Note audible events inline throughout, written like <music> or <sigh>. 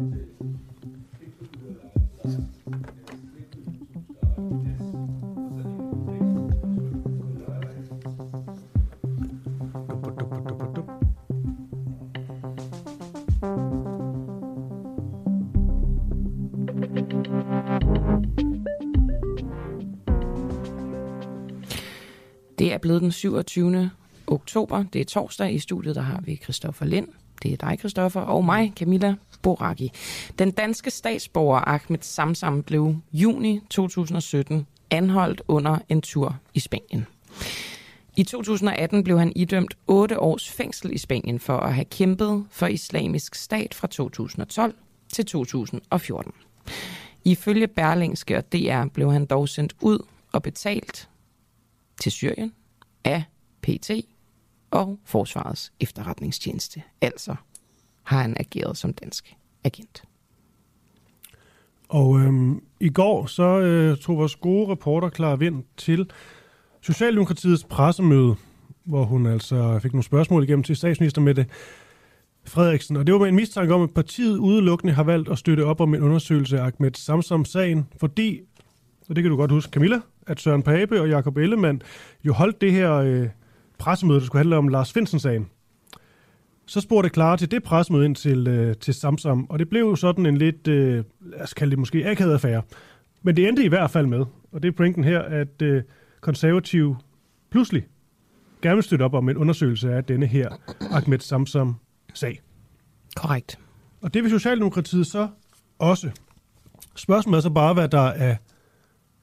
Det er blevet den 27. oktober. Det er torsdag. I studiet der har vi Christoffer Lind. Det er dig, Christoffer, og mig, Camilla Boraki. Den danske statsborger Ahmed Samsam blev juni 2017 anholdt under en tur i Spanien. I 2018 blev han idømt 8 års fængsel i Spanien for at have kæmpet for islamisk stat fra 2012 til 2014. Ifølge Berlingske og DR blev han dog sendt ud og betalt til Syrien af PT og Forsvarets efterretningstjeneste. Altså har han ageret som dansk agent. Og øhm, i går så øh, tog vores gode reporter Clara Vind til Socialdemokratiets pressemøde, hvor hun altså fik nogle spørgsmål igennem til statsminister Mette Frederiksen. Og det var med en mistanke om, at partiet udelukkende har valgt at støtte op om en undersøgelse af Ahmed Samsam-sagen, fordi, og det kan du godt huske, Camilla, at Søren Pape og Jakob Ellemann jo holdt det her øh, pressemøde, der skulle handle om Lars Finsen-sagen. Så spurgte Clara til det pressemøde ind til, øh, til Samsam, og det blev jo sådan en lidt, øh, lad os kalde det måske akavet affære. Men det endte i hvert fald med, og det er pointen her, at øh, konservativ pludselig gerne vil støtte op om en undersøgelse af denne her Ahmed Samsam-sag. Korrekt. Og det vil Socialdemokratiet så også. Spørgsmålet er så bare, hvad der er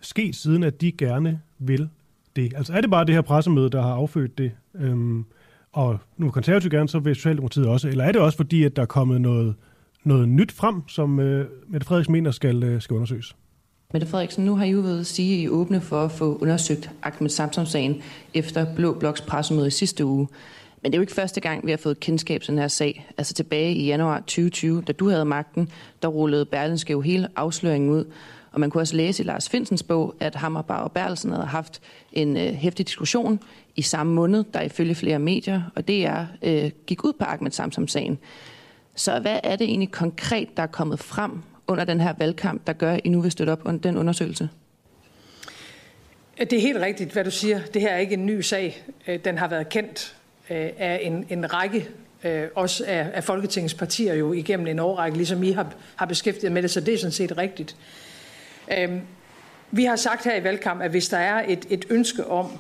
sket siden, at de gerne vil det. Altså er det bare det her pressemøde, der har affødt det, øhm, og nu vil konservativt gerne, så vil Socialdemokratiet også, eller er det også fordi, at der er kommet noget, noget nyt frem, som øh, Mette Frederiksen mener skal, øh, skal undersøges? Mette Frederiksen, nu har I jo været sige, at I er åbne for at få undersøgt Ahmed Samsom-sagen efter Blå Bloks pressemøde i sidste uge. Men det er jo ikke første gang, vi har fået kendskab til den her sag. Altså tilbage i januar 2020, da du havde magten, der rullede Berlinske jo hele afsløringen ud. Og man kunne også læse i Lars Finsens bog, at Hammerbar og Berlsen havde haft en øh, hæftig diskussion i samme måned, der ifølge flere medier, og det er øh, gik ud på Ahmed Samsam-sagen. Så hvad er det egentlig konkret, der er kommet frem under den her valgkamp, der gør, at I nu vil støtte op under den undersøgelse? Det er helt rigtigt, hvad du siger. Det her er ikke en ny sag. Øh, den har været kendt øh, af en, en række øh, også af, af Folketingets partier jo igennem en årrække, ligesom I har, har beskæftiget med det, så det er sådan set rigtigt. Øhm, vi har sagt her i valgkamp, at hvis der er et, et ønske om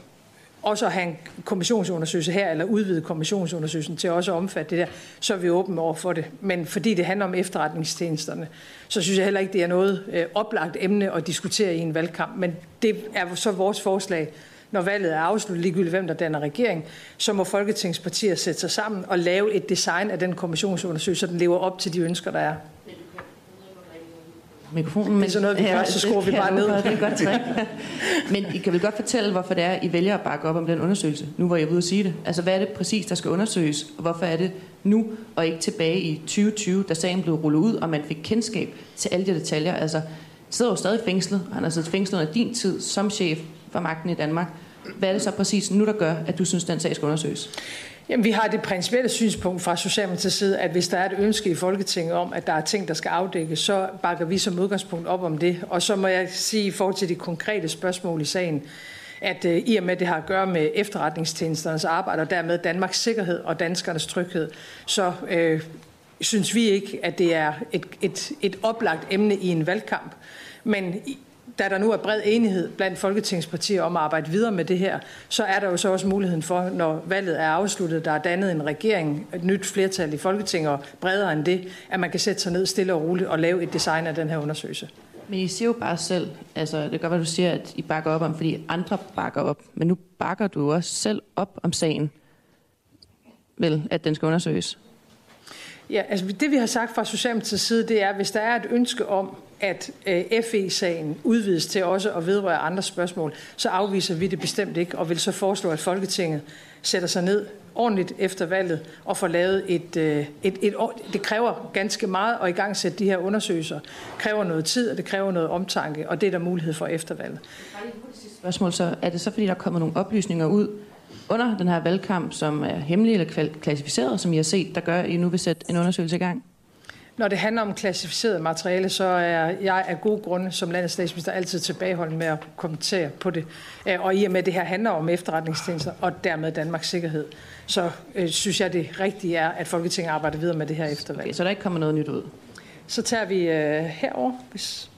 også at have en kommissionsundersøgelse her, eller udvide kommissionsundersøgelsen til også at omfatte det der, så er vi åbne over for det. Men fordi det handler om efterretningstjenesterne, så synes jeg heller ikke, det er noget øh, oplagt emne at diskutere i en valgkamp. Men det er så vores forslag, når valget er afsluttet, ligegyldigt hvem der danner regering, så må Folketingspartier sætte sig sammen og lave et design af den kommissionsundersøgelse, så den lever op til de ønsker, der er mikrofonen. Men, det er sådan noget, vi ja, gør, så skruer vi bare ned. Det er godt træk. Men I kan vel godt fortælle, hvorfor det er, I vælger at bakke op om den undersøgelse, nu hvor jeg er ude at sige det. Altså, hvad er det præcis, der skal undersøges, og hvorfor er det nu, og ikke tilbage i 2020, da sagen blev rullet ud, og man fik kendskab til alle de detaljer. Altså, sidder jo stadig fængslet, han har siddet fængslet under din tid som chef for magten i Danmark. Hvad er det så præcis nu, der gør, at du synes, den sag skal undersøges? Jamen, vi har det principielle synspunkt fra Socialdemokratiets side, at hvis der er et ønske i Folketinget om, at der er ting, der skal afdækkes, så bakker vi som udgangspunkt op om det. Og så må jeg sige i forhold til de konkrete spørgsmål i sagen, at øh, i og med, at det har at gøre med efterretningstjenesternes arbejde, og dermed Danmarks sikkerhed og danskernes tryghed, så øh, synes vi ikke, at det er et, et, et oplagt emne i en valgkamp. Men da der nu er bred enighed blandt folketingspartier om at arbejde videre med det her, så er der jo så også muligheden for, når valget er afsluttet, der er dannet en regering, et nyt flertal i Folketinget og bredere end det, at man kan sætte sig ned stille og roligt og lave et design af den her undersøgelse. Men I siger jo bare selv, altså det godt være, du siger, at I bakker op om, fordi andre bakker op, men nu bakker du også selv op om sagen, vel, at den skal undersøges. Ja, altså det vi har sagt fra Socialdemokratiets side, det er, at hvis der er et ønske om, at øh, FE-sagen udvides til også at vedrøre andre spørgsmål, så afviser vi det bestemt ikke, og vil så foreslå, at Folketinget sætter sig ned ordentligt efter valget og får lavet et, øh, et, et, et det kræver ganske meget at i gang sætte de her undersøgelser. Det kræver noget tid, og det kræver noget omtanke, og det er der mulighed for efter valget. Spørgsmål så, er det så fordi, der er kommet nogle oplysninger ud under den her valgkamp, som er hemmelige eller klassificeret, som I har set, der gør, at I nu vil sætte en undersøgelse i gang? Når det handler om klassificeret materiale, så er jeg af gode grunde som landets statsminister altid tilbageholden med at kommentere på det. Øh, og i og med, at det her handler om efterretningstjenester og dermed Danmarks sikkerhed, så øh, synes jeg, det rigtige er, at Folketinget arbejder videre med det her eftervalg. Okay, så der ikke kommer noget nyt ud? Så tager vi øh, herover, hvis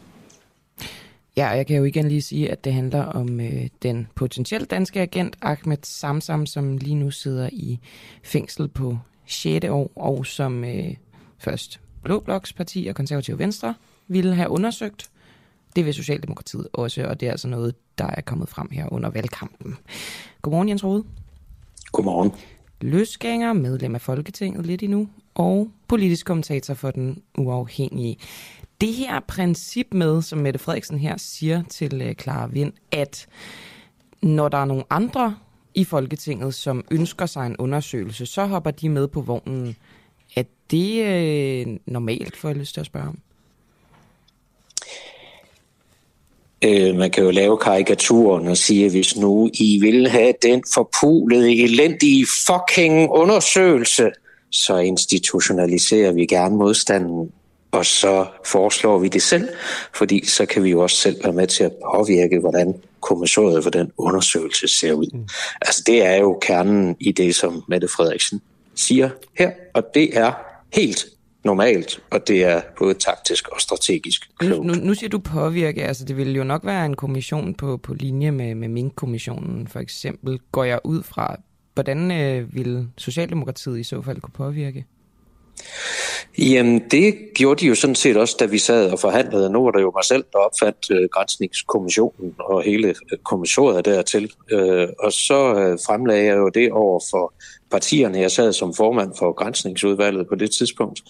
Ja, jeg kan jo igen lige sige, at det handler om øh, den potentielt danske agent Ahmed Samsam, som lige nu sidder i fængsel på 6. år, og som øh, først Blå Bloks parti og Konservative Venstre ville have undersøgt. Det vil Socialdemokratiet også, og det er altså noget, der er kommet frem her under valgkampen. Godmorgen, Jens Rode. Godmorgen. Løsgænger, medlem af Folketinget lidt endnu, og politisk kommentator for den uafhængige. Det her princip med, som Mette Frederiksen her siger til uh, Clara Vind, at når der er nogle andre i Folketinget, som ønsker sig en undersøgelse, så hopper de med på vognen. Det øh, normalt, får jeg lyst til at spørge om? Øh, man kan jo lave karikaturen og sige, at hvis nu I vil have den forpulede, elendige fucking undersøgelse, så institutionaliserer vi gerne modstanden, og så foreslår vi det selv, fordi så kan vi jo også selv være med til at påvirke, hvordan kommissoriet for den undersøgelse ser ud. Mm. Altså det er jo kernen i det, som Mette Frederiksen siger her, og det er helt normalt, og det er både taktisk og strategisk klogt. Nu, nu siger du påvirke, altså det ville jo nok være en kommission på, på linje med, med Mink-kommissionen for eksempel. Går jeg ud fra, hvordan øh, vil Socialdemokratiet i så fald kunne påvirke? Jamen, det gjorde de jo sådan set også, da vi sad og forhandlede. Nu var det jo mig selv, der opfandt øh, grænsningskommissionen og hele øh, kommissoriet dertil. Øh, og så øh, fremlagde jeg jo det over for partierne. Jeg sad som formand for grænsningsudvalget på det tidspunkt.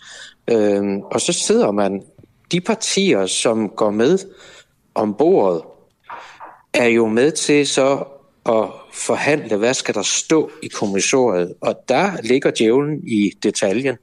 Øh, og så sidder man, de partier, som går med om bordet, er jo med til så at forhandle, hvad skal der stå i kommissoriet. Og der ligger djævlen i detaljen.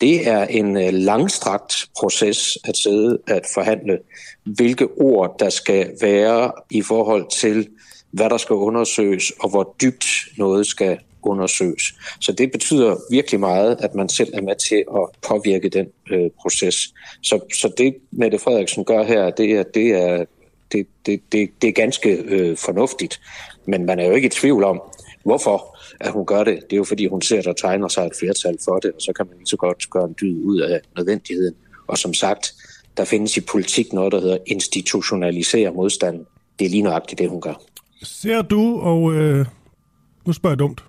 Det er en øh, langstrakt proces at sidde at forhandle, hvilke ord der skal være i forhold til, hvad der skal undersøges, og hvor dybt noget skal undersøges. Så det betyder virkelig meget, at man selv er med til at påvirke den øh, proces. Så, så det, Mette Frederiksen gør her, det er, det er, det, det, det, det er ganske øh, fornuftigt. Men man er jo ikke i tvivl om, hvorfor at hun gør det. Det er jo fordi, hun ser, at der tegner sig et flertal for det, og så kan man lige så godt gøre en dyd ud af nødvendigheden. Og som sagt, der findes i politik noget, der hedder institutionalisere modstanden. Det er lige nøjagtigt det, hun gør. Ser du, og øh, nu spørger jeg dumt,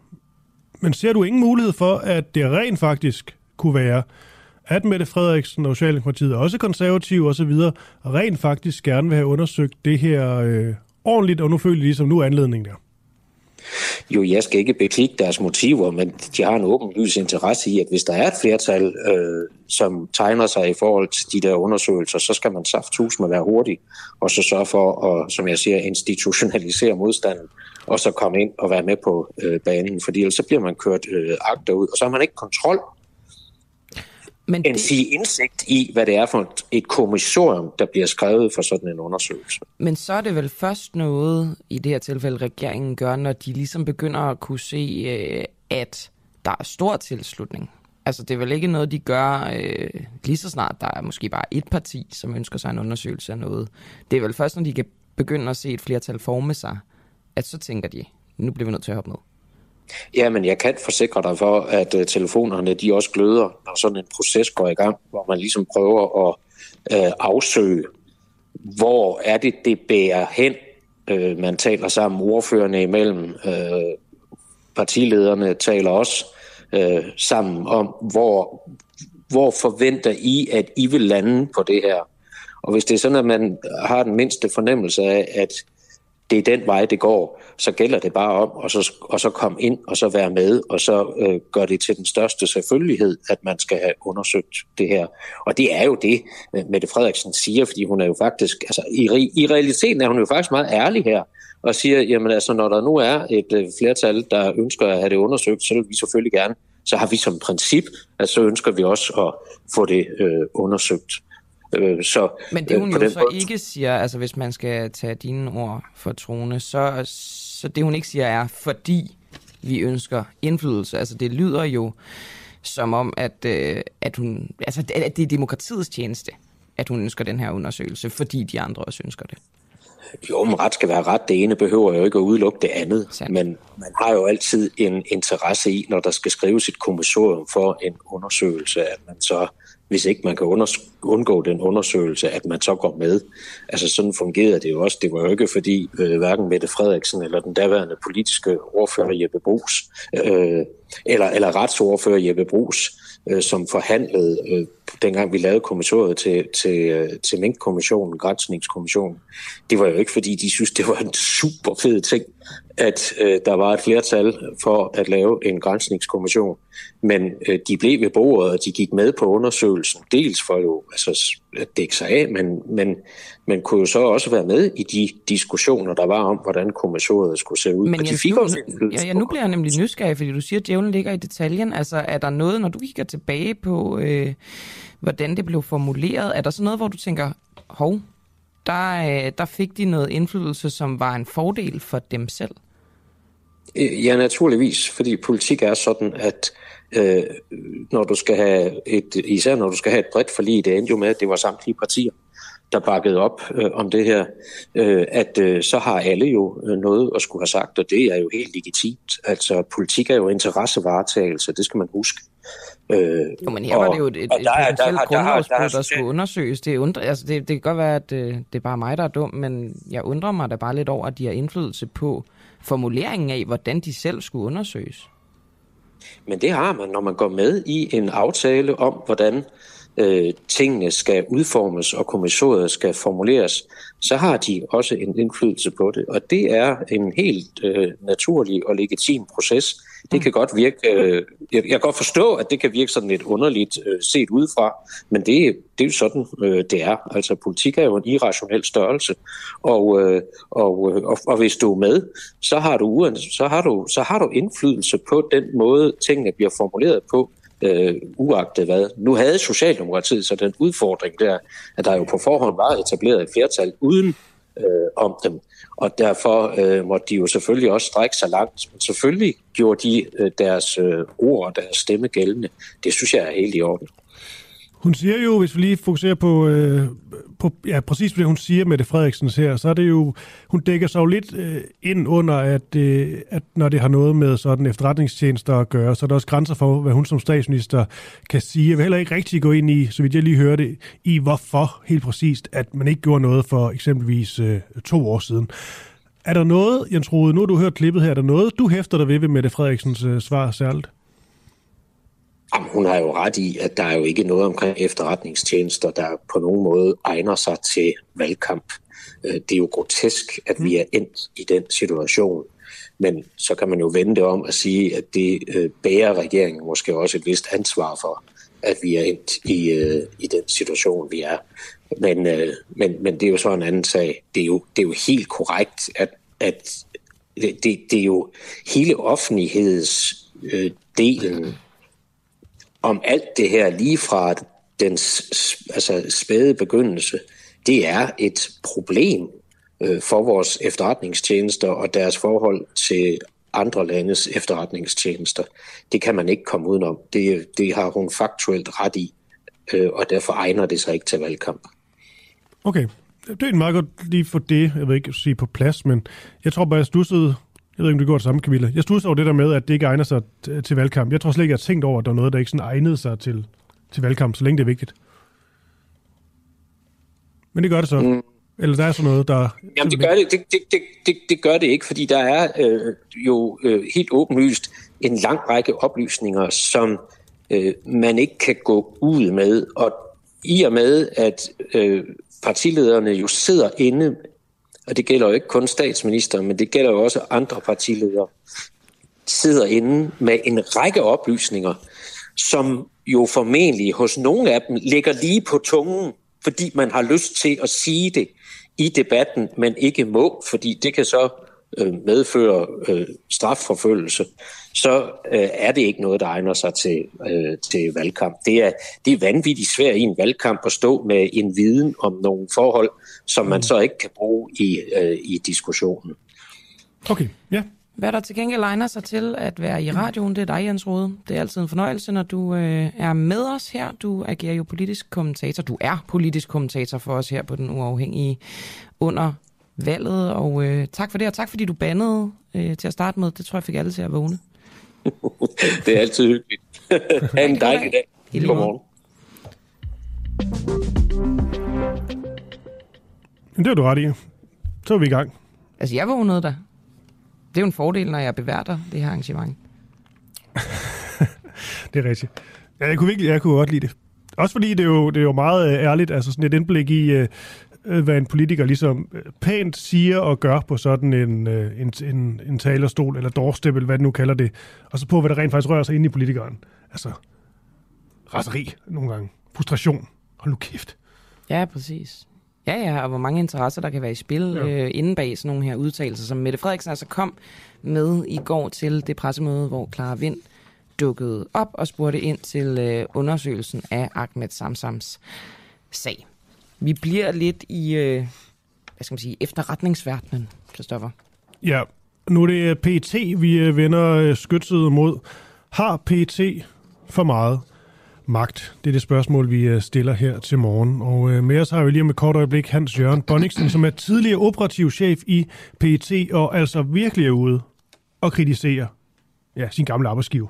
men ser du ingen mulighed for, at det rent faktisk kunne være, at Mette Frederiksen og Socialdemokratiet, også konservative osv., rent faktisk gerne vil have undersøgt det her øh, ordentligt, og nu føler de ligesom nu anledningen der? Jo, jeg skal ikke beklikke deres motiver, men de har en åbenlys interesse i, at hvis der er et flertal, øh, som tegner sig i forhold til de der undersøgelser, så skal man saft med være hurtig, og så sørge for at, som jeg siger, institutionalisere modstanden, og så komme ind og være med på øh, banen, fordi ellers så bliver man kørt øh, agterud, og så har man ikke kontrol men end det... sige indsigt i, hvad det er for et kommissorium, der bliver skrevet for sådan en undersøgelse. Men så er det vel først noget, i det her tilfælde regeringen gør, når de ligesom begynder at kunne se, øh, at der er stor tilslutning. Altså det er vel ikke noget, de gør øh, lige så snart, der er måske bare et parti, som ønsker sig en undersøgelse af noget. Det er vel først, når de kan begynde at se et flertal forme sig, at så tænker de, nu bliver vi nødt til at hoppe med. Ja, men jeg kan forsikre dig for, at øh, telefonerne de også gløder, når sådan en proces går i gang, hvor man ligesom prøver at øh, afsøge, hvor er det, det bærer hen. Øh, man taler sammen, ordførende imellem, øh, partilederne taler også øh, sammen om, hvor, hvor forventer I, at I vil lande på det her. Og hvis det er sådan, at man har den mindste fornemmelse af, at det er den vej, det går, så gælder det bare om og så, og så komme ind og så være med, og så øh, gør det til den største selvfølgelighed, at man skal have undersøgt det her. Og det er jo det, øh, Mette Frederiksen siger, fordi hun er jo faktisk, altså i, i realiteten er hun jo faktisk meget ærlig her, og siger, jamen altså, når der nu er et øh, flertal, der ønsker at have det undersøgt, så vil vi selvfølgelig gerne, så har vi som princip, at så ønsker vi også at få det øh, undersøgt. Øh, så, Men det hun øh, jo så måde... ikke siger, altså hvis man skal tage dine ord for trone, så, så det hun ikke siger er, fordi vi ønsker indflydelse. Altså det lyder jo som om, at, øh, at, hun, altså, at det er demokratiets tjeneste, at hun ønsker den her undersøgelse, fordi de andre også ønsker det. Jo, men ret skal være ret. Det ene behøver jo ikke at udelukke det andet. Sandt. Men man har jo altid en interesse i, når der skal skrives et kommissorium for en undersøgelse, at man så, hvis ikke man kan undgå den undersøgelse, at man så går med. Altså sådan fungerede det jo også. Det var jo ikke fordi øh, hverken Mette Frederiksen eller den daværende politiske ordfører Jeppe Brugs, øh, eller, eller retsordfører Jeppe Brugs, øh, som forhandlede, øh, dengang vi lavede kommissoriet til, til, øh, til Mink-kommissionen, Grænsningskommissionen. Det var jo ikke, fordi de synes, det var en <laughs> super fed ting, at øh, der var et flertal for at lave en grænsningskommission. Men øh, de blev ved bordet, og de gik med på undersøgelsen. Dels for jo altså, at dække sig af, men, men, men kunne jo så også være med i de diskussioner, der var om, hvordan kommissoriet skulle se ud. Men og de fik nu, også ja, ja, nu bliver jeg nemlig nysgerrig, fordi du siger, at djævlen ligger i detaljen. Altså, er der noget, når du kigger tilbage på, øh, hvordan det blev formuleret, er der så noget, hvor du tænker, hov, der, øh, der fik de noget indflydelse, som var en fordel for dem selv? Ja, naturligvis, fordi politik er sådan, at øh, når du skal have et, især når du skal have et bredt forlig, det endte jo med, at det var samtlige partier, der bakkede op øh, om det her, øh, at øh, så har alle jo øh, noget at skulle have sagt, og det er jo helt legitimt. Altså politik er jo interessevaretagelse, det skal man huske. Øh, jo, men her og, var det jo et, et, potentielt grundlovsbrud, der, der, der skulle undersøges. Det, undre, altså det, det kan godt være, at det, øh, det er bare mig, der er dum, men jeg undrer mig da bare lidt over, at de har indflydelse på formuleringen af, hvordan de selv skulle undersøges. Men det har man, når man går med i en aftale om, hvordan øh, tingene skal udformes og kommissoriet skal formuleres, så har de også en indflydelse på det. Og det er en helt øh, naturlig og legitim proces. Det kan godt virke, øh, jeg, jeg kan godt forstå, at det kan virke sådan lidt underligt øh, set udefra, men det, det er jo sådan, øh, det er. Altså politik er jo en irrationel størrelse, og, øh, og, øh, og, og hvis du er med, så har du, så har du, så har du indflydelse på den måde, tingene bliver formuleret på, øh, uagtet hvad. Nu havde Socialdemokratiet så den udfordring der, at der jo på forhånd var etableret et flertal uden øh, om dem, og derfor øh, måtte de jo selvfølgelig også strække sig langt. Men selvfølgelig gjorde de øh, deres øh, ord og deres stemme gældende. Det synes jeg er helt i orden. Hun siger jo, hvis vi lige fokuserer på, øh, på ja, præcis det, hun siger med det Frederiksen her, så er det jo, hun dækker sig jo lidt øh, ind under, at, øh, at når det har noget med sådan efterretningstjenester at gøre, så er der også grænser for, hvad hun som statsminister kan sige. Jeg vil heller ikke rigtig gå ind i, så vidt jeg lige hørte, i hvorfor helt præcist, at man ikke gjorde noget for eksempelvis øh, to år siden. Er der noget, Jens Rode, nu har du hørt klippet her, er der noget, du hæfter dig ved ved Mette Frederiksens øh, svar særligt? Jamen, hun har jo ret i, at der er jo ikke noget omkring efterretningstjenester, der på nogen måde egner sig til valgkamp. Øh, det er jo grotesk, at vi er endt i den situation. Men så kan man jo vende det om at sige, at det øh, bærer regeringen måske også et vist ansvar for, at vi er endt i, øh, i den situation, vi er. Men, men, men det er jo så en anden sag. Det er jo, det er jo helt korrekt, at, at det, det er jo hele offentlighedsdelen om alt det her lige fra den altså, spæde begyndelse, det er et problem øh, for vores efterretningstjenester og deres forhold til andre landes efterretningstjenester. Det kan man ikke komme udenom. Det, det har hun faktuelt ret i, øh, og derfor egner det sig ikke til valgkamp. Okay, det er meget godt lige for det, jeg vil ikke sige på plads, men jeg tror bare, jeg stussede jeg ved ikke, om det går det samme, Camilla. Jeg stod over det der med, at det ikke egner sig til valgkamp. Jeg tror slet ikke, jeg har tænkt over, at der er noget, der ikke sådan egnede sig til, til valgkamp, så længe det er vigtigt. Men det gør det så. Mm. Eller der er sådan noget, der... Jamen det gør det, det, det, det, det, det gør det ikke, fordi der er øh, jo øh, helt åbenlyst en lang række oplysninger, som øh, man ikke kan gå ud med. Og i og med, at øh, partilederne jo sidder inde og det gælder jo ikke kun statsministeren, men det gælder jo også andre partiledere, sidder inde med en række oplysninger, som jo formentlig hos nogle af dem ligger lige på tungen, fordi man har lyst til at sige det i debatten, men ikke må, fordi det kan så øh, medføre øh, strafforfølgelse, så øh, er det ikke noget, der egner sig til, øh, til valgkamp. Det er, det er vanvittigt svært i en valgkamp at stå med en viden om nogle forhold, som man mm. så ikke kan bruge i, øh, i diskussionen. Okay, ja. Hvad der til gengæld egner sig til at være i radioen, det er dig, Jens Rode. Det er altid en fornøjelse, når du øh, er med os her. Du agerer jo politisk kommentator. Du er politisk kommentator for os her på Den Uafhængige under valget. Og øh, tak for det, og tak fordi du bandede øh, til at starte med. Det tror jeg fik alle til at vågne. <laughs> det er altid hyggeligt. <laughs> ha' en dejlig dag. Godmorgen. Det har du ret i. Så er vi i gang. Altså, jeg vågnede der. Det er jo en fordel, når jeg beværter det her arrangement. <laughs> det er rigtigt. Ja, jeg kunne virkelig jeg kunne godt lide det. Også fordi det er jo, det er jo meget øh, ærligt, altså sådan et indblik i, øh, øh, hvad en politiker ligesom pænt siger og gør på sådan en, en, en, en talerstol, eller doorstep, eller hvad det nu kalder det, og så på, hvad der rent faktisk rører sig inde i politikeren. Altså, raseri nogle gange. Frustration. Hold nu kæft. Ja, præcis. Ja, ja, og hvor mange interesser, der kan være i spil ja. øh, inden bag sådan nogle her udtalelser, som Mette Frederiksen altså kom med i går til det pressemøde, hvor Clara Vind dukkede op og spurgte ind til øh, undersøgelsen af Ahmed Samsams sag. Vi bliver lidt i, øh, hvad skal man sige, efterretningsverdenen, Kristoffer. Ja, nu er det PT, vi øh, vender øh, skytset mod. Har PT for meget magt? Det er det spørgsmål, vi øh, stiller her til morgen. Og øh, med os har vi lige om et kort øjeblik Hans Jørgen Bonniksen, som er tidligere operativ chef i PET, og altså virkelig er ude og kritisere ja, sin gamle arbejdsgiver.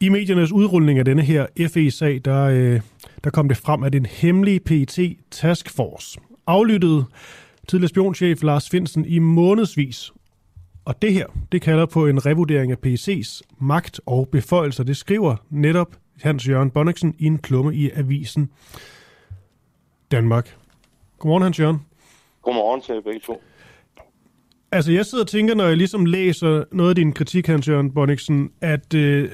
I mediernes udrulning af denne her FE-sag, der, øh, der kom det frem, at en hemmelig PET taskforce aflyttede tidligere spionchef Lars Finsen i månedsvis. Og det her, det kalder på en revurdering af PEC's magt og beføjelser. Det skriver netop Hans Jørgen Bonniksen i en klumme i Avisen Danmark. Godmorgen, Hans Jørgen. Godmorgen til begge to. Altså, jeg sidder og tænker, når jeg ligesom læser noget af din kritik, Hans Jørgen Bonniksen, at øh,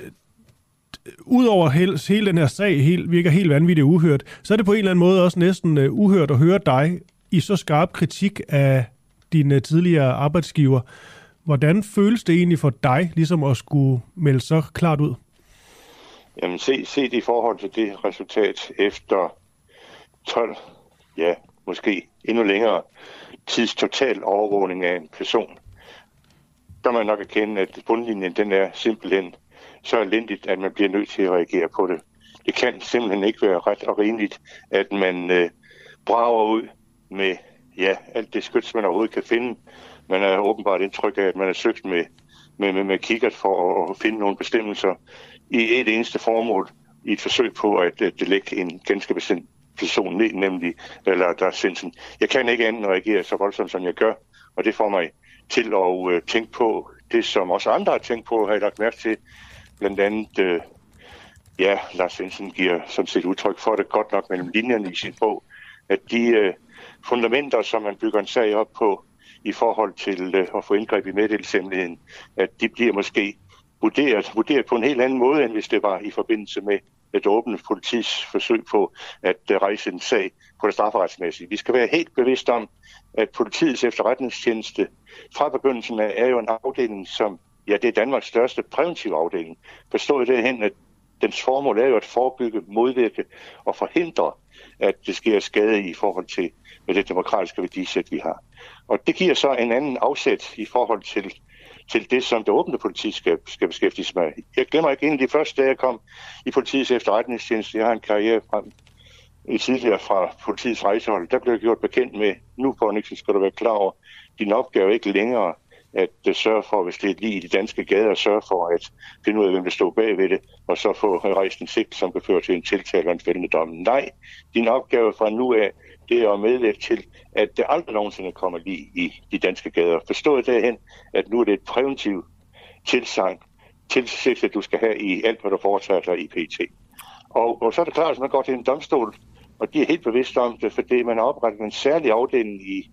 udover hele, hele den her sag helt, virker helt vanvittigt uhørt, så er det på en eller anden måde også næsten uh, uhørt at høre dig i så skarp kritik af din uh, tidligere arbejdsgiver. Hvordan føles det egentlig for dig, ligesom at skulle melde så klart ud? Jamen se, se det i forhold til det resultat efter 12, ja, måske endnu længere tids total overvågning af en person. Der man nok erkende, at bundlinjen den er simpelthen så elendigt, at man bliver nødt til at reagere på det. Det kan simpelthen ikke være ret og rimeligt, at man øh, brager ud med ja, alt det skyts, man overhovedet kan finde. Man er åbenbart indtryk af, at man er søgt med, med, med, med kikkert for at, at finde nogle bestemmelser, i et eneste formål i et forsøg på at, øh, at lægge en ganske bestemt person ned, nemlig øh, eller der Svendsen. Jeg kan ikke andet reagere så voldsomt, som jeg gør, og det får mig til at uh, tænke på det, som også andre har tænkt på, har jeg lagt mærke til. Blandt andet, uh, ja, Lars Svendsen giver sådan set udtryk for det godt nok mellem linjerne i sin bog, at de uh, fundamenter, som man bygger en sag op på, i forhold til uh, at få indgreb i meddelelsesemmeligheden, at de bliver måske vurderet, vurderet på en helt anden måde, end hvis det var i forbindelse med et åbent politis forsøg på at øh, rejse en sag på det strafferetsmæssige. Vi skal være helt bevidste om, at politiets efterretningstjeneste fra begyndelsen af er jo en afdeling, som ja, det er Danmarks største præventive afdeling. Forstået det hen, at dens formål er jo at forebygge, modvirke og forhindre, at det sker skade i forhold til med det demokratiske værdisæt, vi har. Og det giver så en anden afsæt i forhold til til det, som det åbne politi skal, skal beskæftige sig med. Jeg glemmer ikke en af de første dage, jeg kom i politiets efterretningstjeneste. Jeg har en karriere fra, i tidligere fra politiets rejsehold. Der blev jeg gjort bekendt med, nu på Nixon skal du være klar over, din opgave er ikke længere at uh, sørge for, hvis det er lige i de danske gader, at sørge for at finde ud af, hvem der står bag ved det, og så få rejst en sigt, som kan føre til en tiltale og en fældende dom. Nej, din opgave fra nu af, det er at medvirke til, at det aldrig nogensinde kommer lige i de danske gader. Forstået derhen, at nu er det et præventivt tilsang, tilsigt, at du skal have i alt, hvad du foretager dig i PT. Og, og så er det klart, at man går til en domstol, og de er helt bevidste om det, fordi man har oprettet en særlig afdeling i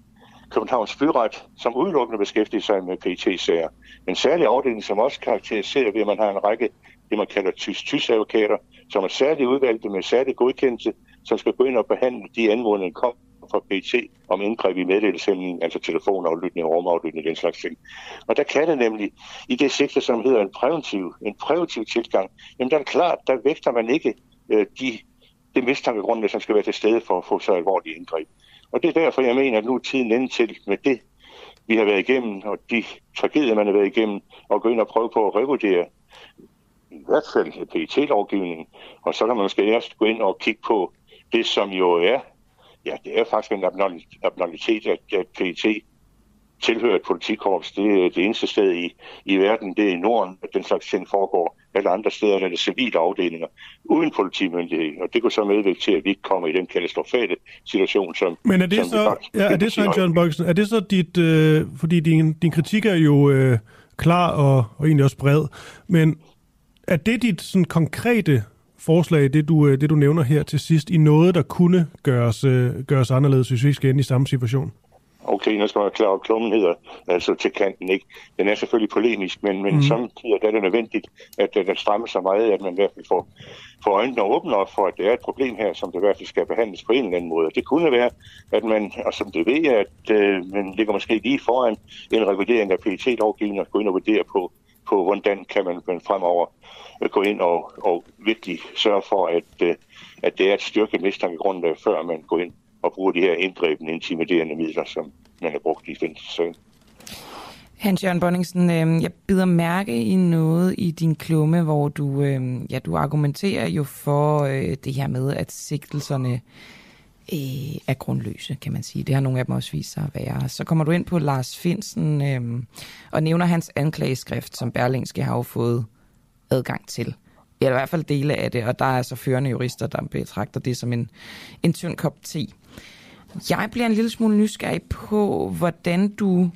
Københavns Byret, som udelukkende beskæftiger sig med PT-sager. En særlig afdeling, som også karakteriserer ved, at man har en række, det man kalder tysk-tysk-advokater, som er særligt udvalgte med særlig godkendelse, som skal gå ind og behandle de anmodninger, der kom fra PT om indgreb i meddelelseshæmning, altså telefonaflytning, rumaflytning, den slags ting. Og der kan det nemlig, i det sigte, som hedder en præventiv, en præventiv tilgang, jamen der er klart, der vægter man ikke øh, de, det mistankegrundlag, som skal være til stede for at få så alvorlige indgreb. Og det er derfor, jeg mener, at nu er tiden inde til med det vi har været igennem, og de tragedier, man har været igennem, og gå ind og prøve på at revurdere i hvert fald PET-lovgivningen, og så kan man måske også gå ind og kigge på det, som jo er, ja, det er faktisk en abnormalitet, at, at PET tilhører et politikorps. Det er det eneste sted i, i verden, det er i Norden, at den slags ting foregår. Alle andre steder er det civile afdelinger uden politimyndighed, og det går så medvirke til, at vi ikke kommer i den katastrofale situation, som Men er det som så, ja, er det så, John Boksen, er det så dit, øh, fordi din, din kritik er jo øh, klar og, og egentlig også bred, men er det dit sådan, konkrete forslag, det du, øh, det du nævner her til sidst, i noget, der kunne gøres, øh, gøres anderledes, hvis vi ikke skal ende i samme situation? Okay, nu skal man klare klummen hedder altså til kanten, ikke? Den er selvfølgelig polemisk, men, men mm. samtidig er det nødvendigt, at den strammer så meget, at man i hvert fald får, får øjnene åbne op for, at det er et problem her, som det i hvert fald skal behandles på en eller anden måde. Det kunne være, at man, og som det ved, at øh, man ligger måske lige foran en revidering af PET-lovgivningen og gå ind og vurdere på, på hvordan kan man, man fremover øh, gå ind og, og virkelig sørge for, at, øh, at det er et styrket mistankegrundlag, før man går ind og bruger de her indgrebende, intimiderende midler, som man har brugt i fængselssagen. Hans Jørgen Bonningsen, øh, jeg bider mærke i noget i din klumme, hvor du, øh, ja, du argumenterer jo for øh, det her med, at sigtelserne øh, er grundløse, kan man sige. Det har nogle af dem også vist sig at være. Så kommer du ind på Lars Finsen øh, og nævner hans anklageskrift, som Berlingske har jo fået adgang til. Eller i hvert fald dele af det, og der er så førende jurister, der betragter det som en, en tynd kop te. Jeg bliver en lille smule nysgerrig på, hvordan du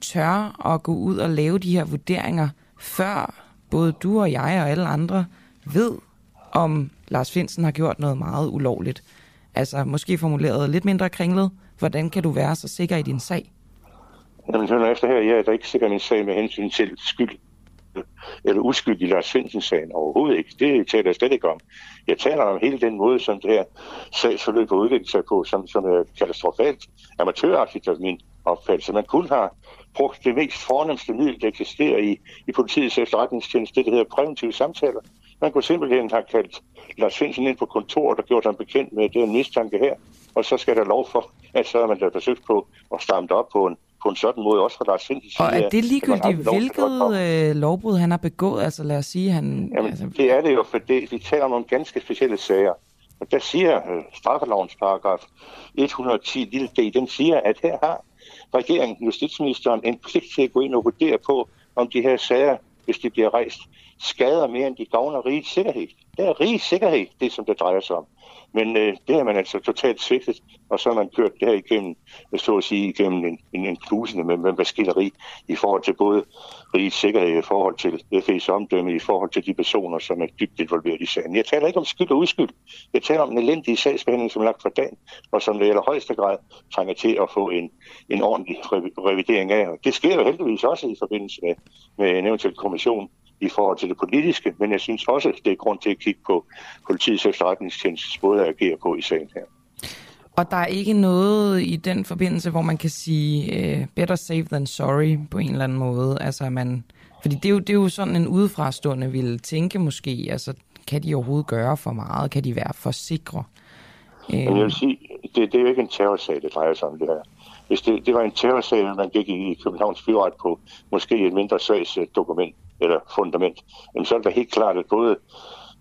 tør at gå ud og lave de her vurderinger, før både du og jeg og alle andre ved, om Lars Finsen har gjort noget meget ulovligt. Altså måske formuleret lidt mindre kringlet. Hvordan kan du være så sikker i din sag? Jamen, efter her, jeg er da ikke sikker i min sag med hensyn til skyld eller uskyld i Lars Svendsen-sagen overhovedet ikke. Det taler jeg slet ikke om. Jeg taler om hele den måde, som det her sagsforløb har udviklet sig på, som, som er katastrofalt amatøragtigt af min opfattelse. Man kunne have brugt det mest fornemmeste middel, der eksisterer i, i politiets efterretningstjeneste, det der hedder præventive samtaler. Man kunne simpelthen have kaldt Lars Svendsen ind på kontoret og gjort ham bekendt med, den det mistanke her, og så skal der lov for, at så har man da forsøgt på at stamme op på en, på en sådan måde, også fra Lars Finsen Og er det ligegyldigt, hvilket øh, lovbrud han har begået? Altså lad os sige, han... Jamen, altså... det er det jo, for det, vi taler om nogle ganske specielle sager. Og der siger øh, straffelovens paragraf 110 lille d, den siger, at her har regeringen, justitsministeren, en pligt til at gå ind og vurdere på, om de her sager, hvis de bliver rejst, skader mere end de gavner rigets sikkerhed. Der er rig sikkerhed, det som det drejer sig om. Men øh, det har man altså totalt svigtet, og så har man kørt det her igennem, så at sige, igennem en, en, en klusende med, med maskineri i forhold til både rigets sikkerhed, i forhold til FE's omdømme, i forhold til de personer, som er dybt involveret i sagen. Jeg taler ikke om skyld og uskyld. Jeg taler om en elendig sagsbehandling, som er lagt for dagen, og som det i højeste grad trænger til at få en, en ordentlig revidering af. Og det sker jo heldigvis også i forbindelse med, med en eventuel kommission i forhold til det politiske, men jeg synes også, at det er grund til at kigge på politiets efterretningstjenestes måde at agere på i sagen her. Og der er ikke noget i den forbindelse, hvor man kan sige uh, better safe than sorry på en eller anden måde. Altså man, fordi det er, jo, det er jo sådan en udefrastående ville tænke måske, altså kan de overhovedet gøre for meget? Kan de være for sikre? Men jeg vil sige, det, det er jo ikke en terrorsag, det drejer sig om det her. Hvis det, det var en terrorsag, man gik i Københavns Byret på måske et mindre svags dokument, eller fundament, jamen så er det helt klart, at både,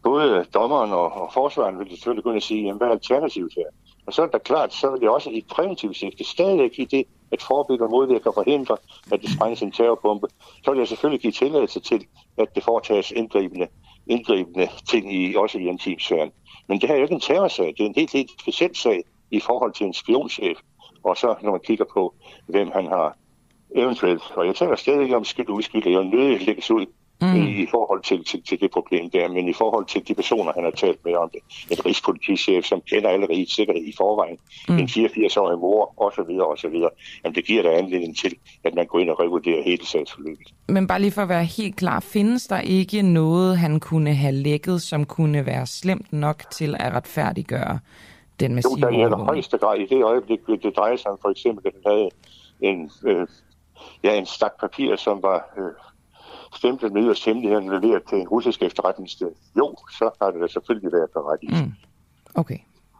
både dommeren og, og forsvaren vil selvfølgelig gå ind og sige, jamen, hvad er alternativet her? Og så er det klart, så vil det også i præventivt sigte stadigvæk give det, at forebygge og modvirke og forhindre, at det sprænges en terrorbombe. Så vil jeg selvfølgelig give tilladelse til, at det foretages indgribende, indgribende ting i, også i intimsfæren. Men det her er jo ikke en terrorsag, det er en helt, helt speciel sag i forhold til en spionchef. Og så når man kigger på, hvem han har eventuelt. Og jeg taler stadig om skyld og uskyld. Er nødig lægges ud mm. i forhold til, til, til det problem der, men i forhold til de personer, han har talt med om det. En rigspolitichef, som kender alle rigets sikkerhed i forvejen. Mm. En 84-årig mor, osv. osv. Jamen, det giver da anledning til, at man går ind og revurderer hele sagsforløbet. Men bare lige for at være helt klar, findes der ikke noget, han kunne have lækket, som kunne være slemt nok til at retfærdiggøre den massive Jo, der er i højeste grad i det øjeblik, det drejer sig om for eksempel, at han havde en øh, ja, en stak papir, som var øh, stemplet med yderst hemmeligheden leveret til en russisk efterretningssted. Jo, så har det da selvfølgelig været berettigt. Mm. Okay.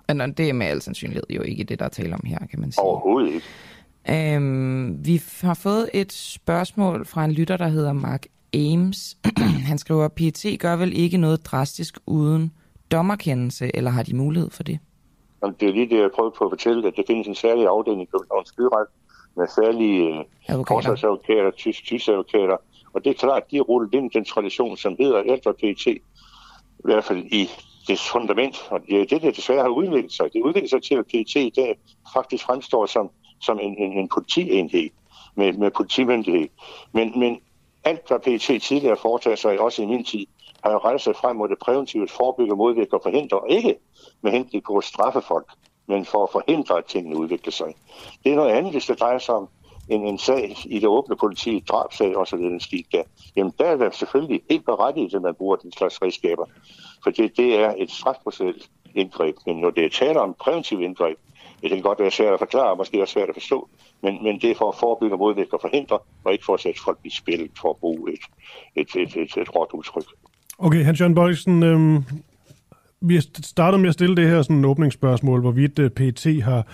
Men det er med al sandsynlighed jo ikke det, der er tale om her, kan man sige. Overhovedet ikke. Øhm, vi har fået et spørgsmål fra en lytter, der hedder Mark Ames. <clears throat> Han skriver, PT gør vel ikke noget drastisk uden dommerkendelse, eller har de mulighed for det? Jamen, det er lige det, jeg prøvede på at fortælle, at der findes en særlig afdeling i Københavns Byret med særlige øh, forsvarsadvokater, tysk, tysk advokater, og det er klart, at de er rullet ind den tradition, som hedder ældre PT, i hvert fald i det fundament, og det er det, der desværre har udviklet sig. Det udvikler sig til, at PT i dag faktisk fremstår som, som en, en, en politienhed med, med politimyndighed. Men, men alt, hvad PT tidligere foretager sig, også i min tid, har jo rettet sig frem mod det præventive, forebygge, modvirke og forhindre, og ikke med henblik på at straffe folk, men for at forhindre, at tingene udvikler sig. Det er noget andet, hvis det drejer sig om en, en sag i det åbne politi, drabsag og så videre, en stil der. Jamen der er det selvfølgelig helt berettiget, at man bruger den slags redskaber. For det, det er et strafprocessuelt indgreb. Men når det er tale om præventiv indgreb, det kan godt være svært at forklare, og måske også svært at forstå, men, men det er for at forebygge, modvirke og forhindre, og ikke for at sætte folk i spil for at bruge et, et, et, et, et råt udtryk. Okay, Hans-Jørgen Bøjsen, øh, vi startede med at stille det her sådan åbningsspørgsmål, hvorvidt øh, PT har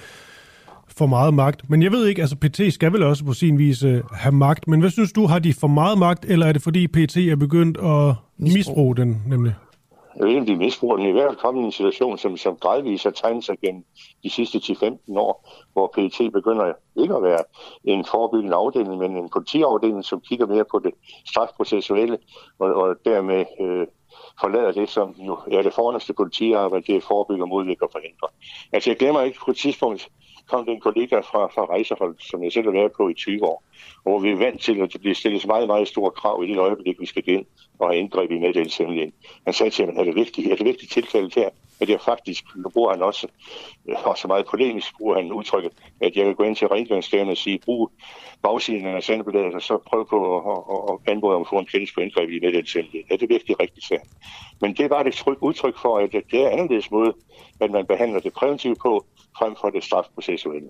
for meget magt. Men jeg ved ikke, altså PT skal vel også på sin vis uh, have magt. Men hvad synes du, har de for meget magt, eller er det fordi PT er begyndt at misbruge, misbruge den nemlig? Jeg ved ikke, om de misbruger den. I hvert fald kommet i en situation, som, som gradvist har tegnet sig gennem de sidste 10-15 år, hvor PT begynder ikke at være en forebyggende afdeling, men en politiafdeling, som kigger mere på det strafprocessuelle, og, og dermed øh, forlader det, som jo er det fornemmeste politiarbejde, det er forebygge, modvirke og forhindre. Altså jeg glemmer ikke på et tidspunkt, kom det en kollega fra, fra rejsehold, som jeg selv har været på i 20 år, hvor vi er vant til, at det bliver stillet meget, meget store krav i det øjeblik, vi skal ind og have indgreb i meddelelseshemmeligheden. Han sagde til mig, at det vigtigt, er det vigtigt tilfælde her, at jeg faktisk, nu bruger han også, øh, også meget polemisk, bruger han udtrykket, at jeg kan gå ind til rengøringsdagen og sige, brug bagsiden af sandbladet, og så prøve på at, at, at anbode om at få en kendelse på indgreb i meddelelseshemmeligheden. Er det er rigtigt, sagde Men det var et udtryk for, at det er anderledes måde, at man behandler det præventivt på, frem for det strafprocessuelle.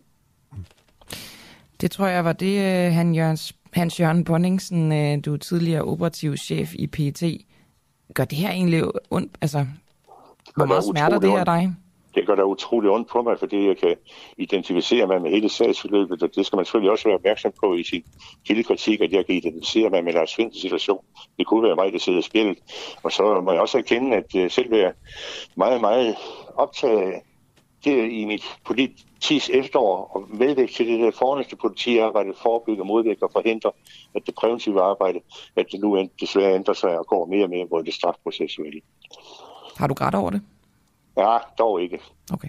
Det tror jeg var det, øh, han Jørgens, Hans Jørgen Bonningsen, øh, du er tidligere operativ chef i PET. Gør det her egentlig ondt? Altså, hvor meget smerter det her dig? Det gør da utrolig ondt på mig, fordi jeg kan identificere mig med hele sagsforløbet, og det skal man selvfølgelig også være opmærksom på i sin kildekritik, at jeg kan identificere mig med Lars Finds situation. Det kunne være mig, der sidder i spillet. Og så må jeg også erkende, at øh, selv være meget, meget optaget af det i mit politis efterår og medvægt til det der fornæste politiarbejde, forebygge, modvirke og forhindre, at det præventive arbejde, at det nu desværre ændrer sig og går mere og mere mod det strafprocessuelle. Har du grædt over det? Ja, dog ikke. Okay.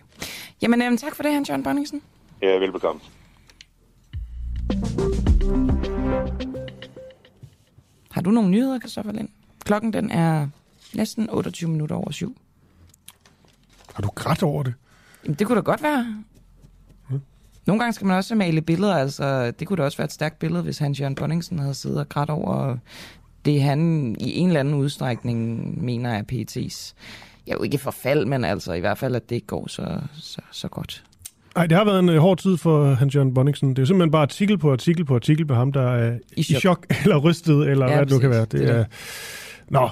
Jamen, øhm, tak for det, Hans Jørgen Bonningsen. Ja, velbekomme. Har du nogle nyheder, Christoffer Lind? Klokken den er næsten 28 minutter over syv. Har du grædt over det? Jamen, det kunne da godt være. Hmm. Nogle gange skal man også male billeder, altså det kunne da også være et stærkt billede, hvis Hans Jørgen Bonningsen havde siddet og grædt over det, han i en eller anden udstrækning mener er PET's. Ja, jo ikke forfald, men altså i hvert fald, at det ikke går så, så, så godt. Nej, det har været en uh, hård tid for Hans Jørgen Bonningsen. Det er jo simpelthen bare artikel på artikel på artikel på ham, der er i chok, i chok <laughs> eller rystet, eller ja, hvad det nu kan være. Det, det er, Nå,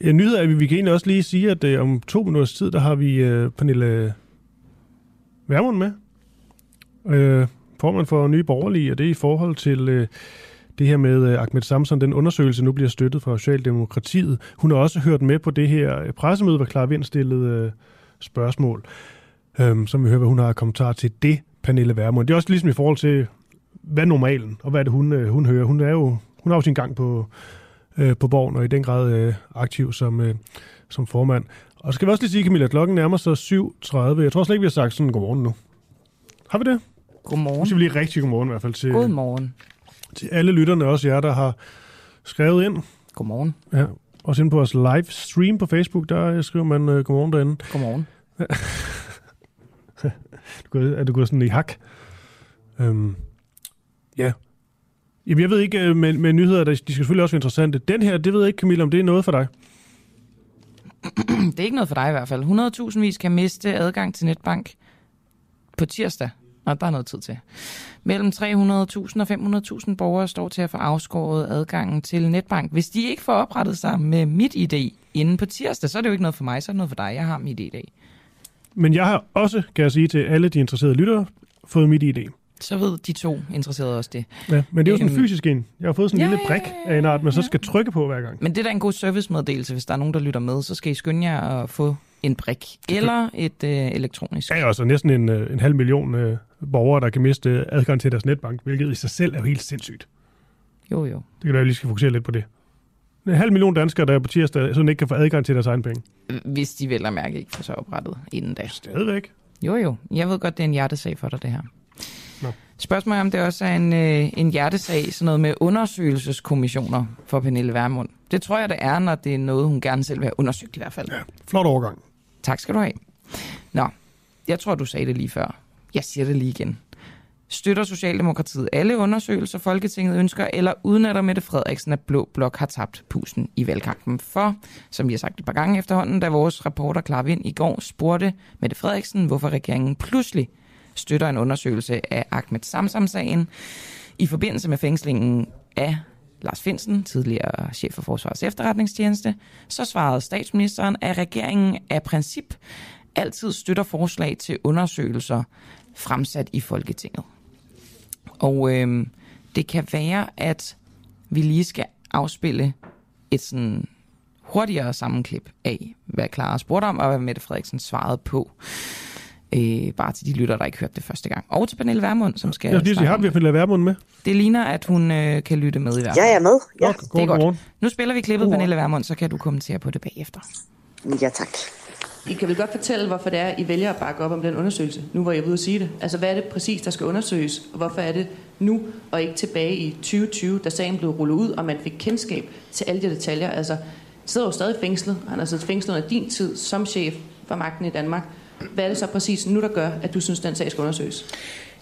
en nyhed er, at vi kan egentlig også lige sige, at uh, om to minutters tid, der har vi uh, Pernille Værmund med. Øh, formand for Nye Borgerlige, og det er i forhold til øh, det her med øh, Ahmed Samson, den undersøgelse nu bliver støttet fra Socialdemokratiet. Hun har også hørt med på det her pressemøde, hvor Clara Vind stillede øh, spørgsmål, øh, som vi hører, hvad hun har kommentar til det, Pernille Værmund. Det er også ligesom i forhold til, hvad er normalen, og hvad er det, hun, øh, hun hører. Hun, er jo, hun har jo sin gang på, øh, på borgen, og i den grad øh, aktiv som, øh, som formand. Og så skal vi også lige sige, Camilla, at klokken nærmer sig 7.30. Jeg tror slet ikke, vi har sagt sådan godmorgen nu. Har vi det? Godmorgen. Nu skal vi lige rigtig godmorgen i hvert fald til, Godmorgen. til alle lytterne, også jer, der har skrevet ind. Godmorgen. Ja, også inde på vores live stream på Facebook, der skriver man uh, godmorgen derinde. Godmorgen. <laughs> du går, er du gået sådan i hak? Øhm, ja. Jamen, jeg ved ikke, øh, med, med nyheder, de skal selvfølgelig også være interessante. Den her, det ved jeg ikke, Camilla, om det er noget for dig det er ikke noget for dig i hvert fald. 100.000 vis kan miste adgang til netbank på tirsdag. Nå, der er noget tid til. Mellem 300.000 og 500.000 borgere står til at få afskåret adgangen til netbank. Hvis de ikke får oprettet sig med mit ID inden på tirsdag, så er det jo ikke noget for mig, så er det noget for dig. Jeg har mit ID. Men jeg har også, kan jeg sige til alle de interesserede lyttere, fået mit ID. Så ved de to interesserede også det. Ja, men det er jo sådan en Øhm, fysisk en. Jeg har fået sådan en ja, lille brik af en art, man så skal trykke på hver gang. Men det er da en god servicemeddelelse, hvis der er nogen, der lytter med. Så skal I skynde jer at få en brik eller et øh, elektronisk. Ja, og så næsten en, øh, en halv million øh, borgere, der kan miste øh, adgang til deres netbank, hvilket i sig selv er jo helt sindssygt. Jo, jo. Det kan være, at vi lige skal fokusere lidt på det. En halv million danskere, der er på tirsdag, sådan ikke kan få adgang til deres egen penge. Hvis de vel og mærke ikke får sig oprettet inden da. Stadigvæk. Jo, jo. Jeg ved godt, det er en hjertesag for dig, det her. Nå. Spørgsmålet er, om det også er en, øh, en hjertesag, sådan noget med undersøgelseskommissioner for Pernille Vermund. Det tror jeg, det er, når det er noget, hun gerne selv vil have undersøgt i hvert fald. Ja, flot overgang. Tak skal du have. Nå, jeg tror, du sagde det lige før. Jeg siger det lige igen. Støtter Socialdemokratiet alle undersøgelser, Folketinget ønsker, eller udnytter Mette Frederiksen, at Blå Blok har tabt pusen i valgkampen? For, som vi har sagt et par gange efterhånden, da vores reporter Vind i går spurgte Mette Frederiksen, hvorfor regeringen pludselig støtter en undersøgelse af Ahmed Samsam-sagen i forbindelse med fængslingen af Lars Finsen, tidligere chef for Forsvarets efterretningstjeneste, så svarede statsministeren, at regeringen af princip altid støtter forslag til undersøgelser fremsat i Folketinget. Og øh, det kan være, at vi lige skal afspille et sådan hurtigere sammenklip af, hvad Clara spurgte om, og hvad Mette Frederiksen svarede på. Øh, bare til de lytter, der ikke hørte det første gang. Og til Pernille Vermund, som skal Jeg skal lige sige, har vi det. Pernille Vermund med? Det ligner, at hun øh, kan lytte med i hvert Ja, fald. jeg er med. Ja, Godt, det er god godt. morgen. Nu spiller vi klippet, Pernille Vermund, så kan du kommentere på det bagefter. ja tak. I kan vel godt fortælle, hvorfor det er, I vælger at bakke op om den undersøgelse, nu hvor jeg er ude at sige det. Altså, hvad er det præcis, der skal undersøges, og hvorfor er det nu, og ikke tilbage i 2020, da sagen blev rullet ud, og man fik kendskab til alle de detaljer. Altså, sidder jo stadig fængslet. Han har siddet fængslet under din tid som chef for magten i Danmark. Hvad er det så præcis nu, der gør, at du synes, den sag skal undersøges?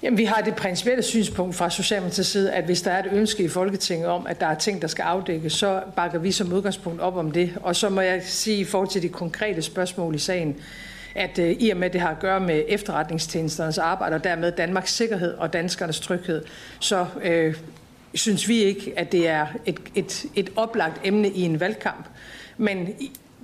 Jamen, vi har det principielle synspunkt fra Socialdemokratiets side, at hvis der er et ønske i Folketinget om, at der er ting, der skal afdækkes, så bakker vi som udgangspunkt op om det. Og så må jeg sige i forhold til de konkrete spørgsmål i sagen, at øh, i og med, at det har at gøre med efterretningstjenesternes arbejde, og dermed Danmarks sikkerhed og danskernes tryghed, så øh, synes vi ikke, at det er et, et, et oplagt emne i en valgkamp. Men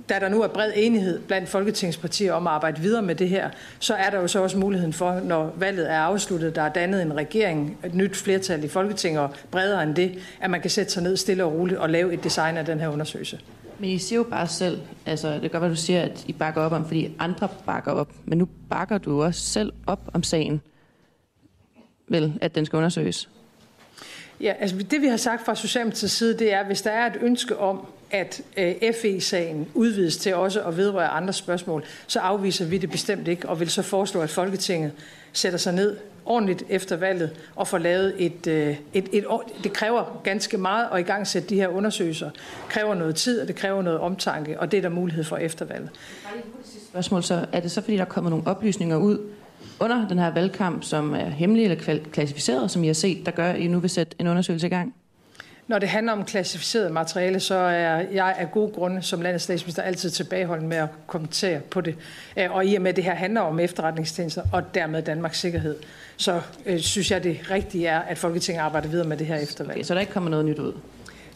da der nu er bred enighed blandt folketingspartier om at arbejde videre med det her, så er der jo så også muligheden for, når valget er afsluttet, der er dannet en regering, et nyt flertal i Folketinget og bredere end det, at man kan sætte sig ned stille og roligt og lave et design af den her undersøgelse. Men I siger jo bare selv, altså det godt være, du siger, at I bakker op om, fordi andre bakker op. Men nu bakker du også selv op om sagen. Vel, at den skal undersøges. Ja, altså det vi har sagt fra Socialdemokratiets side, det er, at hvis der er et ønske om, at øh, FE-sagen udvides til også at vedrøre andre spørgsmål, så afviser vi det bestemt ikke, og vil så foreslå, at Folketinget sætter sig ned ordentligt efter valget og får lavet et, øh, et, et, et, det kræver ganske meget at i gang sætte de her undersøgelser. Det kræver noget tid, og det kræver noget omtanke, og det er der mulighed for efter valget. Spørgsmål så, er det så fordi, der er kommet nogle oplysninger ud under den her valgkamp, som er hemmelige eller klassificeret, som I har set, der gør, at I nu vil sætte en undersøgelse i gang? Når det handler om klassificeret materiale, så er jeg af gode grunde som landets statsminister altid tilbageholden med at kommentere på det. Øh, Og i og med, at det her handler om efterretningstjenester og dermed Danmarks sikkerhed, så øh, synes jeg, det rigtige er, at Folketinget arbejder videre med det her eftervalg. Okay, så der ikke kommer noget nyt ud?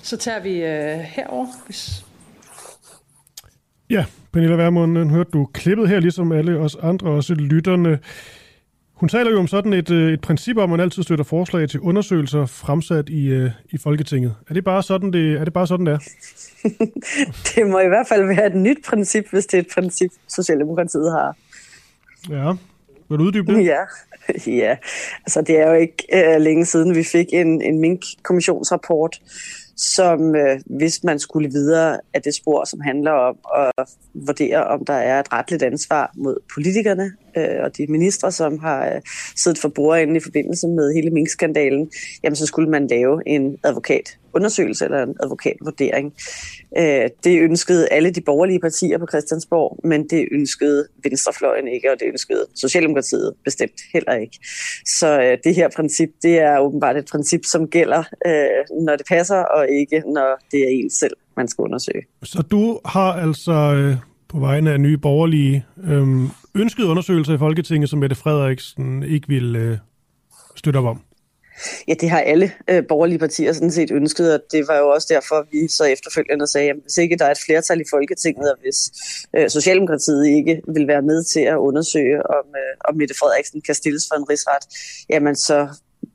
Så tager vi øh, herover, hvis Ja, Pernille Vermund, hørte du klippet her, ligesom alle os andre, også lytterne. Hun taler jo om sådan et, øh, et princip om, at man altid støtter forslag til undersøgelser fremsat i, øh, i Folketinget. Er det bare sådan, det, er det bare sådan, det er? <laughs> Det må i hvert fald være et nyt princip, hvis det er et princip, Socialdemokratiet har. Ja. Vil du uddybe det? Ja, <laughs> ja. Altså, det er jo ikke øh, længe siden, vi fik en, en Mink-kommissionsrapport, som øh, hvis man skulle videre af det spor, som handler om at vurdere, om der er et retligt ansvar mod politikerne øh, og de ministre, som har øh, siddet for bordenden i forbindelse med hele minkskandalen, jamen så skulle man lave en advokat undersøgelse eller en advokatvurdering. Øh, det ønskede alle de borgerlige partier på Christiansborg, men det ønskede venstrefløjen ikke, og det ønskede Socialdemokratiet bestemt heller ikke. Så øh, det her princip, det er åbenbart et princip, som gælder, øh, når det passer, og ikke når det er en selv, man skal undersøge. Så du har altså øh, på vegne af nye borgerlige øh, ønsket undersøgelser i Folketinget, som Mette Frederiksen ikke vil øh, støtte op om? Ja, det har alle øh, borgerlige partier sådan set ønsket, og det var jo også derfor, vi så efterfølgende sagde, at hvis ikke der er et flertal i Folketinget, og hvis øh, Socialdemokratiet ikke vil være med til at undersøge, om, øh, om Mette Frederiksen kan stilles for en rigsret, jamen så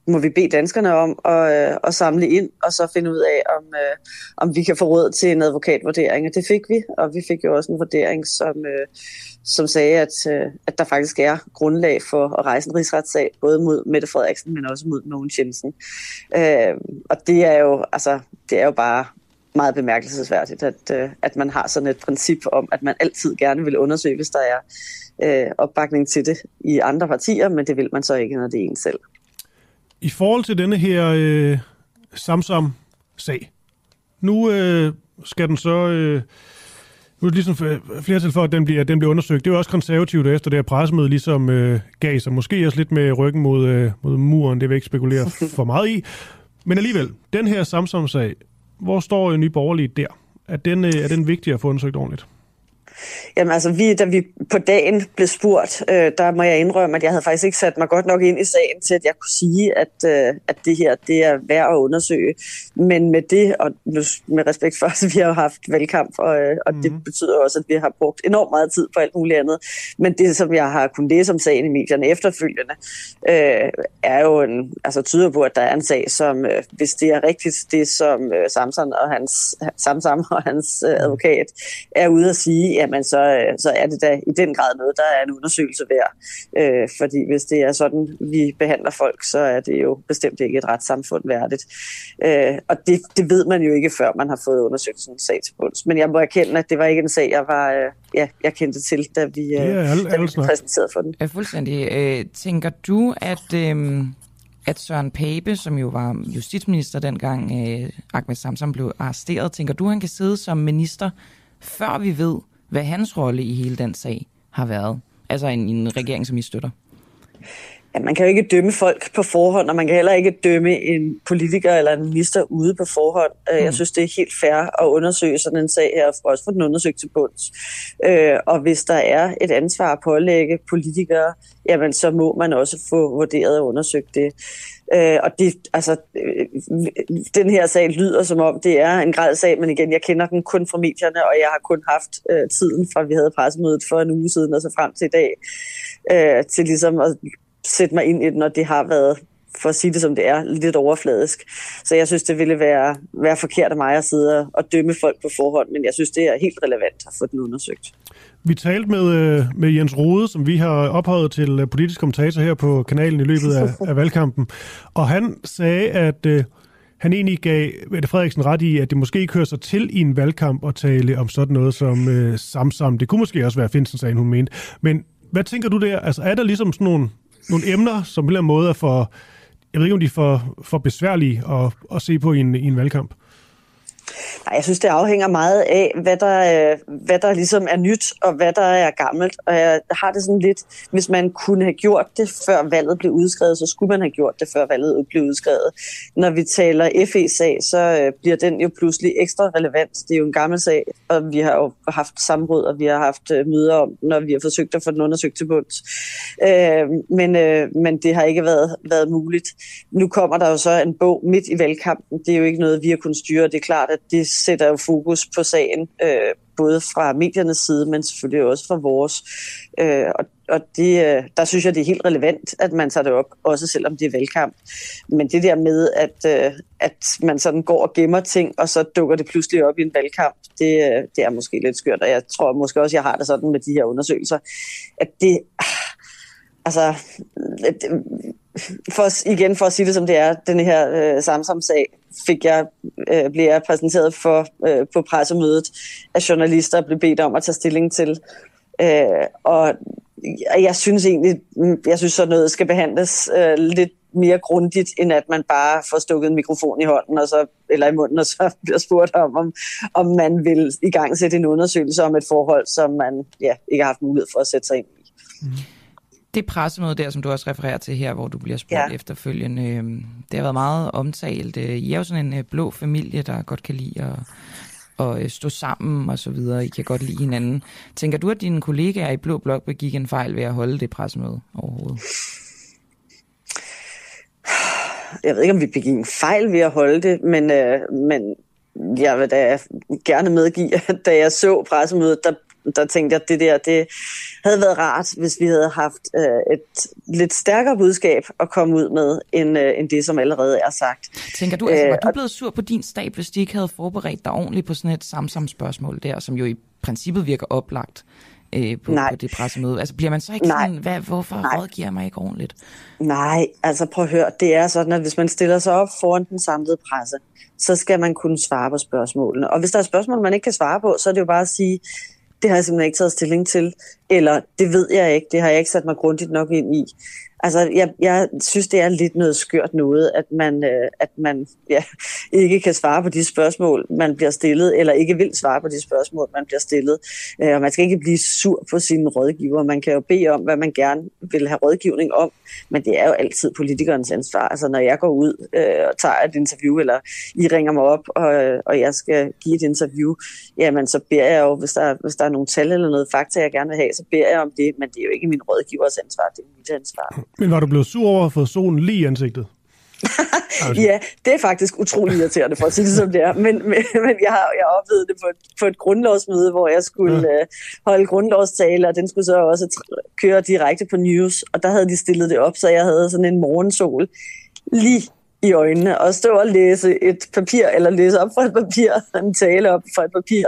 må vi bede danskerne om at, øh, at samle ind, og så finde ud af, om, øh, om vi kan få råd til en advokatvurdering. Og det fik vi, og vi fik jo også en vurdering, som, øh, som sagde, at, øh, at der faktisk er grundlag for at rejse en rigsretssag, både mod Mette Frederiksen, men også mod Mogens Jensen. Øh, og det er jo, altså, det er jo bare meget bemærkelsesværdigt, at, øh, at man har sådan et princip om, at man altid gerne vil undersøge, hvis der er øh, opbakning til det i andre partier, men det vil man så ikke, når det er en selv. I forhold til denne her øh, Samsam-sag, nu øh, skal den så... Øh, nu er det ligesom flertal for, at den bliver, den bliver undersøgt. Det er jo også konservativt, efter det her pressemøde ligesom øh, gav sig. Måske også lidt med ryggen mod, øh, mod muren, det vil jeg ikke spekulere <laughs> for meget i. Men alligevel, den her Samsam-sag, hvor står Nye Borgerlige der? Er den, øh, er den vigtig at få undersøgt ordentligt? Jamen altså, vi, da vi på dagen blev spurgt, øh, der må jeg indrømme, at jeg havde faktisk ikke sat mig godt nok ind i sagen til, at jeg kunne sige, at, øh, at det her det er værd at undersøge. Men med det, og med respekt for, at vi har haft valgkamp, og, øh, og mm. det mhm. betyder også, at vi har brugt enormt meget tid på alt muligt andet. Men det, som jeg har kunnet læse om sagen i medierne efterfølgende, øh, er jo en, altså tyder på, at der er en sag, som, øh, hvis det er rigtigt, det som øh, Samson og hans, Samsam og hans øh, advokat er ude at sige, jamen så, øh, så er det da i den grad noget, der er en undersøgelse værd. Øh, fordi hvis det er sådan, vi behandler folk, så er det jo bestemt ikke et retssamfund værdigt. Øh, og det, det ved man jo ikke, før man har fået undersøgt sådan en sag til bunds. Men jeg må erkende, at det var ikke en sag, jeg var... Øh, ja, jeg kendte til, da vi, øh, ja, alle, da vi præsenterede for den. Ja, fuldstændig. Øh, tænker du, at... Øh at Søren Pape, som jo var justitsminister dengang øh, Ahmed Samsam blev arresteret, tænker du, han kan sidde som minister, før vi ved, hvad hans rolle i hele den sag har været. Altså en, en regering, som I støtter. Ja, man kan jo ikke dømme folk på forhånd, og man kan heller ikke dømme en politiker eller en minister ude på forhånd. Øh, mm. Jeg synes, det er helt fair at undersøge sådan en sag her, og også få den undersøgt til bunds. Øh, og hvis der er et ansvar at pålægge politikere, jamen så må man også få vurderet og undersøgt det. Øh, og det, altså, øh, den her sag lyder som om, det er en grad sag, men igen, jeg kender den kun fra medierne, og jeg har kun haft øh, tiden fra, vi havde pressemødet for en uge siden, og så frem til i dag, øh, til ligesom at sætte mig ind i den, og det har været for at sige det som det er, lidt overfladisk. Så jeg synes, det ville være, være forkert af mig at sidde og dømme folk på forhånd, men jeg synes, det er helt relevant at få den undersøgt. Vi talte med, øh, med Jens Rode, som vi har ophøjet til øh, politisk kommentator her på kanalen i løbet af, <laughs> af valgkampen. Og han sagde, at øh, han egentlig gav Mette Frederiksen ret i, at det måske ikke hører sig til i en valgkamp at tale om sådan noget som øh, Samsam. Det kunne måske også være Finsen-sagen, hun mente. Men hvad tænker du der? Altså er der ligesom sådan nogle, nogle emner, som på en eller anden måde er for, jeg ved ikke om de er for, for besværlige at, at se på i en, i en valgkamp? Nej, jeg synes, det afhænger meget af, hvad der, øh, hvad der ligesom er nyt, og hvad der er gammelt. Og jeg har det sådan lidt, hvis man kunne have gjort det, før valget blev udskrevet, så skulle man have gjort det, før valget blev udskrevet. Når vi taler FE-sag, så øh, bliver den jo pludselig ekstra relevant. Det er jo en gammel sag, og vi har jo haft samråd, og vi har haft øh, møder om når vi har forsøgt at få den undersøgt til bunds. Men, men det har ikke været, været muligt. Nu kommer der jo så en bog midt i valgkampen. Det er jo ikke noget, vi har kunnet styre. Det er klart, at det sætter jo fokus på sagen, øh, både fra mediernes side, men selvfølgelig også fra vores. Øh, og og det, øh, der synes jeg, det er helt relevant, at man tager det op, også selvom det er valgkamp. Men det der med, at, øh, at man sådan går og gemmer ting, og så dukker det pludselig op i en valgkamp, det, øh, det er måske lidt skørt, og jeg tror måske også, jeg har det sådan med de her undersøgelser, at det... Ah, altså, for, igen for at sige det som det er, den her øh, Samsam-sag fik jeg, øh, blev jeg præsenteret for øh, på pressemødet, at journalister blev bedt om at tage stilling til. Øh, og jeg synes egentlig, mm, jeg synes sådan noget skal behandles øh, lidt mere grundigt, end at man bare får stukket en mikrofon i hånden, og så, eller i munden, og så <laughs> bliver spurgt om, om, om man vil i gang sætte en undersøgelse om et forhold, som man ja, ikke har haft mulighed for at sætte sig ind i. Mm det pressemøde der, som du også refererer til her, hvor du bliver spurgt ja. efterfølgende, øh, det har været meget omtalt. Øh, I er jo sådan en øh, blå familie, der godt kan lide at, at stå sammen og så videre. I kan godt lide hinanden. Tænker du, at dine kollegaer i Blå Blok begik en fejl ved at holde det pressemøde overhovedet? jeg ved ikke, om vi begik en fejl ved at holde det, men, øh, men jeg vil da gerne medgive, at da jeg så pressemødet, der, der tænkte jeg, at det der, det havde været rart, hvis vi havde haft øh, et lidt stærkere budskab at komme ud med, end, øh, end det, som allerede er sagt. Tænker du, altså, var du blevet sur på din stab, hvis de ikke havde forberedt dig ordentligt på sådan et samsam spørgsmål der, som jo i princippet virker oplagt? øh, på, Nej. på det pressemøde? Altså bliver man så ikke Nej. sådan, hvad, hvorfor Nej. rådgiver mig ikke ordentligt? Nej, altså prøv at høre, det er sådan, at hvis man stiller sig op foran den samlede presse, så skal man kunne svare på spørgsmålene. Og hvis der er spørgsmål, man ikke kan svare på, så er det jo bare at sige, det har jeg simpelthen ikke taget stilling til, eller det ved jeg ikke, det har jeg ikke sat mig grundigt nok ind i. Altså, jeg, jeg synes, det er lidt noget skørt noget, at man, øh, at man ja, ikke kan svare på de spørgsmål, man bliver stillet, eller ikke vil svare på de spørgsmål, man bliver stillet. Øh, og man skal ikke blive sur på sine rådgiver. Man kan jo bede om, hvad man gerne vil have rådgivning om, men det er jo altid politikernes ansvar. Altså, når jeg går ud øh, og tager et interview, eller I ringer mig op, og, og jeg skal give et interview, jamen, så beder jeg jo, hvis der, hvis der er nogle tal eller noget fakta, jeg gerne vil have, så beder jeg om det, men det er jo ikke min rådgivers ansvar, det er mit ansvar. Men var du blevet sur over at få solen lige i ansigtet? <laughs> ja, det er faktisk utrolig irriterende for at sige det som det er. Men, men, men jeg har jeg oplevet det på et, på et grundlovsmøde, hvor jeg skulle ja. uh, holde grundlovstale, og den skulle så også køre direkte på news. Og der havde de stillet det op, så jeg havde sådan en morgensol lige i øjnene og stå og læse et papir, eller læse op fra et papir, <laughs> en tale op fra et papir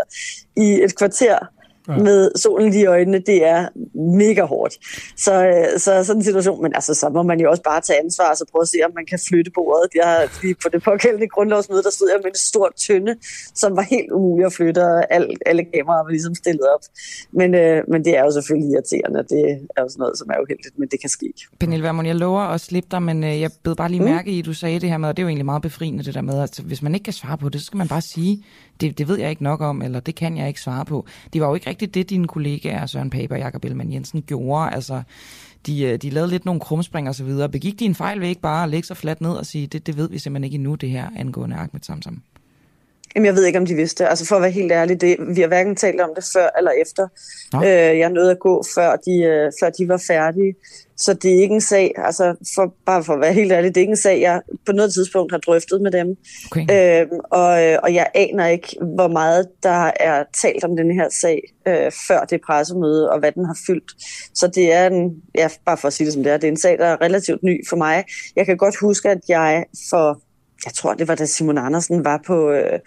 i et kvarter ja. med solen lige i øjnene, det er mega hårdt. Så, øh, så sådan en situation, men altså, så må man jo også bare tage ansvar og så prøve at se, om man kan flytte bordet. Jeg har lige på det pågældende grundlovsmøde, der stod jeg med en stor tynde, som var helt umulig at flytte, og alle, alle kameraer var ligesom stillet op. Men, øh, men det er jo selvfølgelig irriterende, det er jo sådan noget, som er uheldigt, men det kan ske. Pernille Vermund, jeg lover at slippe dig, men øh, jeg bed bare lige mm. mærke i, at du sagde det her med, og det er jo egentlig meget befriende det der med, at hvis man ikke kan svare på det, så skal man bare sige, det, det ved jeg ikke nok om, eller det kan jeg ikke svare på. Det var jo ikke rigtigt det, dine kollegaer, Søren Pape og Jakob Ellemann Jensen, gjorde. Altså, de, øh, de lavede lidt nogle krumspring og så videre. Begik de en fejl ved ikke bare at lægge sig fladt ned og sige, det, det ved vi simpelthen ikke endnu, det her angående Ahmed Samsam? Jamen, jeg ved ikke, om de vidste. Altså, for at være helt ærlig, det, vi har hverken talt om det før eller efter. Øh, jeg nåede at gå, før de, øh, før de var færdige. Så det er ikke en sag, altså for, bare for at være helt ærlig, det er ikke en sag, jeg på noget tidspunkt har drøftet med dem. Okay. Øhm, og, øh, og jeg aner ikke, hvor meget der er talt om den her sag øh, før det pressemøde, og hvad den har fyldt. Så det er en, ja, bare for at sige det som det er, det er en sag, der er relativt ny for mig. Jeg kan godt huske, at jeg for jeg tror, det var da Simon Andersen var på, øh,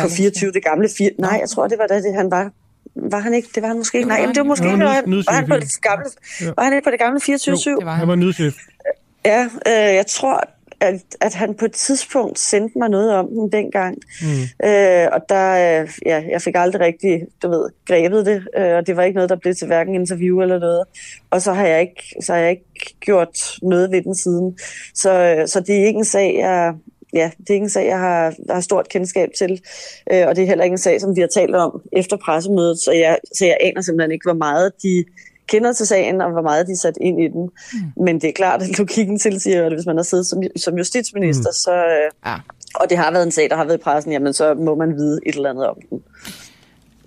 på 24, det gamle... Fir, nej, jeg tror, det var da det, han var var han ikke? Det var han måske ikke. Nej, jamen, det var måske ikke. Var, var, han på det gamle, ja. var han ikke på det gamle 24-7? Han var nødchef. Ja, øh, jeg tror, at, at han på et tidspunkt sendte mig noget om den dengang. Mm. Øh, og der, øh, ja, jeg fik aldrig rigtig, du ved, grebet det, øh, og det var ikke noget, der blev til hverken interview eller noget. Og så har jeg ikke, så har jeg ikke gjort noget ved den siden. Så, øh, så det er ikke en sag, jeg, ja, det er ikke en sag, jeg har, har stort kendskab til, øh, og det er heller ikke en sag, som vi har talt om efter pressemødet, så jeg, så jeg aner simpelthen ikke, hvor meget de kender til sagen, og hvor meget de er sat ind i den. Mm. Men det er klart, at logikken tilsiger, at hvis man har siddet som, som justitsminister, mm. så, øh, ja. og det har været en sag, der har været i pressen, jamen så må man vide et eller andet om den.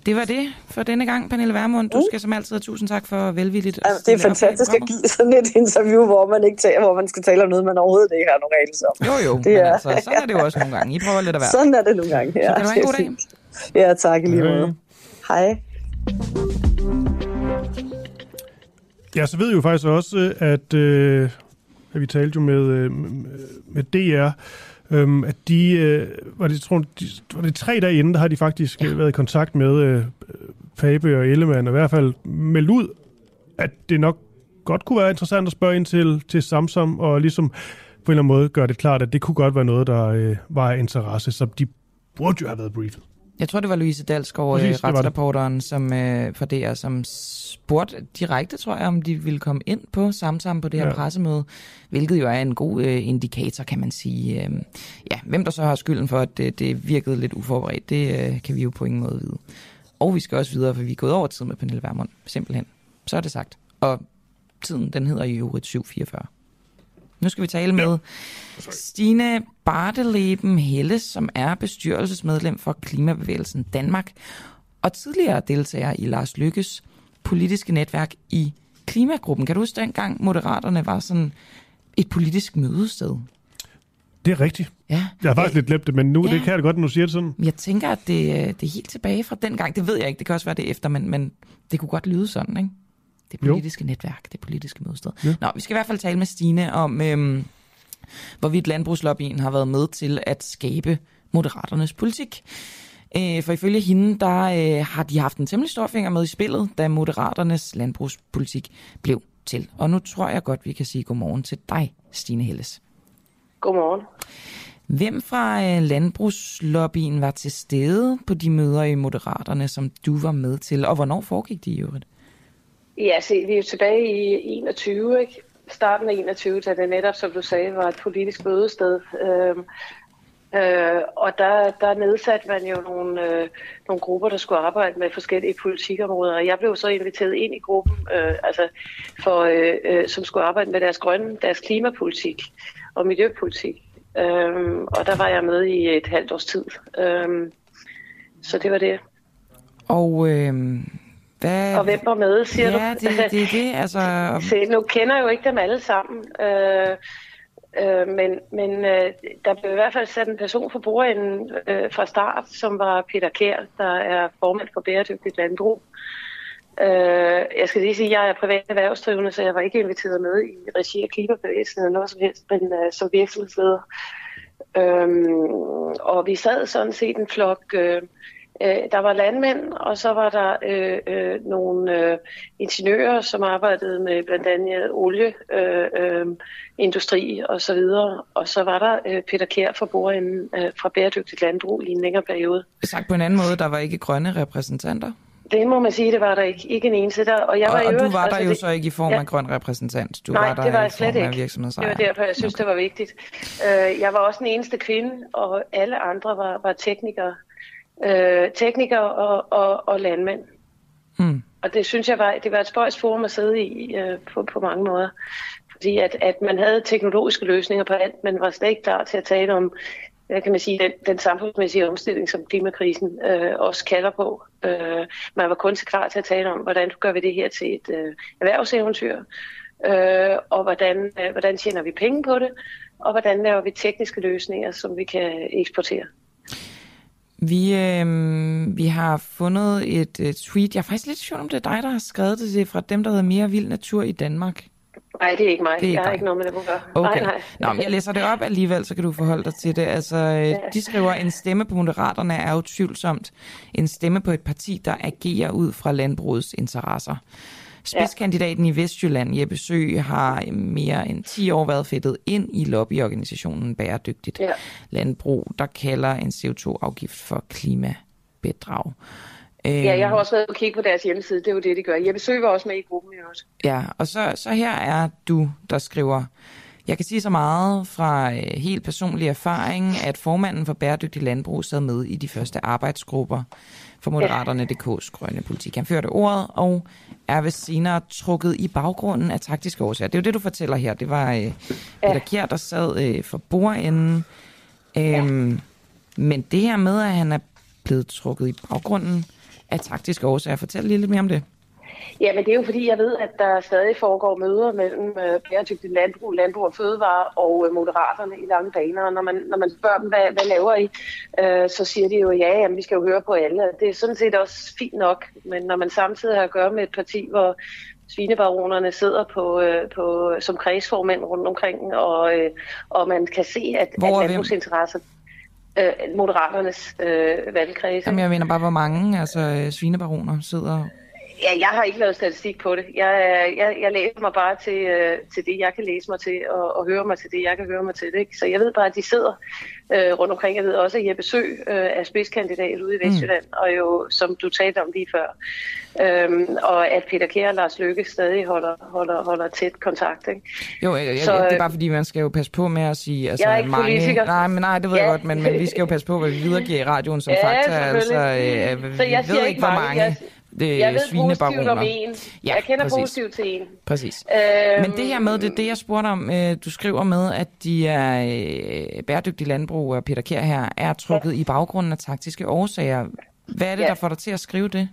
Det var det for denne gang, Pernille Vermund. Du mm. skal som altid have tusind tak for velvilligt. Ja, det er fantastisk at give sådan et interview, hvor man, ikke taler, hvor man skal tale om noget, man overhovedet ikke har nogen regelser om. Jo, jo. Det er... altså, sådan er det jo også nogle gange. I prøver lidt at være. Sådan er det nogle gange, ja. Så kan du have en god dag. <laughs> Ja, tak i lige måde. Hej. Ja, så ved jeg jo faktisk også, at, øh, at vi talte jo med, øh, med DR, Øhm, at de, øh, var det, tror, de, var det tre dage inden, der har de faktisk ja. været i kontakt med øh, Fabe og Ellemann, og i hvert fald meldt ud, at det nok godt kunne være interessant at spørge ind til, til Samsung, og ligesom på en eller anden måde gøre det klart, at det kunne godt være noget, der øh, var af interesse, så de burde jo have været briefet. Jeg tror, det var Louise Dalsgaard, Præcis, retsreporteren, som, øh, for DR, som spurgte direkte, tror jeg, om de ville komme ind på Samsam på det her ja. pressemøde, hvilket jo er en god øh, indikator, kan man sige. Øh, ja, hvem der så har skylden for, at det, det virkede lidt uforberedt, det øh, kan vi jo på ingen måde vide. Og vi skal også videre, for vi er gået over tid med Pernille Vermund, simpelthen. Så er det sagt. Og tiden, den hedder jo 744. Nu skal vi tale med Stine Barteleben Helle, som er bestyrelsesmedlem for Klimabevægelsen Danmark, og tidligere deltager i Lars Lykkes politiske netværk i Klimagruppen. Kan du huske dengang Moderaterne var sådan et politisk mødested? Det er rigtigt. Ja. Jeg har faktisk lidt glemt det, men nu Ja. det kan jeg godt, når du siger det sådan. Jeg tænker, at det, øh, det er helt tilbage fra den gang. Det ved jeg ikke. Det kan også være det efter, men, men det kunne godt lyde sådan, ikke? Det politiske jo. netværk, det politiske mødested. Ja. Nå, vi skal i hvert fald tale med Stine om, øhm, hvorvidt landbrugslobbyen har været med til at skabe moderaternes politik. Øh, for ifølge hende, der øh, har de haft en temmelig stor finger med i spillet, da moderaternes landbrugspolitik blev til. Og nu tror jeg godt, vi kan sige godmorgen til dig, Stine Helles. Godmorgen. Hvem fra øh, landbrugslobbyen var til stede på de møder i Moderaterne, som du var med til, og hvornår foregik de i øvrigt? Ja, se, vi er jo tilbage i 21, ikke? Starten af 21, da det netop, som du sagde, var et politisk mødested. Øhm, øh, og der, der nedsatte man jo nogle, øh, nogle grupper, der skulle arbejde med forskellige politikområder. Og jeg blev så inviteret ind i gruppen, øh, altså for, øh, øh, som skulle arbejde med deres grønne, deres klimapolitik og miljøpolitik. Øhm, og der var jeg med i et halvt års tid. Øhm, så det var det. Og øh, hvad... Og hvem var med, siger du? ja, det, det er det. Altså, Se, nu kender jeg jo ikke dem alle sammen, øh, øh, men, men øh, der blev i hvert fald sat en person for bordenden øh, fra start, som var Peter Kær, der er formand for Bæredygtigt Landbrug. Øh, jeg skal lige sige, at jeg er privat erhvervsdrivende, så jeg var ikke inviteret med i regi af klimabevægelsen eller noget som helst, men øh, som virksomhedsleder. Øhm, og vi sad sådan set en flok, øh, øh, der var landmænd, og så var der øh, øh, nogle øh, ingeniører, som arbejdede med blandt andet olieindustri øh, øh, og så videre. Og så var der øh, Peter Kjær fra bordenden øh, fra Bæredygtigt Landbrug i en længere periode. sagt på en anden måde, der var ikke grønne repræsentanter. Det må man sige, det var der ikke. Ikke en eneste der. Og, jeg Og, var og du øvrigt- var der altså jo det- så ikke i form Ja. af grøn repræsentant. Du Nej, var der det var jeg slet ikke. Det var derfor, jeg synes, okay. det var vigtigt. Øh, jeg var også den eneste kvinde, og alle andre var, var teknikere. Øh, teknikere og, og, og landmænd. Hmm. Og det synes jeg var, det var et spøjs forum at sidde i øh, på, på mange måder. Fordi at, at man havde teknologiske løsninger på alt, men var slet ikke klar til at tale om, hvad kan man sige, den, den samfundsmæssige omstilling, som klimakrisen øh, også kalder på. Øh, man var kun til klar til at tale om, hvordan gør vi det her til et øh, erhvervseventyr, øh, og hvordan, øh, hvordan tjener vi penge på det, og hvordan laver vi tekniske løsninger, som vi kan eksportere. Vi, øh, vi har fundet et, et tweet. Jeg er faktisk lidt tvivl om, det er dig, der har skrevet det. Det er fra dem, der hedder Mere Vild Natur i Danmark. Nej, det er ikke mig. Det er jeg har dig. ikke noget med det at gøre. Okay. Nej, nej. Nå, men jeg læser det op alligevel, så kan du forholde dig til det. Altså, ja. de skriver, en stemme på Moderaterne er utvivlsomt en stemme på et parti, der agerer ud fra landbrugets interesser. Spidskandidaten i Vestjylland, Jeppe Sø, har mere end 10 år været fedtet ind i lobbyorganisationen Bæredygtigt Ja. Landbrug, der kalder en CO2-afgift for klimabedrag. Øhm, Ja, jeg har også været og kigge på deres hjemmeside. Det er jo det, de gør. Jeppe Sø var også med i gruppen i øvrigt. Ja, og så, så her er du, der skriver, jeg kan sige så meget fra øh, helt personlig erfaring, at formanden for Bæredygtig Landbrug sad med i de første arbejdsgrupper for Moderaterne.dk's grønne politik. Han førte ordet og er vist senere trukket i baggrunden af taktiske årsager. Det er jo det, du fortæller her. Det var øh, Peter Kjær, der sad øh, for bordenden. Øhm, Men det her med, at han er blevet trukket i baggrunden af taktiske årsager, fortæl lige lidt mere om det. Ja, men det er jo fordi, jeg ved, at der stadig foregår møder mellem øh, bæredygtigt landbrug, landbrug og fødevare og øh, moderaterne i lange baner. Og når man, når man spørger dem, hvad, hvad laver I, øh, så siger de jo, ja, jamen, vi skal jo høre på alle. Det er sådan set også fint nok, men når man samtidig har at gøre med et parti, hvor svinebaronerne sidder på, øh, på, som kredsformænd rundt omkring, og, øh, og man kan se, at, Hvor at landbrugsinteresser, øh, moderaternes øh, valgkredse, Jamen, jeg mener bare, hvor mange altså, øh, svinebaroner sidder... Ja, jeg har ikke lavet statistik på det. Jeg, jeg, jeg læser mig bare til, øh, til det, jeg kan læse mig til, og, og høre mig til det, jeg kan høre mig til. Det, ikke? Så jeg ved bare, at de sidder øh, rundt omkring. Jeg ved også, at Jeppe Sø øh, er spidskandidat ude i Vestjylland, mm. og jo, som du talte om lige før. Øhm, og at Peter Kjær og Lars Lykke stadig holder, holder, holder tæt kontakt. Ikke? Jo, jeg, jeg, Så, så, det er øh, bare fordi, man skal jo passe på med at sige... Altså, Jeg er ikke mange, politiker. Nej, men nej, det ved ja. Jeg godt, men, men vi skal jo passe på, hvad vi <laughs> videregiver i radioen som Ja, fakta. Altså, øh, Så vi jeg ved ikke, hvor mange. mange Jeg- øh, Jeg ved positivt om en. Ja, jeg kender præcis. positivt til en. Præcis. Øhm, Men det her med, det er det, jeg spurgte om. Øh, Du skriver med, at de er øh, bæredygtige landbrug, og Peter Kjær her, er trukket ja. i baggrunden af taktiske årsager. Hvad er det, Ja. der får dig til at skrive det?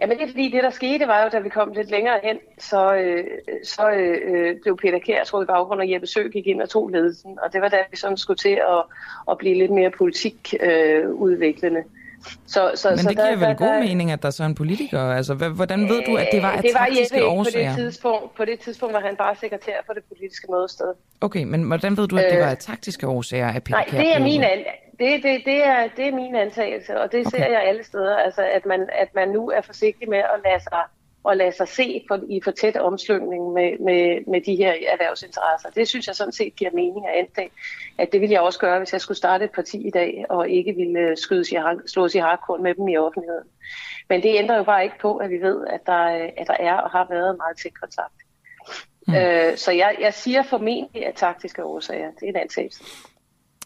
Jamen det er fordi, det der skete var jo, da vi kom lidt længere hen, så, øh, så øh, blev Peter Kjær troet i baggrund, og Jeppe Sø gik ind og tog ledelsen. Og det var da vi sådan skulle til at, at blive lidt mere politikudviklende. Øh, så, så, Men så det giver der, vel der, god der, mening, at der så er en politiker? Altså, hvordan ved du, at det var af det var taktiske årsager? På det, tidspunkt, på det tidspunkt var han bare sekretær for det politiske mødested. Okay, men hvordan ved du, at det var af øh, taktiske årsager, at Nej, det er, min an, det, det, det, er, det er min antagelse, og det okay. ser jeg alle steder. Altså, at man, at man nu er forsigtig med at lade sig at lade sig se for, i for tæt omslutning med, med, med de her erhvervsinteresser. Det synes jeg sådan set giver mening at antage, at det ville jeg også gøre, hvis jeg skulle starte et parti i dag, og ikke ville skydes i, slås i hardcore med dem i offentligheden. Men det ændrer jo bare ikke på, at vi ved, at der, at der er og har været meget tæt kontakt. Mm. Øh, så jeg, jeg siger formentlig af taktiske årsager. Det er en antagelse.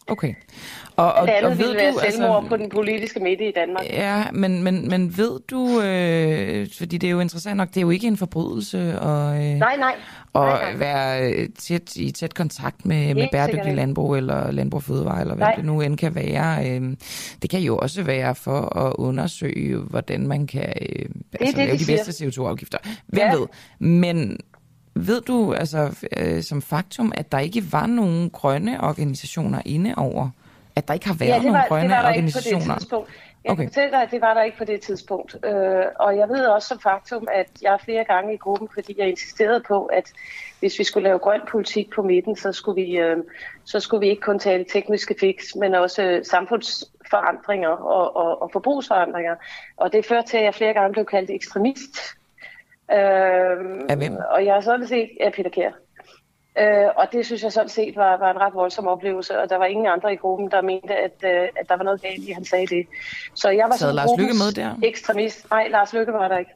Okay. Og, og, det andet og ved ville være du, selvmord altså, på den politiske midte i Danmark. Ja, men, men, men ved du, øh, fordi det er jo interessant nok, det er jo ikke en forbrydelse at, øh, nej, nej. at nej, nej. være tæt, i tæt kontakt med, med bæredygtig landbrug eller landbrug fødevare, eller hvad nej. det nu end kan være. Øh, det kan jo også være for at undersøge, hvordan man kan øh, altså, det, lave de, de bedste CO2-afgifter. Hvem ja. ved? Men ved du altså øh, som faktum, at der ikke var nogen grønne organisationer inde over? At der ikke har været ja, var, nogen grønne det var der organisationer? Ikke på det tidspunkt. Jeg okay. kan fortælle dig, at det var der ikke på det tidspunkt. Øh, og jeg ved også som faktum, at jeg flere gange i gruppen, fordi jeg insisterede på, at hvis vi skulle lave grøn politik på midten, så skulle vi, øh, så skulle vi ikke kun tale tekniske fix, men også øh, samfundsforandringer og, og, og forbrugsforandringer. Og det førte til, at jeg flere gange blev kaldt ekstremist Øh, af hvem? Og jeg har sådan set af Peter Kjær. Øh, og det synes jeg sådan set var, var en ret voldsom oplevelse, og der var ingen andre i gruppen, der mente, at, øh, at der var noget galt i, han sagde det. Så jeg var sad Lars Lykke med der? ekstremist. Nej, Lars Lykke var der ikke.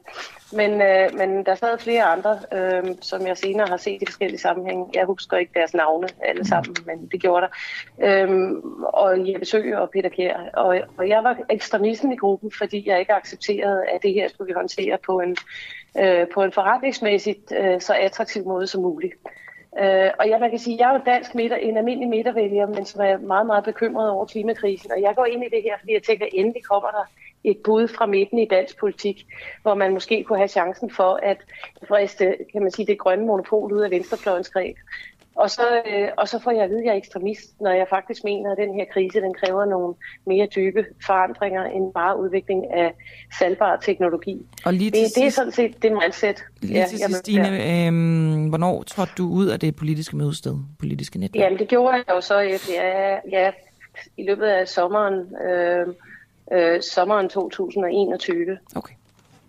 Men, øh, men der sad flere andre, øh, som jeg senere har set i forskellige sammenhænge. Jeg husker ikke deres navne alle sammen, mm. men det gjorde der. Øh, og Jeppe Sø og Peter Kjær. Og, og jeg var ekstremisten i gruppen, fordi jeg ikke accepterede, at det her skulle vi håndtere på en, øh, på en forretningsmæssigt øh, så attraktiv måde som muligt. Øh, og jeg man kan sige, jeg er jo dansk midter, en almindelig midtervælger, men som er meget, meget bekymret over klimakrisen. Og jeg går ind i det her, fordi jeg tænker, at endelig kommer der et bud fra midten i dansk politik, hvor man måske kunne have chancen for at friste, kan man sige, det grønne monopol ud af venstrefløjens greb. Og så, øh, og så får jeg at vide, at jeg er ekstremist, når jeg faktisk mener, at den her krise den kræver nogle mere dybe forandringer end bare udvikling af salgbar teknologi. Og lige det, sidst, det er sådan set det mindset. Lige til sidst, Stine, øh, hvornår trådte du ud af det politiske mødested, politiske netværk? Jamen, det gjorde jeg jo så ja, ja, i løbet af sommeren, øh, øh, sommeren 2021. Okay.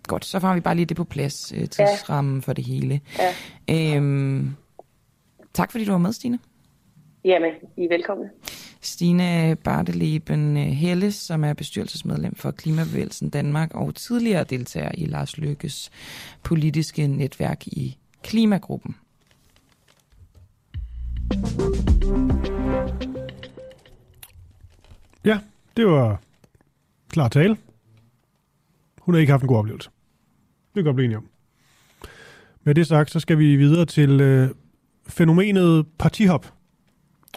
Godt, så får vi bare lige det på plads, øh, tidsrammen ja. for det hele. Ja. Øhm, Tak fordi du var med, Stine. Jamen, I er velkomne. Stine Barteleben Helle, som er bestyrelsesmedlem for Klimabevægelsen Danmark og tidligere deltager i Lars Lykkes politiske netværk i Klimagruppen. Ja, det var klar tale. Hun har ikke haft en god oplevelse. Det kan godt blive om. Med det sagt, så skal vi videre til øh, fænomenet partihop.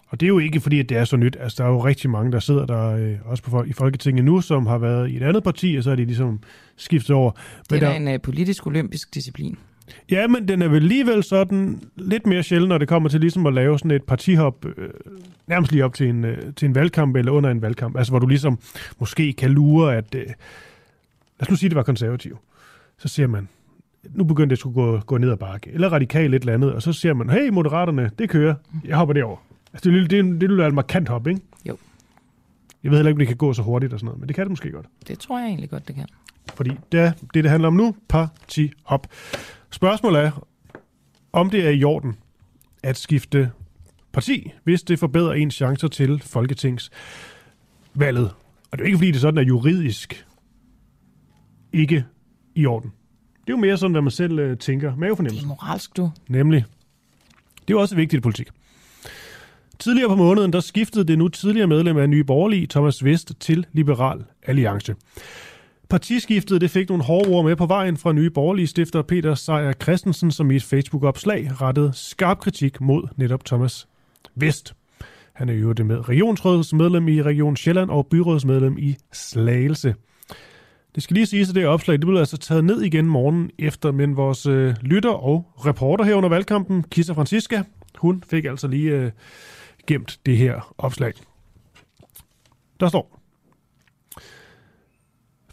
Og det er jo ikke fordi, at det er så nyt. Altså, der er jo rigtig mange, der sidder der, øh, også på, i Folketinget nu, som har været i et andet parti, og så er de ligesom skiftet over. Men det er der, en uh, politisk olympisk disciplin. Ja, men den er vel alligevel sådan lidt mere sjældent, når det kommer til ligesom at lave sådan et partihop, øh, nærmest lige op til en, øh, til en valgkamp eller under en valgkamp. Altså, hvor du ligesom måske kan lure, at... Øh, lad os nu sige, at det var konservativ. Så siger man, nu begyndte det skulle gå, gå ned ad bakke, eller radikalt et eller andet, og så siger man, hey, moderaterne, det kører, jeg hopper derover. Altså, det, det, det, det være et markant hop, ikke? Jo. Jeg ved heller ikke, om det kan gå så hurtigt og sådan noget, men det kan det måske godt. Det tror jeg egentlig godt, det kan. Fordi det er det, det handler om nu, parti hop. Spørgsmålet er, om det er i orden at skifte parti, hvis det forbedrer ens chancer til folketingsvalget. Og det er jo ikke, fordi det sådan er juridisk ikke i orden. Det er jo mere sådan, hvad man selv øh, tænker. Mavefornemmelse. Det er moralsk, du. Nemlig. Det er jo også vigtigt i politik. Tidligere på måneden, der skiftede det nu tidligere medlem af Nye Borgerlige, Thomas Vest, til Liberal Alliance. Partiskiftet det fik nogle hårde ord med på vejen fra Nye Borgerlige stifter Peter Sejer Christensen, som i et Facebook-opslag rettede skarp kritik mod netop Thomas Vest. Han er jo det med regionsrådsmedlem i Region Sjælland og byrådsmedlem i Slagelse. Det skal lige siges, at det opslag det blev altså taget ned igen morgen efter, men vores øh, lytter og reporter her under valgkampen, Kissa Francisca, hun fik altså lige øh, gemt det her opslag. Der står,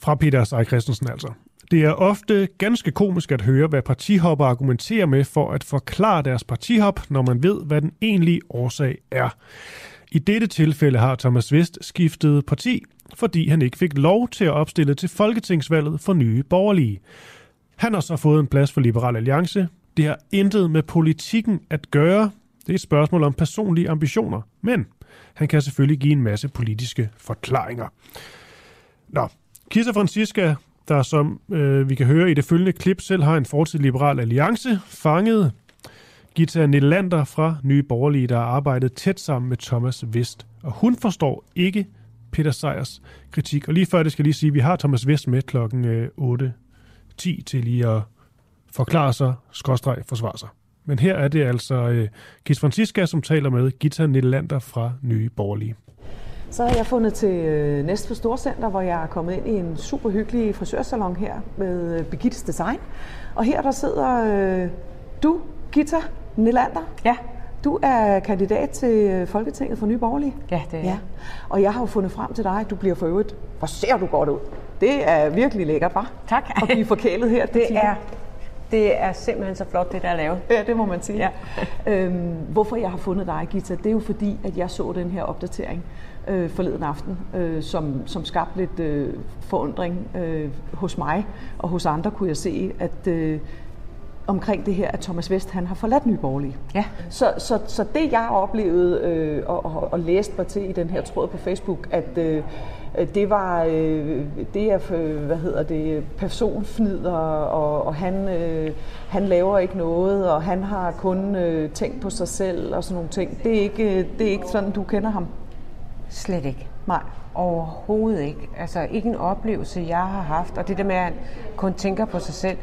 fra Peter Sej Christensen altså. Det er ofte ganske komisk at høre, hvad partihopper argumenterer med for at forklare deres partihop, når man ved, hvad den egentlige årsag er. I dette tilfælde har Thomas Vest skiftet parti, fordi han ikke fik lov til at opstille til folketingsvalget for nye borgerlige. Han har så fået en plads for Liberal Alliance. Det har intet med politikken at gøre. Det er et spørgsmål om personlige ambitioner. Men han kan selvfølgelig give en masse politiske forklaringer. Nå, Kisa Francisca, der som øh, vi kan høre i det følgende klip, selv har en fortid Liberal Alliance, fanget Gita Nelander fra Nye Borgerlige, der har arbejdet tæt sammen med Thomas Vest. Og hun forstår ikke Peter Sejers kritik. Og lige før det skal lige sige, at vi har Thomas Vest med klokken øh, 8.10 til lige at forklare sig, skråstreg, forsvare sig. Men her er det altså øh, Kis Francisca, som taler med Gita Nelander fra Nye Borgerlige. Så har jeg fundet til øh, Næstved Storcenter, hvor jeg er kommet ind i en super hyggelig frisørsalon her med Begits Birgittes Design. Og her der sidder øh, du, Gita Nelander. Ja. Du er kandidat til øh, Folketinget for Nye Borgerlige. Ja, det er ja. Og jeg har jo fundet frem til dig, at du bliver for øvrigt. Hvor ser du godt ud. Det er virkelig lækkert, var. Tak. At blive forkælet her. Det er, det er simpelthen så flot, det der er lavet. Ja, det må man sige. Ja. øhm, hvorfor jeg har fundet dig, Gita, det er jo fordi, at jeg så den her opdatering øh, forleden aften, øh, som, som skabte lidt øh, forundring øh, hos mig og hos andre, kunne jeg se, at øh, omkring det her, at Thomas Vest han har forladt Nye Borgerlige. Ja. Så, så, så det jeg oplevede øh, og, og, og læste mig til i den her tråd på Facebook, at øh, det var øh, det er hvad hedder det personfnider og, og han øh, han laver ikke noget og han har kun øh, tænkt på sig selv og sådan nogle ting. Det er ikke det er ikke sådan du kender ham. Slet ikke. Nej. Overhovedet ikke. Altså ikke en oplevelse, jeg har haft. Og det der med, at han kun tænker på sig selv,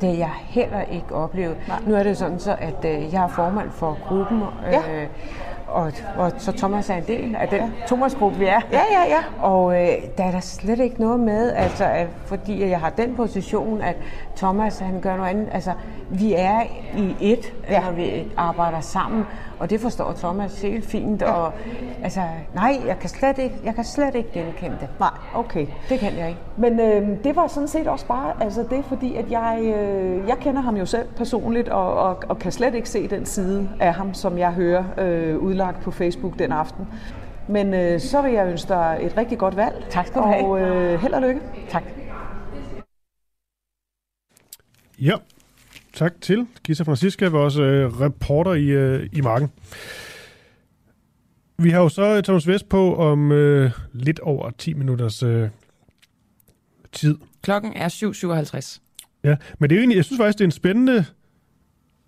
det har jeg heller ikke oplevet. Nej. Nu er det sådan så, at øh, jeg er formand for gruppen, øh, Ja. og, og så Thomas er en del af den ja. Thomas-gruppe, vi er. Ja, ja, ja. Og øh, der er der slet ikke noget med, altså, at, fordi jeg har den position, at Thomas han gør noget andet. Altså, vi er i et, ja. når vi arbejder sammen, og det forstår Thomas helt fint. Ja. Og, altså, nej, jeg kan, slet ikke, jeg kan slet ikke genkende det. Nej, okay. Det kan jeg ikke. Men øh, det var sådan set også bare, altså det fordi, at jeg, øh, jeg kender ham jo selv personligt, og, og, og kan slet ikke se den side af ham, som jeg hører øh, udlagt på Facebook den aften. Men øh, så vil jeg ønske dig et rigtig godt valg. Tak skal du have. Og øh, held og lykke. Tak. Ja, tak til Gisa Francisca, vores øh, reporter i, øh, i marken. Vi har jo så Thomas Vest på om øh, lidt over 10 minutters øh, tid. Klokken er 7.57. Ja, men det er jo egentlig, jeg synes faktisk, det er en spændende...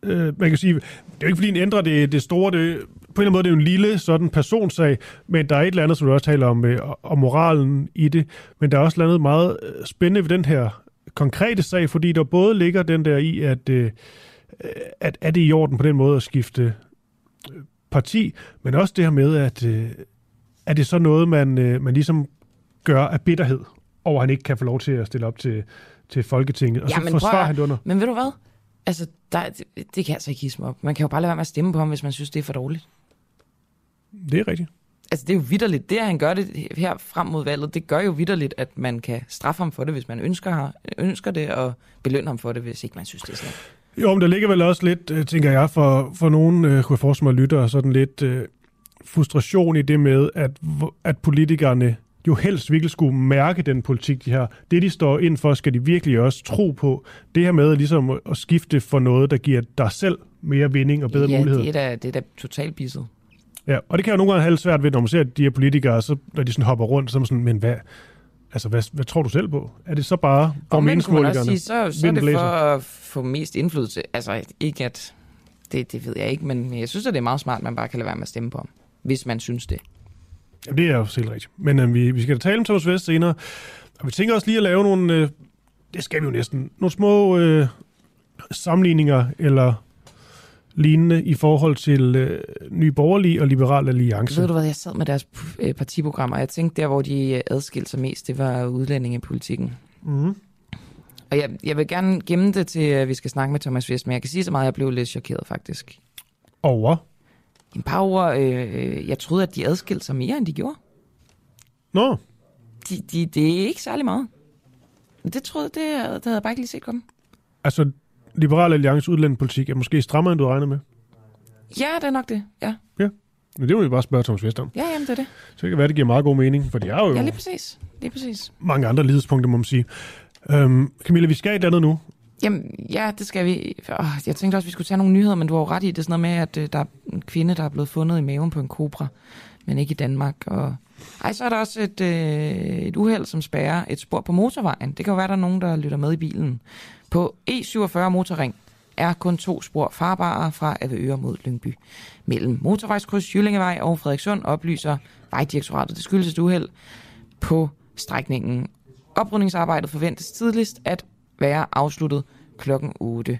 Øh, man kan sige, det er jo ikke fordi, den ændrer det, det store... Det, på en eller anden måde, det er jo en lille sådan personsag, men der er et eller andet, som du også taler om, øh, om moralen i det. Men der er også noget meget øh, spændende ved den her konkrete sag, fordi der både ligger den der i, at, øh, at er det i orden på den måde at skifte øh, parti, men også det her med, at øh, er det så noget, man, øh, man ligesom gør af bitterhed over, at han ikke kan få lov til at stille op til, til Folketinget, og Ja, så forsvarer han det under. Men ved du hvad? Altså, der, det, det kan altså ikke hisse mig op. Man kan jo bare lade være med at stemme på ham, hvis man synes, det er for dårligt. Det er rigtigt. Altså, det er jo vidderligt. Det, at han gør det her frem mod valget, det gør jo vidderligt, at man kan straffe ham for det, hvis man ønsker, ønsker det, og belønne ham for det, hvis ikke man synes, det er slemt. Jo, men der ligger vel også lidt, øh, tænker jeg, for, for nogen, øh, kunne jeg forestille mig, lytter, sådan lidt øh, frustration i det med, at, at politikerne jo helst virkelig skulle mærke den politik, de har. Det, de står ind for, skal de virkelig også tro på. Det her med ligesom at- skifte for noget, der giver dig selv mere vinding og bedre ja, muligheder. det er da, det er da totalt bisset. Ja, og det kan jo nogle gange have lidt svært ved, når man ser de her politikere, så, når de sådan hopper rundt, så er man sådan, men hvad, altså, hvad, hvad tror du selv på? Er det så bare også meningsmålingerne? sige, så, så er det for at få mest indflydelse. Altså, ikke at... Det, det ved jeg ikke, men jeg synes, at det er meget smart, at man bare kan lade være med at stemme på ham. Hvis man synes det. Jamen, det er jo helt rigtigt. Men øh, vi, vi skal da tale om Thomas Vest senere. Og vi tænker også lige at lave nogle, øh, det skal vi jo næsten, nogle små øh, sammenligninger eller lignende i forhold til øh, Nye Borgerlige og Liberal Alliance. Ved du hvad, jeg sad med deres øh, partiprogrammer, og jeg tænkte, der hvor de øh, adskilte sig mest, det var udlændingepolitikken. Mm. Og jeg, jeg vil gerne gemme det til, at vi skal snakke med Thomas Vest, men jeg kan sige så meget, at jeg blev lidt chokeret faktisk. Over? En par år, øh, jeg troede, at de adskilte sig mere, end de gjorde. Nå. De, de, det er ikke særlig meget. Det troede det, det havde jeg bare ikke lige set komme. Altså, Liberal Alliance udlændingepolitik er måske strammere, end du regner med. Ja, det er nok det, ja. Ja. Men det må vi bare spørge Thomas Vest om. Ja, jamen det er det. Så det kan være, det giver meget god mening, for de er jo Ja, lige præcis. Lige præcis. mange andre lidespunkter, må man sige. Øhm, Camilla, vi skal et andet nu. Jamen, ja, det skal vi. Oh, jeg tænkte også, vi skulle tage nogle nyheder, men du har jo ret i, det er sådan noget med, at øh, der er en kvinde, der er blevet fundet i maven på en kobra, men ikke i Danmark. Og... Ej, så er der også et, øh, et uheld, som spærrer et spor på motorvejen. Det kan jo være, der er nogen, der lytter med i bilen. På E47 motorring er kun to spor farbare fra Avedøre mod Lyngby. Mellem motorvejskryds Jyllingevej og Frederikssund oplyser Vejdirektoratet. Det skyldes et uheld på strækningen. Oprydningsarbejdet forventes tidligst at være afsluttet klokken 8.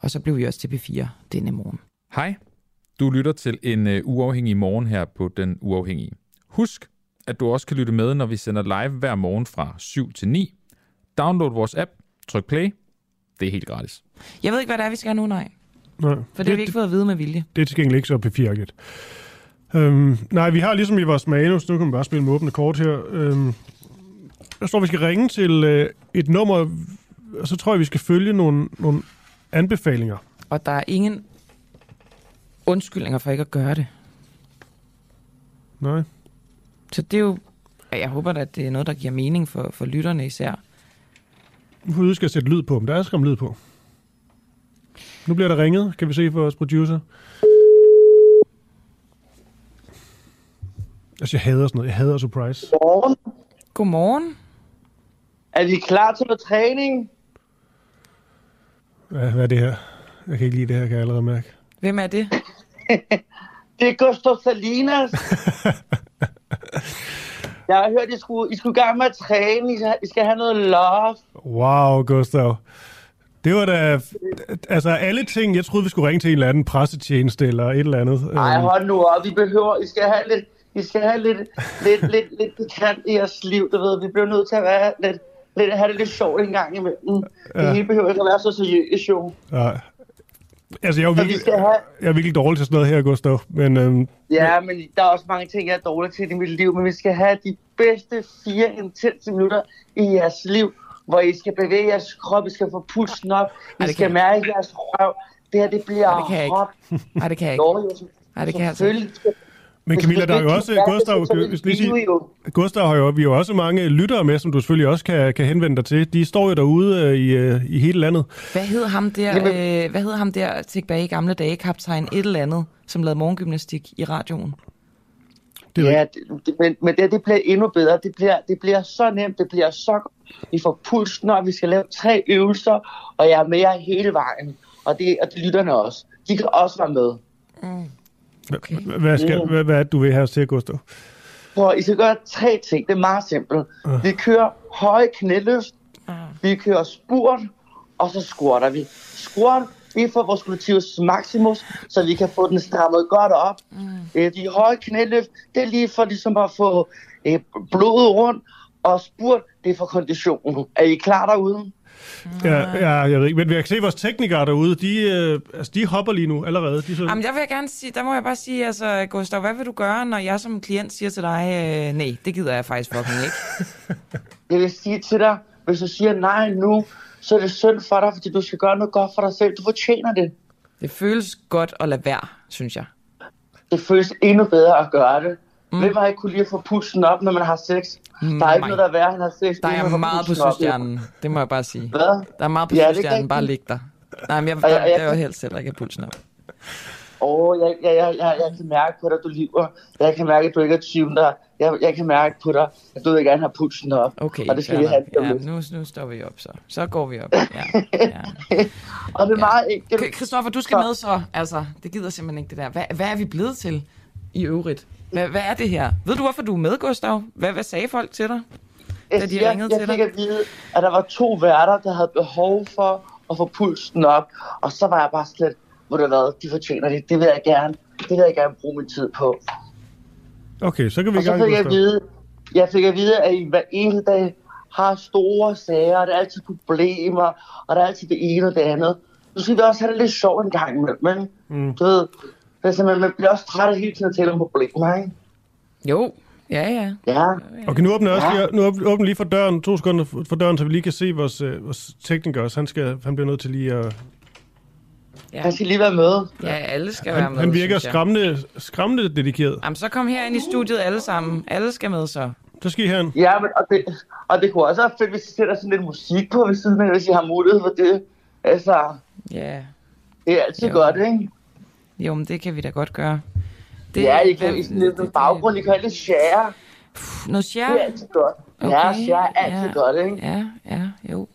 Og så blev vi også til B4 denne morgen. Hej, du lytter til en uh, uafhængig morgen her på Den Uafhængige. Husk, at du også kan lytte med, når vi sender live hver morgen fra 7 til 9. Download vores app, tryk play. Det er helt gratis. Jeg ved ikke, hvad det er, vi skal nu, nej. Nej, For det har vi ikke fået at vide med vilje. Det er til gengæld ikke så p Øhm, nej, vi har ligesom i vores manus, nu kan man bare spille med åbne kort her. Øhm, der står, vi skal ringe til øh, et nummer, og så tror jeg, vi skal følge nogle, nogle anbefalinger. Og der er ingen undskyldninger for ikke at gøre det. Nej. Så det er jo... Jeg håber at det er noget, der giver mening for, for lytterne især. Huske at sætte lyd på, men der er skam lyd på. Nu bliver der ringet, kan vi se for vores producer. Altså, jeg hader sådan noget. Jeg hader surprise. Godmorgen. Godmorgen. Er vi klar til noget træning? Hvad, hvad er det her? Jeg kan ikke lide det her, kan jeg allerede mærke. Hvem er det? <laughs> Det er Gustav Salinas. <laughs> Jeg har hørt, I skulle, I skulle i gang med at træne. I skal, I skal have noget love. Wow, Gustav. Det var da... Altså, alle ting, jeg troede, vi skulle ringe til en eller anden pressetjeneste eller et eller andet. Nej, Øhm, hold nu op. Vi behøver... I skal have lidt... I skal have lidt, lidt, lidt, lidt bekant i jeres liv, du ved. Vi bliver nødt til at være lidt, lidt, have det lidt sjovt en gang imellem. Ja. Det hele behøver ikke at være så seriøst, jo. Ja. Altså, jeg er, vi virkelig, skal have- jeg er virkelig dårlig til sådan noget her, Gustav. Men øhm, Ja, men der er også mange ting, jeg er dårlig til i mit liv, men vi skal have de bedste fire intense minutter i jeres liv, hvor I skal bevæge jeres krop, I skal få pulsen op, I skal mærke jeres røv. Det her, det bliver Ej, det kan jeg ikke. Nej, det kan jeg ikke. Nej, det kan jeg altså selvfølgelig. Men Hvis Camilla, der er jo også, Gustav, lige vi sige, jo. Gustav har jo, vi har jo også mange lyttere med, som du selvfølgelig også kan, kan henvende dig til. De står jo derude øh, i, øh, i hele landet. Hvad hed ham der, øh, hvad hed ham der tilbage i gamle dage, kaptajn et eller andet, som lavede morgengymnastik i radioen? Det er ja, det, det, men, men det, det bliver endnu bedre. Det bliver, det bliver så nemt, det bliver så godt. Vi får pulsen op, vi skal lave tre øvelser, og jeg er med jer hele vejen. Og det, og det lytterne også. De kan også være med. Okay. H- Hvad, skal, Mm. hvad, hvad er det, du vil have os til, Gustav? Prøv, I skal gøre tre ting. Det er meget simpelt. Øh. Vi kører høje knæløft, vi kører spurt, og så squatter vi. Squat, det er for vores gluteus maximus, så vi kan få den strammet godt op. Mm. De høje knæløft, det er lige for ligesom at få øh, blodet rundt, og spurt, det er for konditionen. Er I klar derude? Ja, ja, jeg ved ikke, men jeg kan se, at vores teknikere derude, de, øh, altså, de hopper lige nu allerede. De er så, Jamen, der vil jeg gerne sige, der må jeg bare sige, altså, Gustav, hvad vil du gøre, når jeg som klient siger til dig, øh, nej, det gider jeg faktisk fucking ikke. <laughs> Jeg vil sige til dig, hvis du siger nej nu, så er det synd for dig, fordi du skal gøre noget godt for dig selv. Du fortjener det. Det føles godt at lade være, synes jeg. Det føles endnu bedre at gøre det. Mm. Hvem har ikke kunne lide at få pulsen op, når man har sex? Mm, der er ikke mig. noget, der er værre, at have sex. Der er meget på søstjernen, det må jeg bare sige. Hvad? Der er meget på Ja, søstjernen, jeg bare ikke- lig der. Nej, men jeg, jeg- der, jeg- der er jo helst heller ikke have pulsen op. Åh, oh, jeg, jeg, jeg, jeg, jeg kan mærke på dig, du lyver. Jeg kan mærke, at du ikke er tyven der. Jeg, jeg kan mærke på dig, at du vil gerne have pulsen op. Okay, og det skal vi have ja, nu, nu står vi op så. Så går vi op. <laughs> Ja, ja. Og det er meget enkelt. Christoffer, du skal med så. Altså, det gider simpelthen ikke det der. Hvad, hvad er vi blevet til i øvrigt? Hvad, hvad er det her? Ved du, hvorfor du er med, Gustav? Hvad, hvad sagde folk til dig, da de jeg, ringede jeg til fik dig? at vide, at der var to værter, der havde behov for at få pulsen op. Og så var jeg bare slet, hvor det hvad, de fortjener det. Det vil jeg gerne. Det vil jeg gerne bruge min tid på. Okay, så kan vi Og i så gang, fik jeg at Gustav. vide, jeg fik at vide, at I hver eneste dag har store sager, og der er altid problemer, og der er altid det ene og det andet. Så skal vi også have det lidt sjovt en gang imellem, ikke? Mm. Du ved, det er simpelthen, man bliver også træt af hele tiden at tale om problemer, ikke? Jo, ja, ja. Ja. Okay, nu åbner jeg også Ja. lige, nu åbner lige for døren, to sekunder for døren, så vi lige kan se vores, øh, vores tekniker også. Han, skal, han bliver nødt til lige at... Ja. Han skal lige være med. Ja, alle skal være Han, med, han virker skræmmende, skræmmende dedikeret. Jamen, så kom her ind i studiet alle sammen. Alle skal med så. Så skal I herind. Ja, men, og, det, og det kunne også være fedt, hvis I sætter sådan lidt musik på ved siden af, hvis I har mulighed for det. Altså, Ja. det er altid Jo. godt, ikke? Jo, men det kan vi da godt gøre. Det, ja, I kan i med baggrund, I kan have lidt share. Noget share? Det er altid godt. Ja, share er altid ja, godt, ikke? Ja, ja, jo.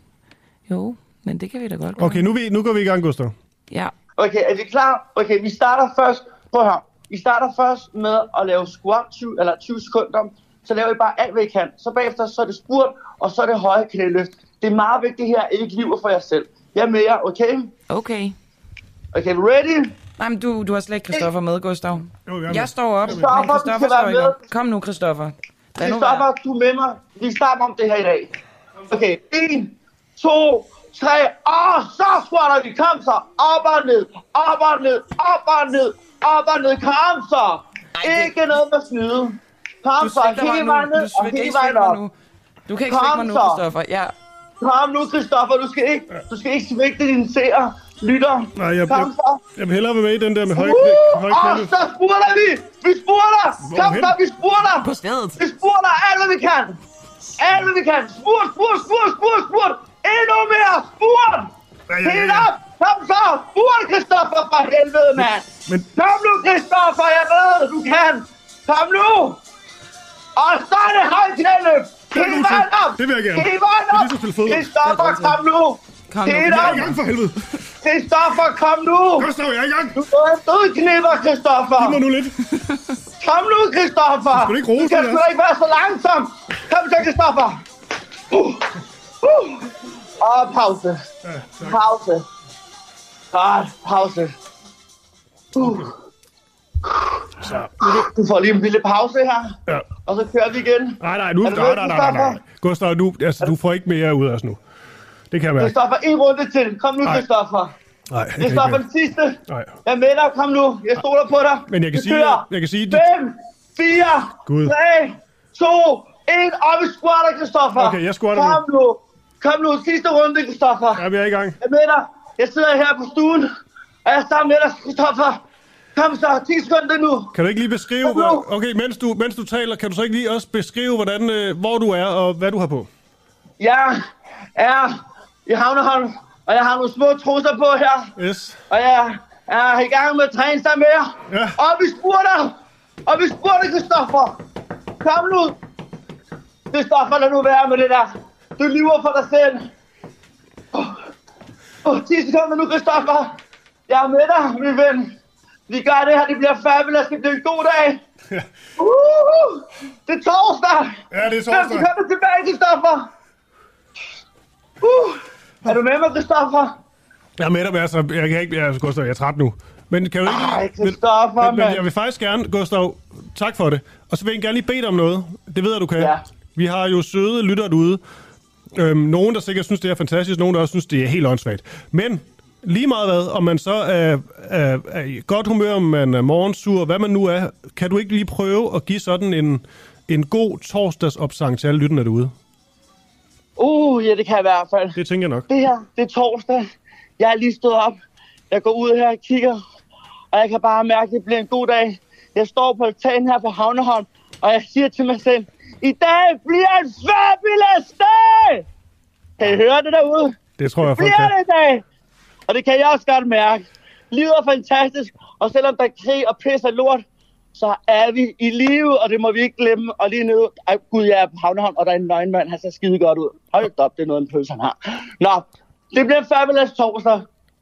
Jo, men det kan vi da godt gøre. Okay, nu, er vi, nu går vi i gang, Gustav. Ja. Okay, er vi klar? Okay, vi starter først. Prøv her. Vi starter først med at lave squat 20, eller 20 sekunder. Så laver I bare alt, hvad I kan. Så bagefter så er det spurt, og så er det høje knæløft. Det er meget vigtigt her, at I ikke lyver for jer selv. Jeg er med jer, okay? Okay. Okay, ready? Nej, men du, du har slet ikke Christoffer med, Gustav. Jo, jeg, jeg står op, men Christoffer, du Christoffer står ikke op. Kom nu, Christoffer. Christoffer, du er med mig. Vi starter om det her i dag. Okay, 1, 2, 3, og så squatter vi. Kom så. Op og ned, op og ned, op og ned, op og ned. Kom så. Ikke noget med snyde. Kom så, hele nu. vejen ned Du og hele vejen op. Du kan ikke svigte mig nu. Christoffer. Ja. Kom nu, Christoffer. Du skal ikke, du skal ikke svigte dine seere. Lytter. Nej, jeg, jeg, jeg vil hellere være med i den der med høj, Uh, høj knæløft. så spurter vi! Vi spurter! Kom så, vi spurter! På stedet. Vi spurter alt, hvad vi kan! Alt, hvad vi kan! Spurt, spurt, spurt, spurt, spurt! Endnu mere! Spurt! Ja, ja, ja, op! Kom så! Spurt, Christoffer, for helvede, mand! Men Kom nu, Christoffer, jeg ved, du kan! Kom nu! Og så er det vejen op! det vil jeg gerne. Det er op! Christoffer, kom nu! Kom nu, Helt jeg er i gang for helvede. Christoffer, kom nu! Gustav, jeg er i gang. Du er en dødknipper, Christoffer! Giv mig nu lidt. Kom nu, Christoffer! Du skal ikke rose Du kan sgu da ikke være så langsom! Kom så, Christoffer! Uh. Uh. Og pause. Pause. Godt, pause. Uh. Du får lige en lille pause her, Ja. og så kører vi igen. Nej, nej, nu, Er du nej, nej, nej, nej, nej. Gustav, nu, altså, du får ikke mere ud af os nu. Det kan jeg mærke. Christoffer, en runde til. Kom nu. Christoffer. Nej, jeg Christoffer, den sidste. Nej. Jeg er med dig. Kom nu. Jeg stoler på dig. Men jeg kan sige, kører. jeg kan sige, 5, 4, Gud. 3, 2, 1, og vi squatter, Christoffer. Okay, jeg squatter Kom nu. Kom nu, sidste runde, Christoffer. Ja, vi er i gang. Jeg er med dig. Jeg sidder her på stuen, og jeg er sammen med dig, Christoffer. Kom så, 10 sekunder nu. Kan du ikke lige beskrive, nu. okay, mens du, mens du taler, kan du så ikke lige også beskrive, hvordan, øh, hvor du er og hvad du har på? Jeg er i Havneholm, og jeg har nogle små trusser på her. Yes. Og jeg er i gang med at træne sammen med jer. Ja. Og vi spurter! Og vi spurter, Christoffer! Kom nu! Christoffer, lad nu være med det der. Du lyver for dig selv. Oh, oh, 10 sekunder nu, Christoffer. Jeg er med dig, min ven. Vi gør det her, det bliver fabulous, det bliver en god dag. Ja. Uh, det er torsdag. Ja, det er torsdag. sekunder tilbage, Christoffer. Uh, er du med mig, Christoffer? Jeg er med dig, men altså, jeg kan ikke, jeg, Gustav, jeg er træt nu. Men kan du ikke... Ej, Christoffer, men, men jeg vil faktisk gerne, Gustav, tak for det. Og så vil jeg gerne lige bede dig om noget. Det ved jeg, du kan. Ja. Vi har jo søde lytter derude. Øhm, nogen, der sikkert synes, det er fantastisk. Nogen, der også synes, det er helt åndssvagt. Men lige meget hvad, om man så er, er, er i godt humør, om man er morgensur, hvad man nu er, kan du ikke lige prøve at give sådan en, en god torsdagsopsang til alle lytterne derude? Uh, ja, det kan jeg i hvert fald. Det tænker jeg nok. Det her, det er torsdag. Jeg er lige stået op. Jeg går ud her og kigger, og jeg kan bare mærke, at det bliver en god dag. Jeg står på altanen her på Havneholm, og jeg siger til mig selv, i dag bliver en fabulous dag! Kan I høre det derude? Det tror jeg, folk Bliver kan. det i dag? Og det kan jeg også godt mærke. Livet er fantastisk, og selvom der er krig og pis og lort, så er vi i live, og det må vi ikke glemme. Og lige nede, ej, gud, jeg er på Havneholm, og der er en nøgenmand, han ser skide godt ud. Hold op, det er noget, en pølse, han har. Nå, det bliver en fabulous torsdag.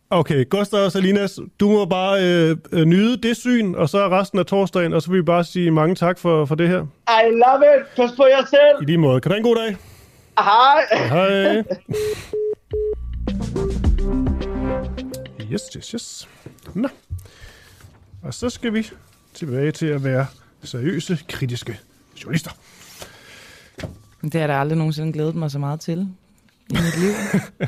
Okay, Gustav og Salinas, du må bare øh, øh, nyde det syn, og så resten af torsdagen, og så vil vi bare sige mange tak for, for det her. I love it. Pas på jer selv. I lige måde. Kan du have en god dag? Hej. Hej. Yes, yes, yes. Nå. Og så skal vi tilbage til at være seriøse, kritiske journalister. Det har der aldrig nogensinde glædet mig så meget til i mit liv. <laughs>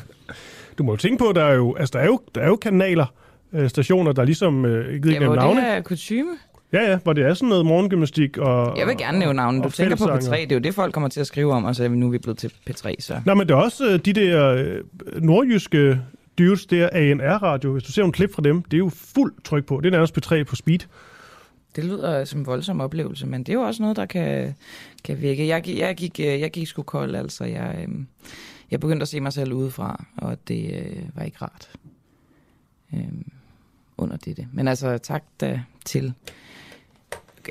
Du må jo tænke på, at der er jo, altså, der er jo, der er jo kanaler, øh, stationer, der ligesom, øh, ikke Ja, hvor nævne det navne. er kutume. Ja, ja, hvor det er sådan noget morgengymnastik og... Jeg vil gerne nævne navnet. Du tænker på fællessanger. P3. Det er jo det, folk kommer til at skrive om, og så er vi nu er vi blevet til P3, så... Nej, men det er også øh, de der øh, nordjyske dudes, der ANR-radio. Hvis du ser en klip fra dem, det er jo fuld tryk på. Det er nærmest P3 på speed. Det lyder som en voldsom oplevelse, men det er jo også noget, der kan, kan virke. Jeg, gik- jeg, gik, øh, jeg gik sgu kold, altså. Jeg, øhm, jeg begyndte at se mig selv udefra, og det øh, var ikke rart øhm, under dette. Men altså, tak da til.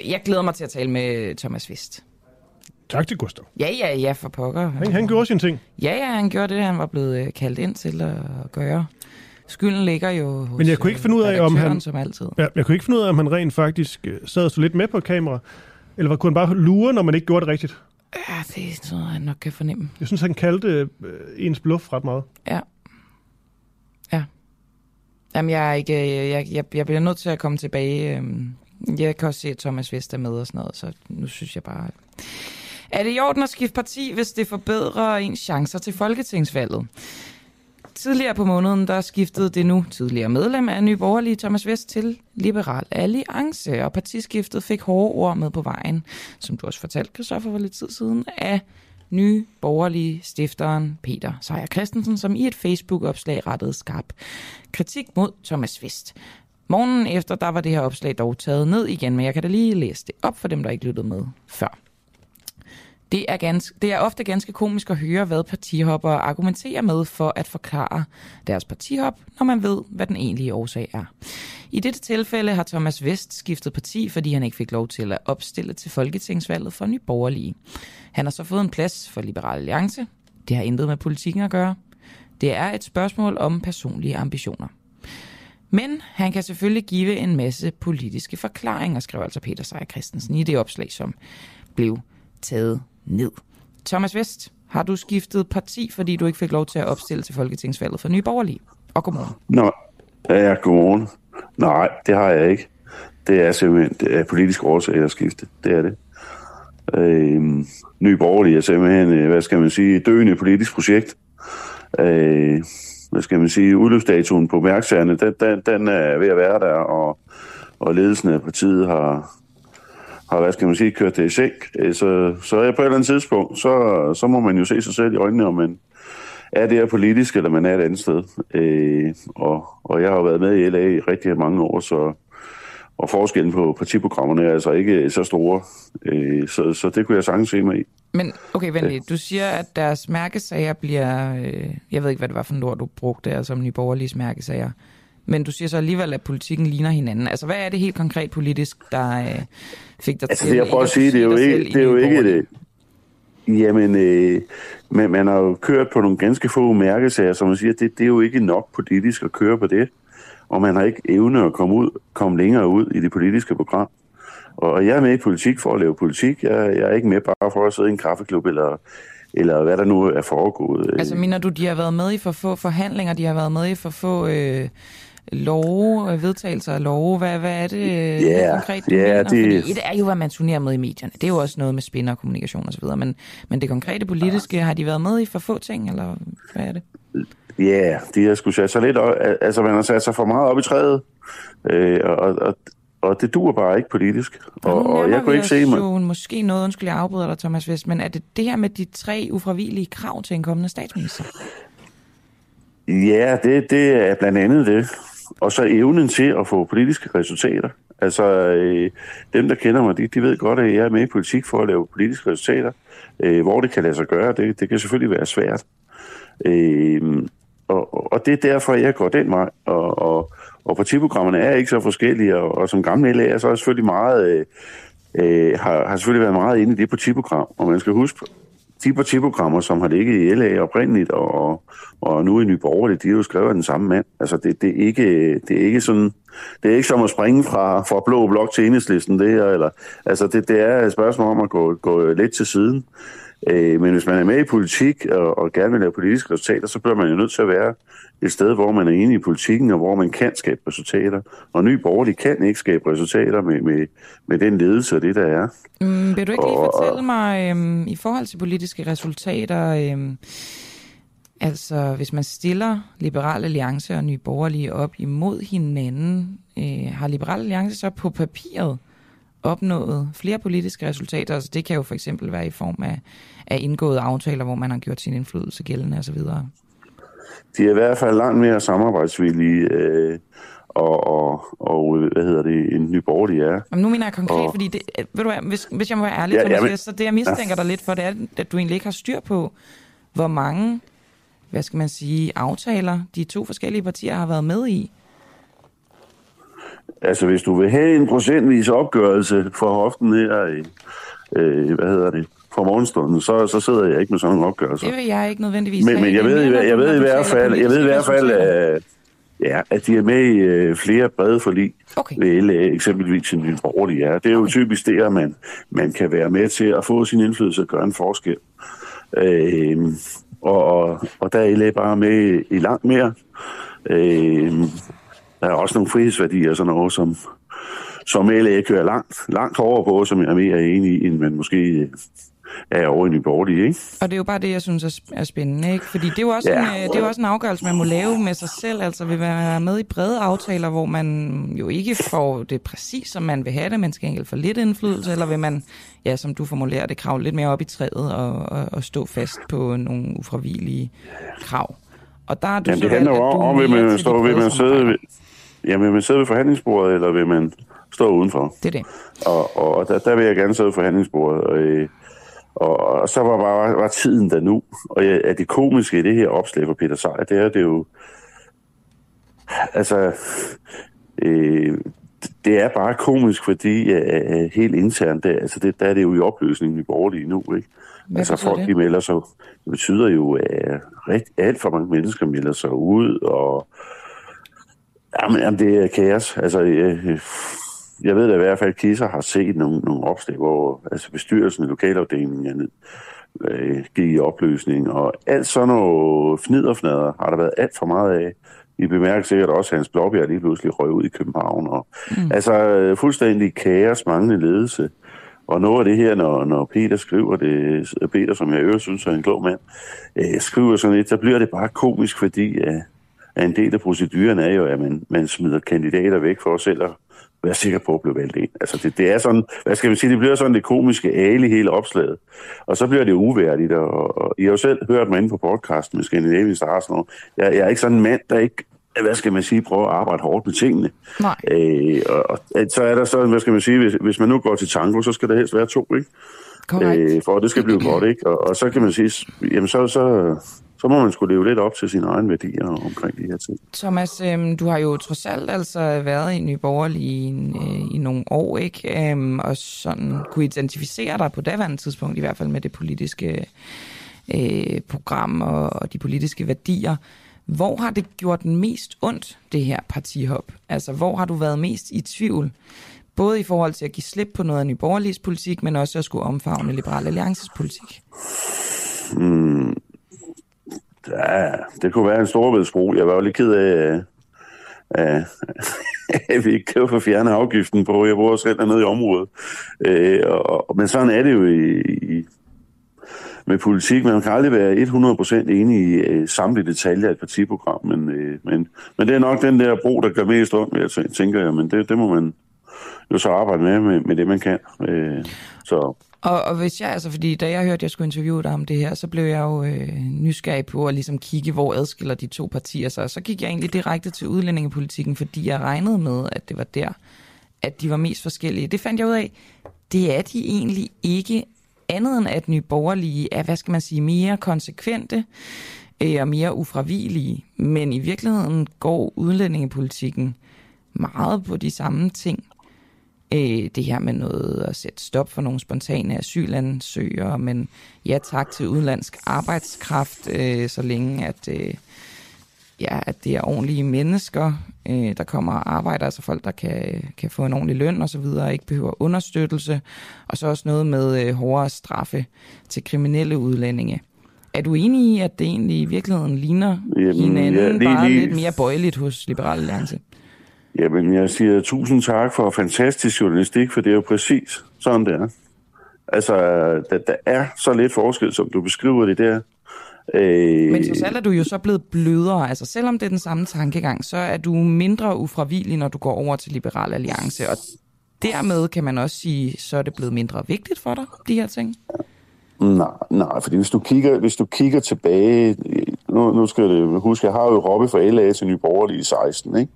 Jeg glæder mig til at tale med Thomas Vist. Tak til Gustav. Ja, ja, ja, for pokker. Han, han gjorde sine ting. Ja, ja, han gjorde det, han var blevet øh, kaldt ind til at gøre. Skylden ligger jo hos Men jeg kunne ikke finde ud af, om han... som altid. Ja, jeg kunne ikke finde ud af, om han rent faktisk øh, sad så lidt med på kamera. Eller kunne han bare lure, når man ikke gjorde det rigtigt? Ja, det er sådan noget, jeg nok kan fornemme. Jeg synes, han kaldte øh, ens bluff ret meget. Ja. Ja. Jamen, jeg, er ikke, øh, jeg, jeg, jeg bliver nødt til at komme tilbage. Jeg kan også se, at Thomas Vest er med og sådan noget, så nu synes jeg bare... Er det i orden at skifte parti, hvis det forbedrer ens chancer til folketingsvalget? Tidligere på måneden, der skiftede det nu tidligere medlem af Nye Borgerlige Thomas Vest til Liberal Alliance, og partiskiftet fik hårde ord med på vejen, som du også fortalte, Christoffer, for lidt tid siden, af nye borgerlige stifteren Peter Sejer Christensen, som i et Facebook-opslag rettede skarp kritik mod Thomas Vest. Morgen efter, der var det her opslag dog taget ned igen, men jeg kan da lige læse det op for dem, der ikke lyttede med før. Det er, ganske, det er ofte ganske komisk at høre, hvad partihopper argumenterer med for at forklare deres partihop, når man ved, hvad den egentlige årsag er. I dette tilfælde har Thomas Vest skiftet parti, fordi han ikke fik lov til at opstille til folketingsvalget for Nye Borgerlige. Han har så fået en plads for Liberal Alliance. Det har intet med politikken at gøre. Det er et spørgsmål om personlige ambitioner. Men han kan selvfølgelig give en masse politiske forklaringer, skrev altså Peter Seier Christensen i det opslag, som blev taget ned. Thomas Vest, har du skiftet parti, fordi du ikke fik lov til at opstille til Folketingsvalget for Nye Borgerlige? Og godmorgen. Nå, ja, godmorgen. Nej, det har jeg ikke. Det er simpelthen det er politisk årsag at skifte. Det er det. Øh, Nye Borgerlige er simpelthen, øh, hvad skal man sige, et døende politisk projekt. Øh, hvad skal man sige, udløbsdatoen på mærksagerne, den, den, den er ved at være der, og, og ledelsen af partiet har, har, hvad skal man sige, kørt det i sænk. Øh, Så, så er på et eller andet tidspunkt, så, så må man jo se sig selv i øjnene, om man er det her politisk, eller man er et andet sted. Øh, og, og jeg har jo været med i LA i rigtig mange år, så og forskellen på partiprogrammerne er altså ikke så store. Øh, så, så det kunne jeg sagtens se mig i. Men okay, vent lige. Du siger, at deres mærkesager bliver... Øh, jeg ved ikke, hvad det var for en ord, du brugte, altså om Nye Borgerliges mærkesager. Men du siger så alligevel, at politikken ligner hinanden. Altså, hvad er det helt konkret politisk, der øh, fik dig Altså til... det, jeg prøver at sige, det er jo ikke, det er jo ikke det. Jamen, øh, men man har jo kørt på nogle ganske få mærkesager, som man siger, det, det er jo ikke nok politisk at køre på det. Og man har ikke evne at komme, ud, komme længere ud i det politiske program. Og jeg er med i politik for at lave politik. Jeg, jeg er ikke med bare for at sidde i en kaffeklub, eller, eller hvad der nu er foregået. Altså, mener du, de har været med i for få forhandlinger, de har været med i for få øh, love, øh, vedtagelser af love? Hvad, hvad er det øh, Ja, helt konkret, ja, mener? det- Fordi et er jo, hvad man turnerer med i medierne. Det er jo også noget med spin og kommunikation osv. Men, men det konkrete politiske, har de været med i for få ting, eller hvad er det? Ja, yeah, de har sgu sat sig lidt op, altså man har sat sig for meget op i træet, øh, og, og, og det duer bare ikke politisk. Og, og jeg kunne ikke se mig. jo måske noget, undskyld, jeg afbryder dig, Thomas Vest, men er det det her med de tre ufravigelige krav til en kommende statsminister? Ja, det, det er blandt andet det. Og så evnen til at få politiske resultater. Altså, øh, dem der kender mig, de, de ved godt, at jeg er med i politik for at lave politiske resultater. Øh, hvor det kan lade sig gøre, det, det kan selvfølgelig være svært. Øh, og, og det er derfor, jeg går den vej. Og, og, og partiprogrammerne er ikke så forskellige, og, og som gammel LA, så er jeg selvfølgelig meget... Øh, øh, har, har selvfølgelig været meget inde i det partiprogram. Og man skal huske, de partiprogrammer, som har ligget i LA oprindeligt, og, og, og nu i Nye Borgerlige, de er jo skrevet af den samme mand. Altså, det, det, er ikke, det er ikke sådan... Det er ikke som at springe fra, fra blå blok til enhedslisten, det her, eller... Altså, det, det er et spørgsmål om at gå, gå lidt til siden. Øh, men hvis man er med i politik og, og gerne vil lave politiske resultater, så bliver man jo nødt til at være et sted, hvor man er enig i politikken, og hvor man kan skabe resultater. Og Ny Borgerlig kan ikke skabe resultater med, med, med den ledelse og det, der er. Mm, vil du ikke lige fortælle mig, øhm, i forhold til politiske resultater, øhm, altså hvis man stiller Liberal Alliance og Nye Borgerlige op imod hinanden, øh, har Liberal Alliance så på papiret opnået flere politiske resultater? Altså det kan jo for eksempel være i form af, af indgåede aftaler, hvor man har gjort sin indflydelse gældende osv. De er i hvert fald langt mere samarbejdsvillige, øh, og, og, og hvad hedder det, en ny borgerlig er. Jamen, nu mener jeg konkret, og, fordi det, ved du hvad, hvis, hvis jeg må være ærlig, ja, Thomas, ja, men, så det jeg mistænker ja. dig lidt for, det er, at du egentlig ikke har styr på, hvor mange, hvad skal man sige, aftaler de to forskellige partier har været med i. Altså, hvis du vil have en procentvis opgørelse for hoften her, øh, hvad hedder det, for morgenstunden, så, så sidder jeg ikke med sådan en opgørelse. Det vil jeg ikke nødvendigvis Men, men jeg, ved, jeg, jeg, ved i hvert fald, jeg ved i hvert fald, at, ja, at de er med i øh, flere brede forlig okay. ved LA, eksempelvis en den borgerlige er. Det er jo okay. typisk det, at man, man kan være med til at få sin indflydelse og gøre en forskel. Øh, og, og, og der er LA bare med i langt mere. Øh, der er også nogle frihedsværdier sådan noget, som, som LA kører langt, langt over på, som jeg er mere enig i, end man måske er over i Nye ikke? Og det er jo bare det, jeg synes er spændende, ikke? Fordi det er, jo også ja. en, øh, det er jo også en afgørelse, man må lave med sig selv, altså vil være med i brede aftaler, hvor man jo ikke får det præcis, som man vil have det, man skal enkelt få lidt indflydelse, eller vil man, ja, som du formulerer det, kravle lidt mere op i træet og, og, og stå fast på nogle ufravigelige krav. Og der er du Jamen, det handler jo om, om vil man, stå, vil man sidde ved, jamen, vil man sidde ved forhandlingsbordet, eller vil man stå udenfor? Det er det. Og, og, og der, der vil jeg gerne sidde ved forhandlingsbordet, og, øh, og, og så var bare var tiden der nu. Og ja, at det komiske i det her opslag for Peter Sejer, det er det jo... Altså, øh, det er bare komisk, fordi uh, helt internt, det, altså det, der er det jo i opløsningen i borgerlige nu, ikke? Hvad altså folk, de melder sig, det betyder jo, at rigtig, alt for mange mennesker melder sig ud, og jamen, jamen det er kaos. Altså, jeg, jeg ved da i hvert fald, at Kisser har set nogle, nogle opslag, hvor altså bestyrelsen i lokalafdelingen øh, gik i opløsning, og alt sådan noget fniderfnader har der været alt for meget af. I bemærker sikkert også, at Hans Blåbjerg lige pludselig røg ud i København. Og, mm. Altså fuldstændig kaos, manglende ledelse. Og noget af det her, når, når Peter skriver det, Peter, som jeg øvrigt synes er en klog mand, øh, skriver sådan lidt, så bliver det bare komisk, fordi øh, en del af proceduren er jo, at man, man smider kandidater væk for selv at være sikker på at blive valgt ind. Altså det, det er sådan, hvad skal vi sige, det bliver sådan det komiske ale hele opslaget. Og så bliver det uværdigt, og, og I har jo selv hørt mig inde på podcasten med Scandinavian Stars nu. Jeg, jeg er ikke sådan en mand, der ikke hvad skal man sige, prøver at arbejde hårdt med tingene. Nej. Øh, og, og, så er der sådan, hvad skal man sige, hvis, hvis man nu går til tango, så skal der helst være to, ikke? Øh, for at det skal blive godt, ikke? Og, og så kan man sige, jamen så, så, så må man skulle leve lidt op til sine egne værdier omkring de her ting. Thomas, øhm, du har jo trods alt altså været i Nye Borgerlige i, øh, i nogle år, ikke? Øhm, og sådan kunne identificere dig på daværende tidspunkt, i hvert fald med det politiske øh, program og, og de politiske værdier. Hvor har det gjort mest ondt, det her partihop? Altså, hvor har du været mest i tvivl? Både i forhold til at give slip på noget af Nye politik, men også at skulle omfavne Liberal Alliances politik. Mm, Ja, det kunne være en storvedsbro. Jeg var jo lidt ked af, at, at vi ikke kan få fjernet afgiften på. Jeg bor selv dernede i området. Øh, og, men sådan er det jo i, i, med politik. Man kan aldrig være 100% enig i øh, samtlige detaljer af et partiprogram, men, øh, men, men det er nok den der bro, der gør mest ondt, jeg tænker jeg. Men det, det må man jo så arbejde med, med, med det, man kan. Øh, så og, og hvis jeg, altså fordi da jeg hørte, at jeg skulle interviewe dig om det her, så blev jeg jo øh, nysgerrig på at ligesom kigge, hvor adskiller de to partier sig. Så gik jeg egentlig direkte til udlændingepolitikken, fordi jeg regnede med, at det var der, at de var mest forskellige. Det fandt jeg ud af, det er de egentlig ikke andet end at nye borgerlige er, hvad skal man sige, mere konsekvente øh, og mere ufravigelige. Men i virkeligheden går udlændingepolitikken meget på de samme ting øh, det her med noget at sætte stop for nogle spontane asylansøgere, men ja tak til udenlandsk arbejdskraft, øh, så længe at, øh, ja, at det er ordentlige mennesker, øh, der kommer og arbejder, altså folk, der kan, kan få en ordentlig løn og så videre, og ikke behøver understøttelse, og så også noget med øh, hårdere straffe til kriminelle udlændinge. Er du enig i, at det egentlig i virkeligheden ligner Jamen, hinanden, ja, lige- bare lige- lidt mere bøjeligt hos Liberal Alliance? Jamen, jeg siger tusind tak for fantastisk journalistik, for det er jo præcis sådan, det er. Altså, der, der er så lidt forskel, som du beskriver det der. Øh, Men så er du jo så blevet blødere. Altså selvom det er den samme tankegang, så er du mindre ufravigelig, når du går over til Liberal Alliance. Og dermed kan man også sige, så er det blevet mindre vigtigt for dig, de her ting. Nej, nej, fordi hvis du kigger, hvis du kigger tilbage, nu, nu skal jeg huske, jeg har jo råbet fra LA til Nye Borgerlige i 16, ikke?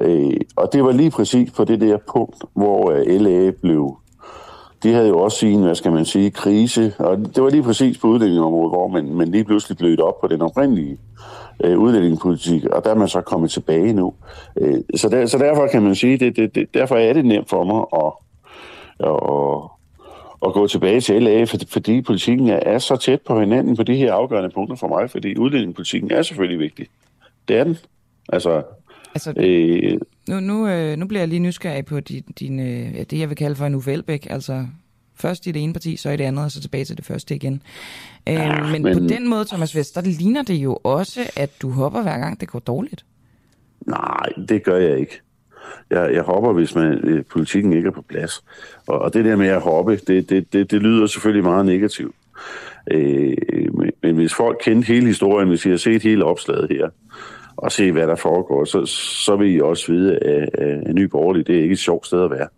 Øh, og det var lige præcis på det der punkt, hvor øh, LA blev, de havde jo også sin, hvad skal man sige, krise, og det var lige præcis på udlændingområdet, hvor man, man lige pludselig blødte op på den oprindelige øh, udlændingepolitik, og der er man så kommet tilbage nu. Øh, så, der, så derfor kan man sige, det, det, det, derfor er det nemt for mig at, at, at gå tilbage til LA, for, fordi politikken er, er så tæt på hinanden på de her afgørende punkter for mig, fordi udlændingepolitikken er selvfølgelig vigtig. Det er den. Altså, Altså, øh, nu, nu, øh, nu bliver jeg lige nysgerrig på din, din, øh, det, jeg vil kalde for en uvelbæk. Altså først i det ene parti, så i det andet, og så tilbage til det første igen. Øh, ja, men, men på den måde, Thomas Vest, der ligner det jo også, at du hopper hver gang, det går dårligt. Nej, det gør jeg ikke. Jeg, jeg hopper, hvis man, øh, politikken ikke er på plads. Og, og det der med at hoppe, det, det, det, det lyder selvfølgelig meget negativt. Øh, men, men hvis folk kendte hele historien, hvis I har set hele opslaget her, og se, hvad der foregår, så, så vil I også vide, at, at Ny Borgerlig, det er ikke et sjovt sted at være.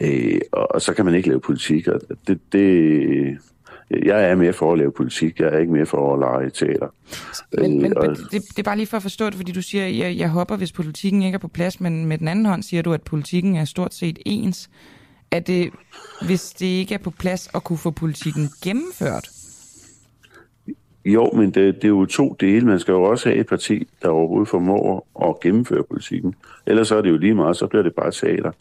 Øh, og, og så kan man ikke lave politik. Og det, det, jeg er med for at lave politik, jeg er ikke med for at lege teater. Men, men Øh, og- det, det er bare lige for at forstå det, fordi du siger, jeg, jeg hopper, hvis politikken ikke er på plads, men med den anden hånd siger du, at politikken er stort set ens. Er det, hvis det ikke er på plads, at kunne få politikken gennemført? Jo, men det, det er jo to dele. Man skal jo også have et parti, der overhovedet formår at gennemføre politikken. Ellers så er det jo lige meget, så bliver det bare teater.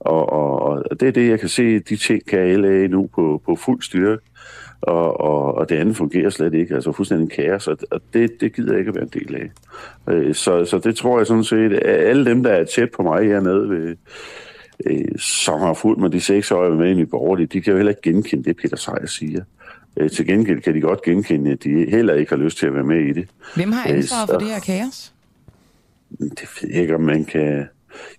Og, og, og det er det, jeg kan se, de ting kan LA nu på, på fuld styrke. Og, og, og det andet fungerer slet ikke. Altså fuldstændig kaos, og, og det, det gider jeg ikke at være en del af. Øh, Så, så det tror jeg sådan set, at alle dem, der er tæt på mig hernede, ved, øh, som har fulgt mig de seks år jeg med i Nye Borgerlige, de kan jo heller ikke genkende det, Peter Sejer siger. Øh, Til gengæld kan de godt genkende, at de heller ikke har lyst til at være med i det. Hvem har Øh, ansvaret for det her kaos? Det ved jeg ikke, om man kan...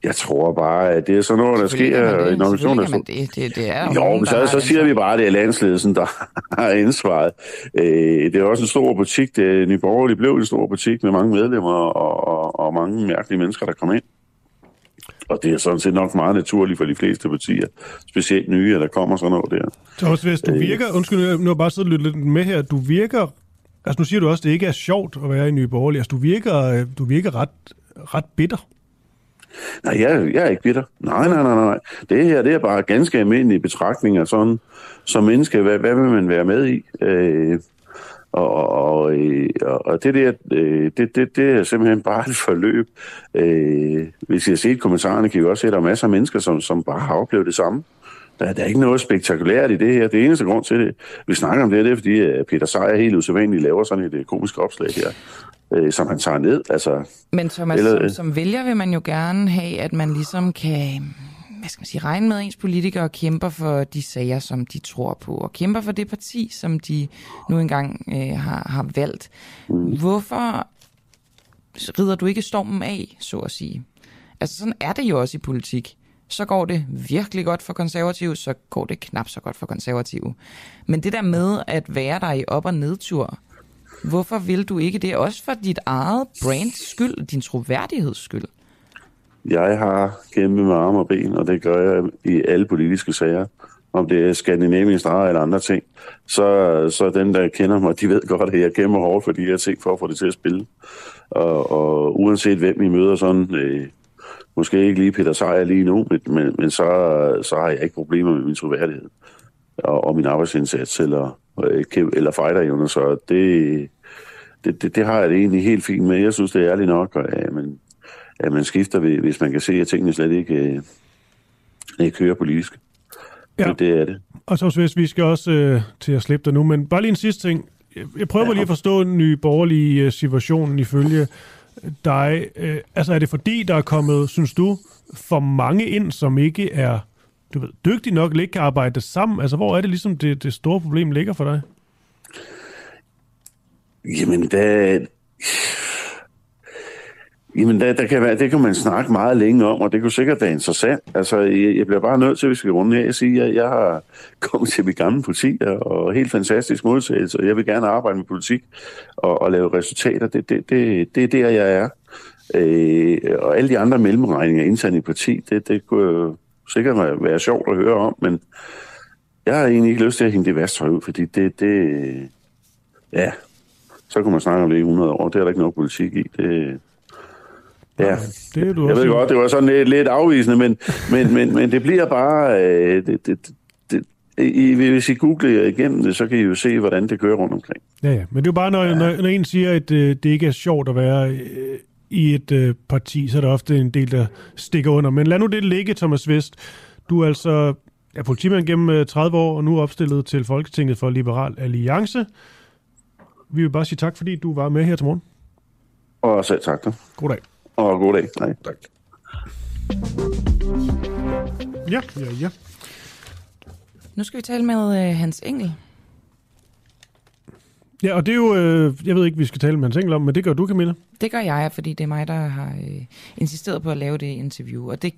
Jeg tror bare, at det er sådan noget, der sker i en organisation, det. Det, det er jo, men så, så siger vi bare, at det er landsledelsen, der <laughs> har ansvaret. Øh, det er også en stor butik. Det, Nye Borgerlige blev en stor butik med mange medlemmer og, og, og mange mærkelige mennesker, der kom ind. Og det er sådan set nok meget naturligt for de fleste partier. Specielt nye, at der kommer sådan noget der. Thomas Vest, du Øh. virker, undskyld, nu har bare siddet lidt med her, du virker, altså nu siger du også, at det ikke er sjovt at være i Nye Borgerlige, altså du virker, øh, du virker ret, ret bitter. Nej, jeg, jeg er ikke bitter. Nej, nej, nej, nej. Det her, det er bare ganske almindelige betragtninger sådan, som menneske. Hvad, hvad vil man være med i? Øh, og, og, øh, og, og det der, øh, det, det, det er simpelthen bare et forløb. Øh, hvis I har set kommentarerne, kan I også se, at der er masser af mennesker, som, som bare har oplevet det samme. Der, der er ikke noget spektakulært i det her. Det eneste grund til det, vi snakker om det, det er, fordi øh, Peter Sejer helt usædvanligt laver sådan et komisk opslag her, øh, som han tager ned. Altså, Men Thomas, Eller- som, som vælger vil man jo gerne have, at man ligesom kan hvad skal man sige, regne med at ens politikere kæmper for de sager, som de tror på, og kæmper for det parti, som de nu engang øh, har, har valgt. Hvorfor rider du ikke stormen af, så at sige? Altså sådan er det jo også i politik. Så går det virkelig godt for konservative, så går det knap så godt for konservative. Men det der med at være der i op- og nedtur, hvorfor vil du ikke det? Også for dit eget brands skyld, din troværdigheds skyld. Jeg har kæmpet med arme og ben, og det gør jeg i alle politiske sager. Om det er Skandinaviens Star eller andre ting, så, så den, der kender mig, de ved godt, at jeg kæmper hårdt for de her ting, for at få det til at spille. Og, og uanset hvem I møder sådan, øh, måske ikke lige Peter Sejer lige nu, men, men, men så, så har jeg ikke problemer med min troværdighed og, og min arbejdsindsats eller, øh, eller fighter så det, det, det, det har jeg det egentlig helt fint med. Jeg synes, det er ærligt nok, og, ja, men at man skifter, hvis man kan se, at tingene slet ikke, øh, ikke kører politisk. Ja. Det, det er det. Og så hvis vi skal også øh, til at slippe dig nu, men bare lige en sidste ting. jeg prøver ja. lige at forstå den nye borgerlige øh, situationen ifølge dig. Øh, altså er det fordi, der er kommet, synes du, for mange ind, som ikke er du ved, dygtige nok, eller ikke kan arbejde sammen? Altså hvor er det ligesom det, det store problem ligger for dig? Jamen, der, Jamen, der, der kan være, det kan man snakke meget længe om, og det kunne sikkert være interessant. Altså, jeg, jeg bliver bare nødt til, at vi skal runde her, at sige, at jeg har <laughs> kommet til mit gamle politi, og helt fantastisk modtagelse, og jeg vil gerne arbejde med politik og, og lave resultater. Det, det, det, det er der, jeg er. Øh, og alle de andre mellemregninger internt i parti, det, det kunne sikkert være sjovt at høre om, men jeg har egentlig ikke lyst til at hænge det værste ud, fordi det, det, ja, så kunne man snakke om det i 100 år. Det er der ikke noget politik i. Det, Ja, det er du jeg ved godt, det var sådan lidt, lidt afvisende, men, men, men, men det bliver bare... Øh, det, det, det, i, hvis I googler igennem det, så kan I jo se, hvordan det kører rundt omkring. Ja, ja. Men det er jo bare, når, ja. når, når en siger, at øh, det ikke er sjovt at være øh, i et øh, parti, så er der ofte en del, der stikker under. Men lad nu det ligge, Thomas Vest. Du er altså er politimand gennem øh, 30 år, og nu opstillet til Folketinget for Liberal Alliance. Vi vil bare sige tak, fordi du var med her til morgen. Og selv tak. Da. God dag. Og god dag. Nej, tak. Ja, ja, ja. Nu skal vi tale med øh, Hans Engel. Ja, og det er jo, øh, jeg ved ikke, vi skal tale med Hans Engel om, men det gør du, Camilla. Det gør jeg, fordi det er mig, der har øh, insisteret på at lave det interview. Og det,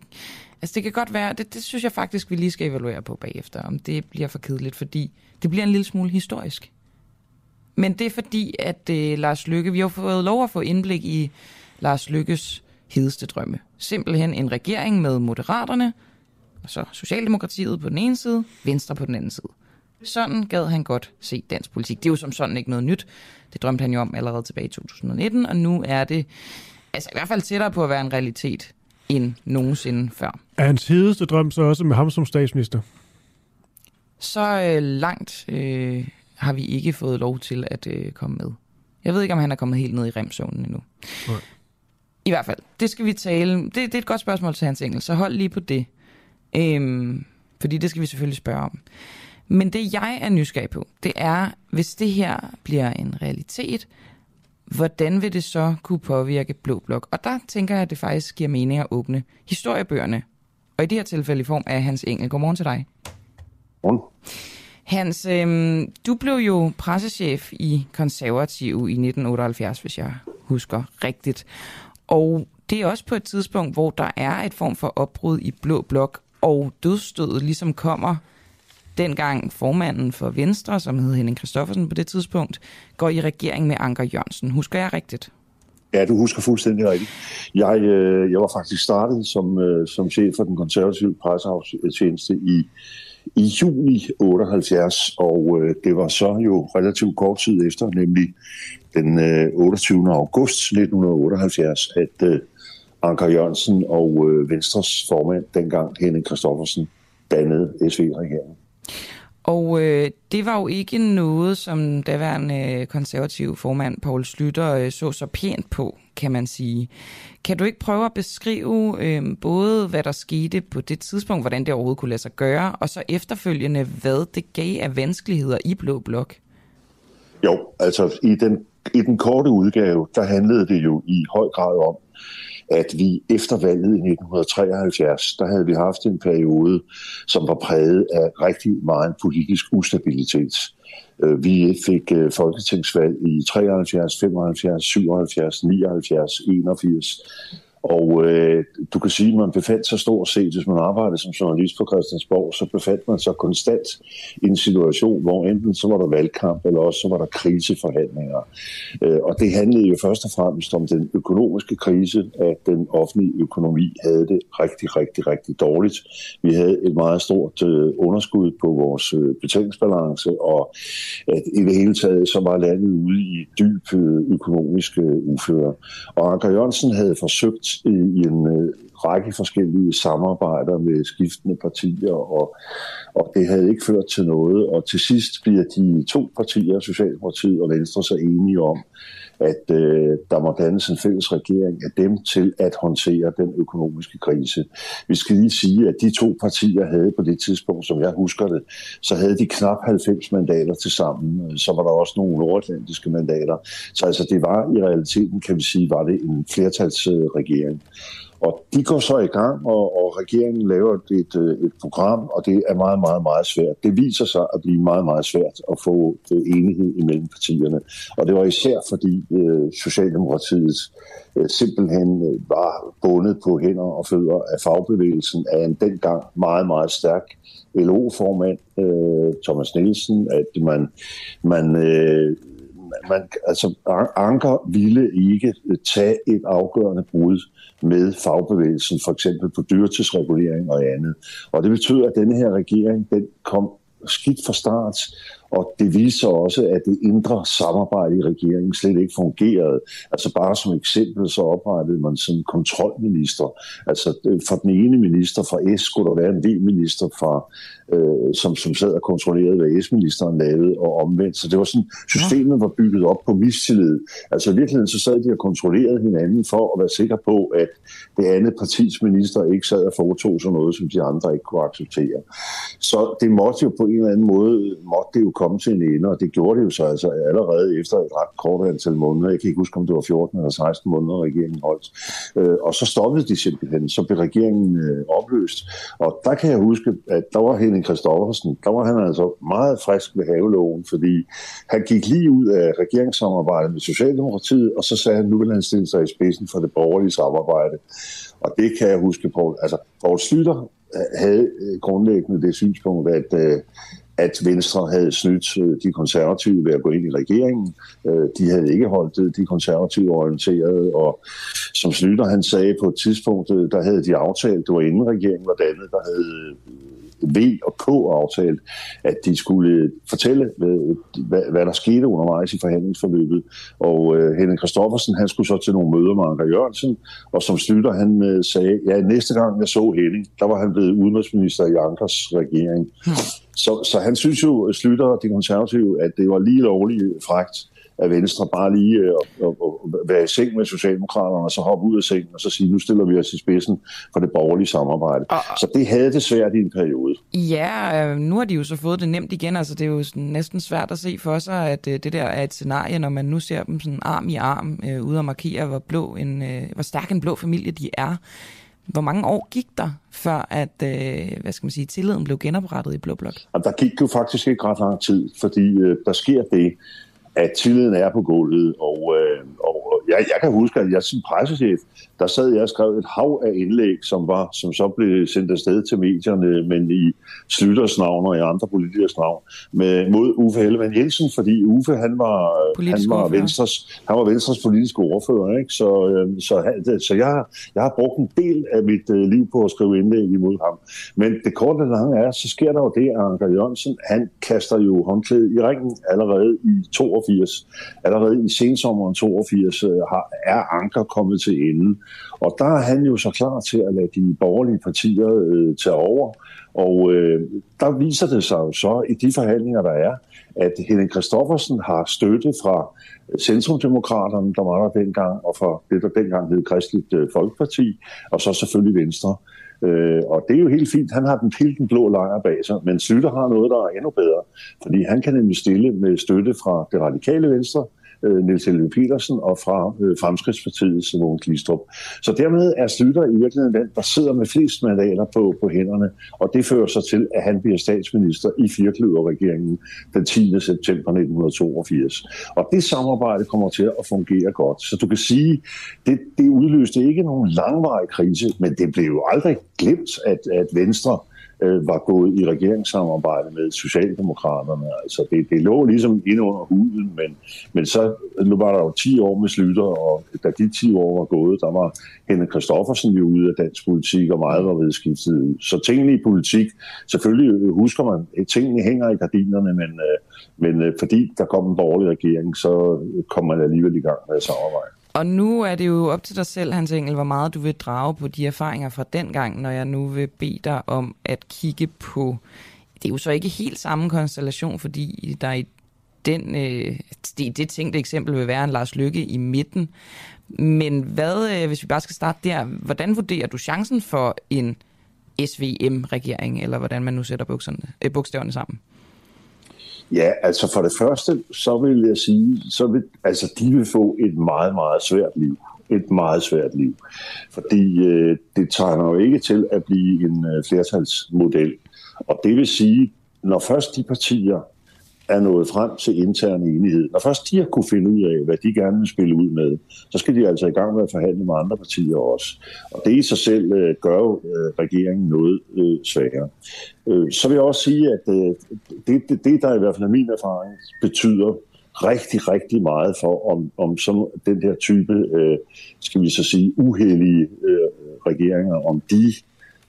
altså det kan godt være, det, det synes jeg faktisk, vi lige skal evaluere på bagefter, om det bliver for kedeligt, fordi det bliver en lille smule historisk. Men det er fordi, at øh, Lars Lykke, vi har fået lov at få indblik i Lars Lykkes hedeste drømme. Simpelthen en regering med Moderaterne, og så Socialdemokratiet på den ene side, Venstre på den anden side. Sådan gad han godt se dansk politik. Det er jo som sådan ikke noget nyt. Det drømte han jo om allerede tilbage i 2019, og nu er det altså i hvert fald tættere på at være en realitet end nogensinde før. Er hans hedeste drøm så også med ham som statsminister? Så øh, langt øh, har vi ikke fået lov til at øh, komme med. Jeg ved ikke, om han er kommet helt ned i remzonen endnu. Nej. I hvert fald, det skal vi tale. Det, det er et godt spørgsmål til Hans Engel, så hold lige på det. Øhm, fordi det skal vi selvfølgelig spørge om. Men det jeg er nysgerrig på, det er, hvis det her bliver en realitet, hvordan vil det så kunne påvirke Blå Blok? Og der tænker jeg, at det faktisk giver mening at åbne historiebøgerne. Og i det her tilfælde i form af Hans Engel. Godmorgen til dig. Godmorgen. Hans, øhm, du blev jo pressechef i Konservativ i 1978, hvis jeg husker rigtigt. Og det er også på et tidspunkt, hvor der er et form for opbrud i Blå Blok, og dødstødet ligesom kommer dengang formanden for Venstre, som hed Henning Kristoffersen på det tidspunkt, går i regering med Anker Jørgensen. Husker jeg rigtigt? Ja, du husker fuldstændig rigtigt. Jeg, øh, jeg var faktisk startet som, øh, som chef for den konservative presseafdeling i, i juni 78, og øh, det var så jo relativt kort tid efter, nemlig den øh, 28. august 1978, at øh, Anker Jørgensen og øh, Venstres formand dengang, Henning Kristoffersen, dannede SV-regeringen. Og øh, det var jo ikke noget, som daværende øh, konservativ formand Paul Slytter øh, så så pænt på, kan man sige. Kan du ikke prøve at beskrive øh, både, hvad der skete på det tidspunkt, hvordan det overhovedet kunne lade sig gøre, og så efterfølgende, hvad det gav af vanskeligheder i Blå Blok? Jo, altså i den, i den korte udgave, der handlede det jo i høj grad om, at vi efter valget i 1973, der havde vi haft en periode, som var præget af rigtig meget politisk ustabilitet. Øh, vi fik øh, folketingsvalg i 73, 75, 77, 79, 81, og øh, du kan sige, at man befandt sig stort set, hvis man arbejdede som journalist på Christiansborg, så befandt man sig konstant i en situation, hvor enten så var der valgkamp, eller også så var der kriseforhandlinger. Øh, og det handlede jo først og fremmest om den økonomiske krise, at den offentlige økonomi havde det rigtig, rigtig, rigtig dårligt. Vi havde et meget stort øh, underskud på vores øh, betalingsbalance, og at i det hele taget så var landet ude i dyb øh, økonomisk øh, uføre. Og Anker Jørgensen havde forsøgt i en øh, række forskellige samarbejder med skiftende partier, og, og det havde ikke ført til noget. Og til sidst bliver de to partier, Socialdemokratiet og Venstre, så enige om, at øh, der må dannes en fælles regering af dem til at håndtere den økonomiske krise. Vi skal lige sige, at de to partier havde på det tidspunkt, som jeg husker det, så havde de knap 90 mandater til sammen. Så var der også nogle nordatlantiske mandater. Så altså, det var i realiteten, kan vi sige, var det en flertalsregering. Og de går så i gang, og, og regeringen laver et, øh, et program, og det er meget, meget, meget svært. Det viser sig at blive meget, meget svært at få enighed imellem partierne. Og det var især fordi øh, Socialdemokratiet øh, simpelthen øh, var bundet på hænder og fødder af fagbevægelsen af en dengang meget, meget stærk LO-formand, øh, Thomas Nielsen, at man, man øh, man, altså Anker ville ikke øh, tage et afgørende brud med fagbevægelsen, for eksempel på dyrtidsregulering og andet. Og det betyder, at denne her regering, den kom skidt fra start, og det viser også, at det indre samarbejde i regeringen slet ikke fungerede. Altså bare som eksempel, så oprettede man sådan kontrolminister. Altså for den ene minister fra S skulle der være en V-minister, fra, øh, som, som sad og kontrollerede, hvad S-ministeren lavede, og omvendt. Så det var sådan, systemet var bygget op på mistillid. Altså i virkeligheden så sad de og kontrollerede hinanden for at være sikker på, at det andet partis minister ikke sad og foretog sig noget, som de andre ikke kunne acceptere. Så det måtte jo på en eller anden måde, måtte det jo komme til en ende, og det gjorde det jo så altså allerede efter et ret kort antal måneder. Jeg kan ikke huske, om det var 14 eller 16 måneder, regeringen holdt. Øh, og så stoppede de simpelthen, så blev regeringen øh, opløst. Og der kan jeg huske, at der var Henning Christoffersen, der var han altså meget frisk med haveloven, fordi han gik lige ud af regeringssamarbejdet med Socialdemokratiet, og så sagde han, nu vil han stille sig i spidsen for det borgerlige samarbejde. Og det kan jeg huske på. Altså, Poul Slytter øh, havde øh, grundlæggende det synspunkt, at, øh, at Venstre havde snydt øh, de konservative ved at gå ind i regeringen. Øh, de havde ikke holdt det, de konservative orienterede, og som Slytter han sagde på et tidspunkt, der havde de aftalt, det var inden regeringen var dannet, der havde V og K aftalt, at de skulle fortælle, hvad, hvad der skete undervejs i forhandlingsforløbet. Og øh, Henrik Kristoffersen, han skulle så til nogle møder med Anker Jørgensen, og som slutter, han øh, sagde, ja, næste gang jeg så Henning, der var han blevet udenrigsminister i Ankers regering. Hmm. Så, så han synes jo, Slytter og de konservative, at det var lige lovligt fragt af Venstre bare lige øh, at, at, at være i seng med Socialdemokraterne, og så hoppe ud af sengen, og så sige, nu stiller vi os i spidsen for det borgerlige samarbejde. Og, så det havde det svært i en periode. Ja, øh, nu har de jo så fået det nemt igen. Altså, det er jo næsten svært at se for sig, at øh, det der er et scenarie, når man nu ser dem sådan arm i arm, øh, ude at markere, hvor, blå en, øh, hvor stærk en blå familie de er. Hvor mange år gik der, før at, øh, hvad skal man sige, tilliden blev genoprettet i Blå Blok? Der gik jo faktisk ikke ret lang tid, fordi øh, der sker det, at tilliden er på gulvet, og, øh, og jeg, jeg kan huske, at jeg som pressechef, der sad jeg og skrev et hav af indlæg, som var som så blev sendt afsted til medierne, men i Slytters navn og i andre politikers navn, med, mod Uffe Hellemann Jensen, fordi Uffe, han var, han var, Venstres, han var Venstres politiske ordfører, ikke? Så, øh, så, så jeg, jeg har brugt en del af mit øh, liv på at skrive indlæg imod ham. Men det korte og lange er, så sker der jo det, at Anker Jørgensen, han kaster jo håndklædet i ringen allerede i 82. Allerede i sensommeren 82 øh, har, er Anker kommet til enden. Og der er han jo så klar til at lade de borgerlige partier øh, tage over. Og øh, der viser det sig jo så i de forhandlinger, der er, at Henrik Kristoffersen har støtte fra Centrumdemokraterne, der var der dengang, og fra det, der dengang hed Kristeligt øh, Folkeparti, og så selvfølgelig Venstre. Øh, og det er jo helt fint. Han har den helt den blå lejr bag sig, men Slytter har noget, der er endnu bedre, fordi han kan nemlig stille med støtte fra det radikale venstre, øh, Niels Helge Petersen og fra øh, Fremskridspartiet Simon Klistrup. Så dermed er Slytter i virkeligheden den, der sidder med flest mandater på, på hænderne, og det fører sig til, at han bliver statsminister i firkløverregeringen den 10. september 1982. Og det samarbejde kommer til at fungere godt. Så du kan sige, det, det udløste ikke nogen langvarig krise, men det blev jo aldrig glemt, at, at Venstre øh, var gået i regeringssamarbejde med Socialdemokraterne. Altså det, det lå ligesom inde under huden, men, men så nu var der jo 10 år med Slytter, og da de 10 år var gået, der var Henrik Kristoffersen jo ude af dansk politik, og meget var vedskiftet ud. Så tingene i politik, selvfølgelig husker man, at tingene hænger i gardinerne, men, øh, men øh, fordi der kom en borgerlig regering, så kom man alligevel i gang med at samarbejde. Og nu er det jo op til dig selv, Hans Engel, hvor meget du vil drage på de erfaringer fra dengang, når jeg nu vil bede dig om at kigge på... Det er jo så ikke helt samme konstellation, fordi der i den, øh, det, det tænkte eksempel vil være en Lars Lykke i midten. Men hvad, øh, hvis vi bare skal starte der, hvordan vurderer du chancen for en SVM-regering, eller hvordan man nu sætter bukserne, øh, bogstaverne sammen? Ja, altså for det første, så vil jeg sige, så vil, altså de vil få et meget, meget svært liv. Et meget svært liv. Fordi øh, det tegner jo ikke til at blive en øh, flertalsmodel. Og det vil sige, når først de partier er nået frem til intern enighed. Når først de har kunne finde ud af, hvad de gerne vil spille ud med, så skal de altså i gang med at forhandle med andre partier også. Og det i sig selv øh, gør jo øh, regeringen noget øh, sværere. Øh, så vil jeg også sige, at øh, det, det, det, der i hvert fald er min erfaring, betyder rigtig, rigtig meget for, om, om sådan den her type, øh, skal vi så sige, uheldige øh, regeringer, om de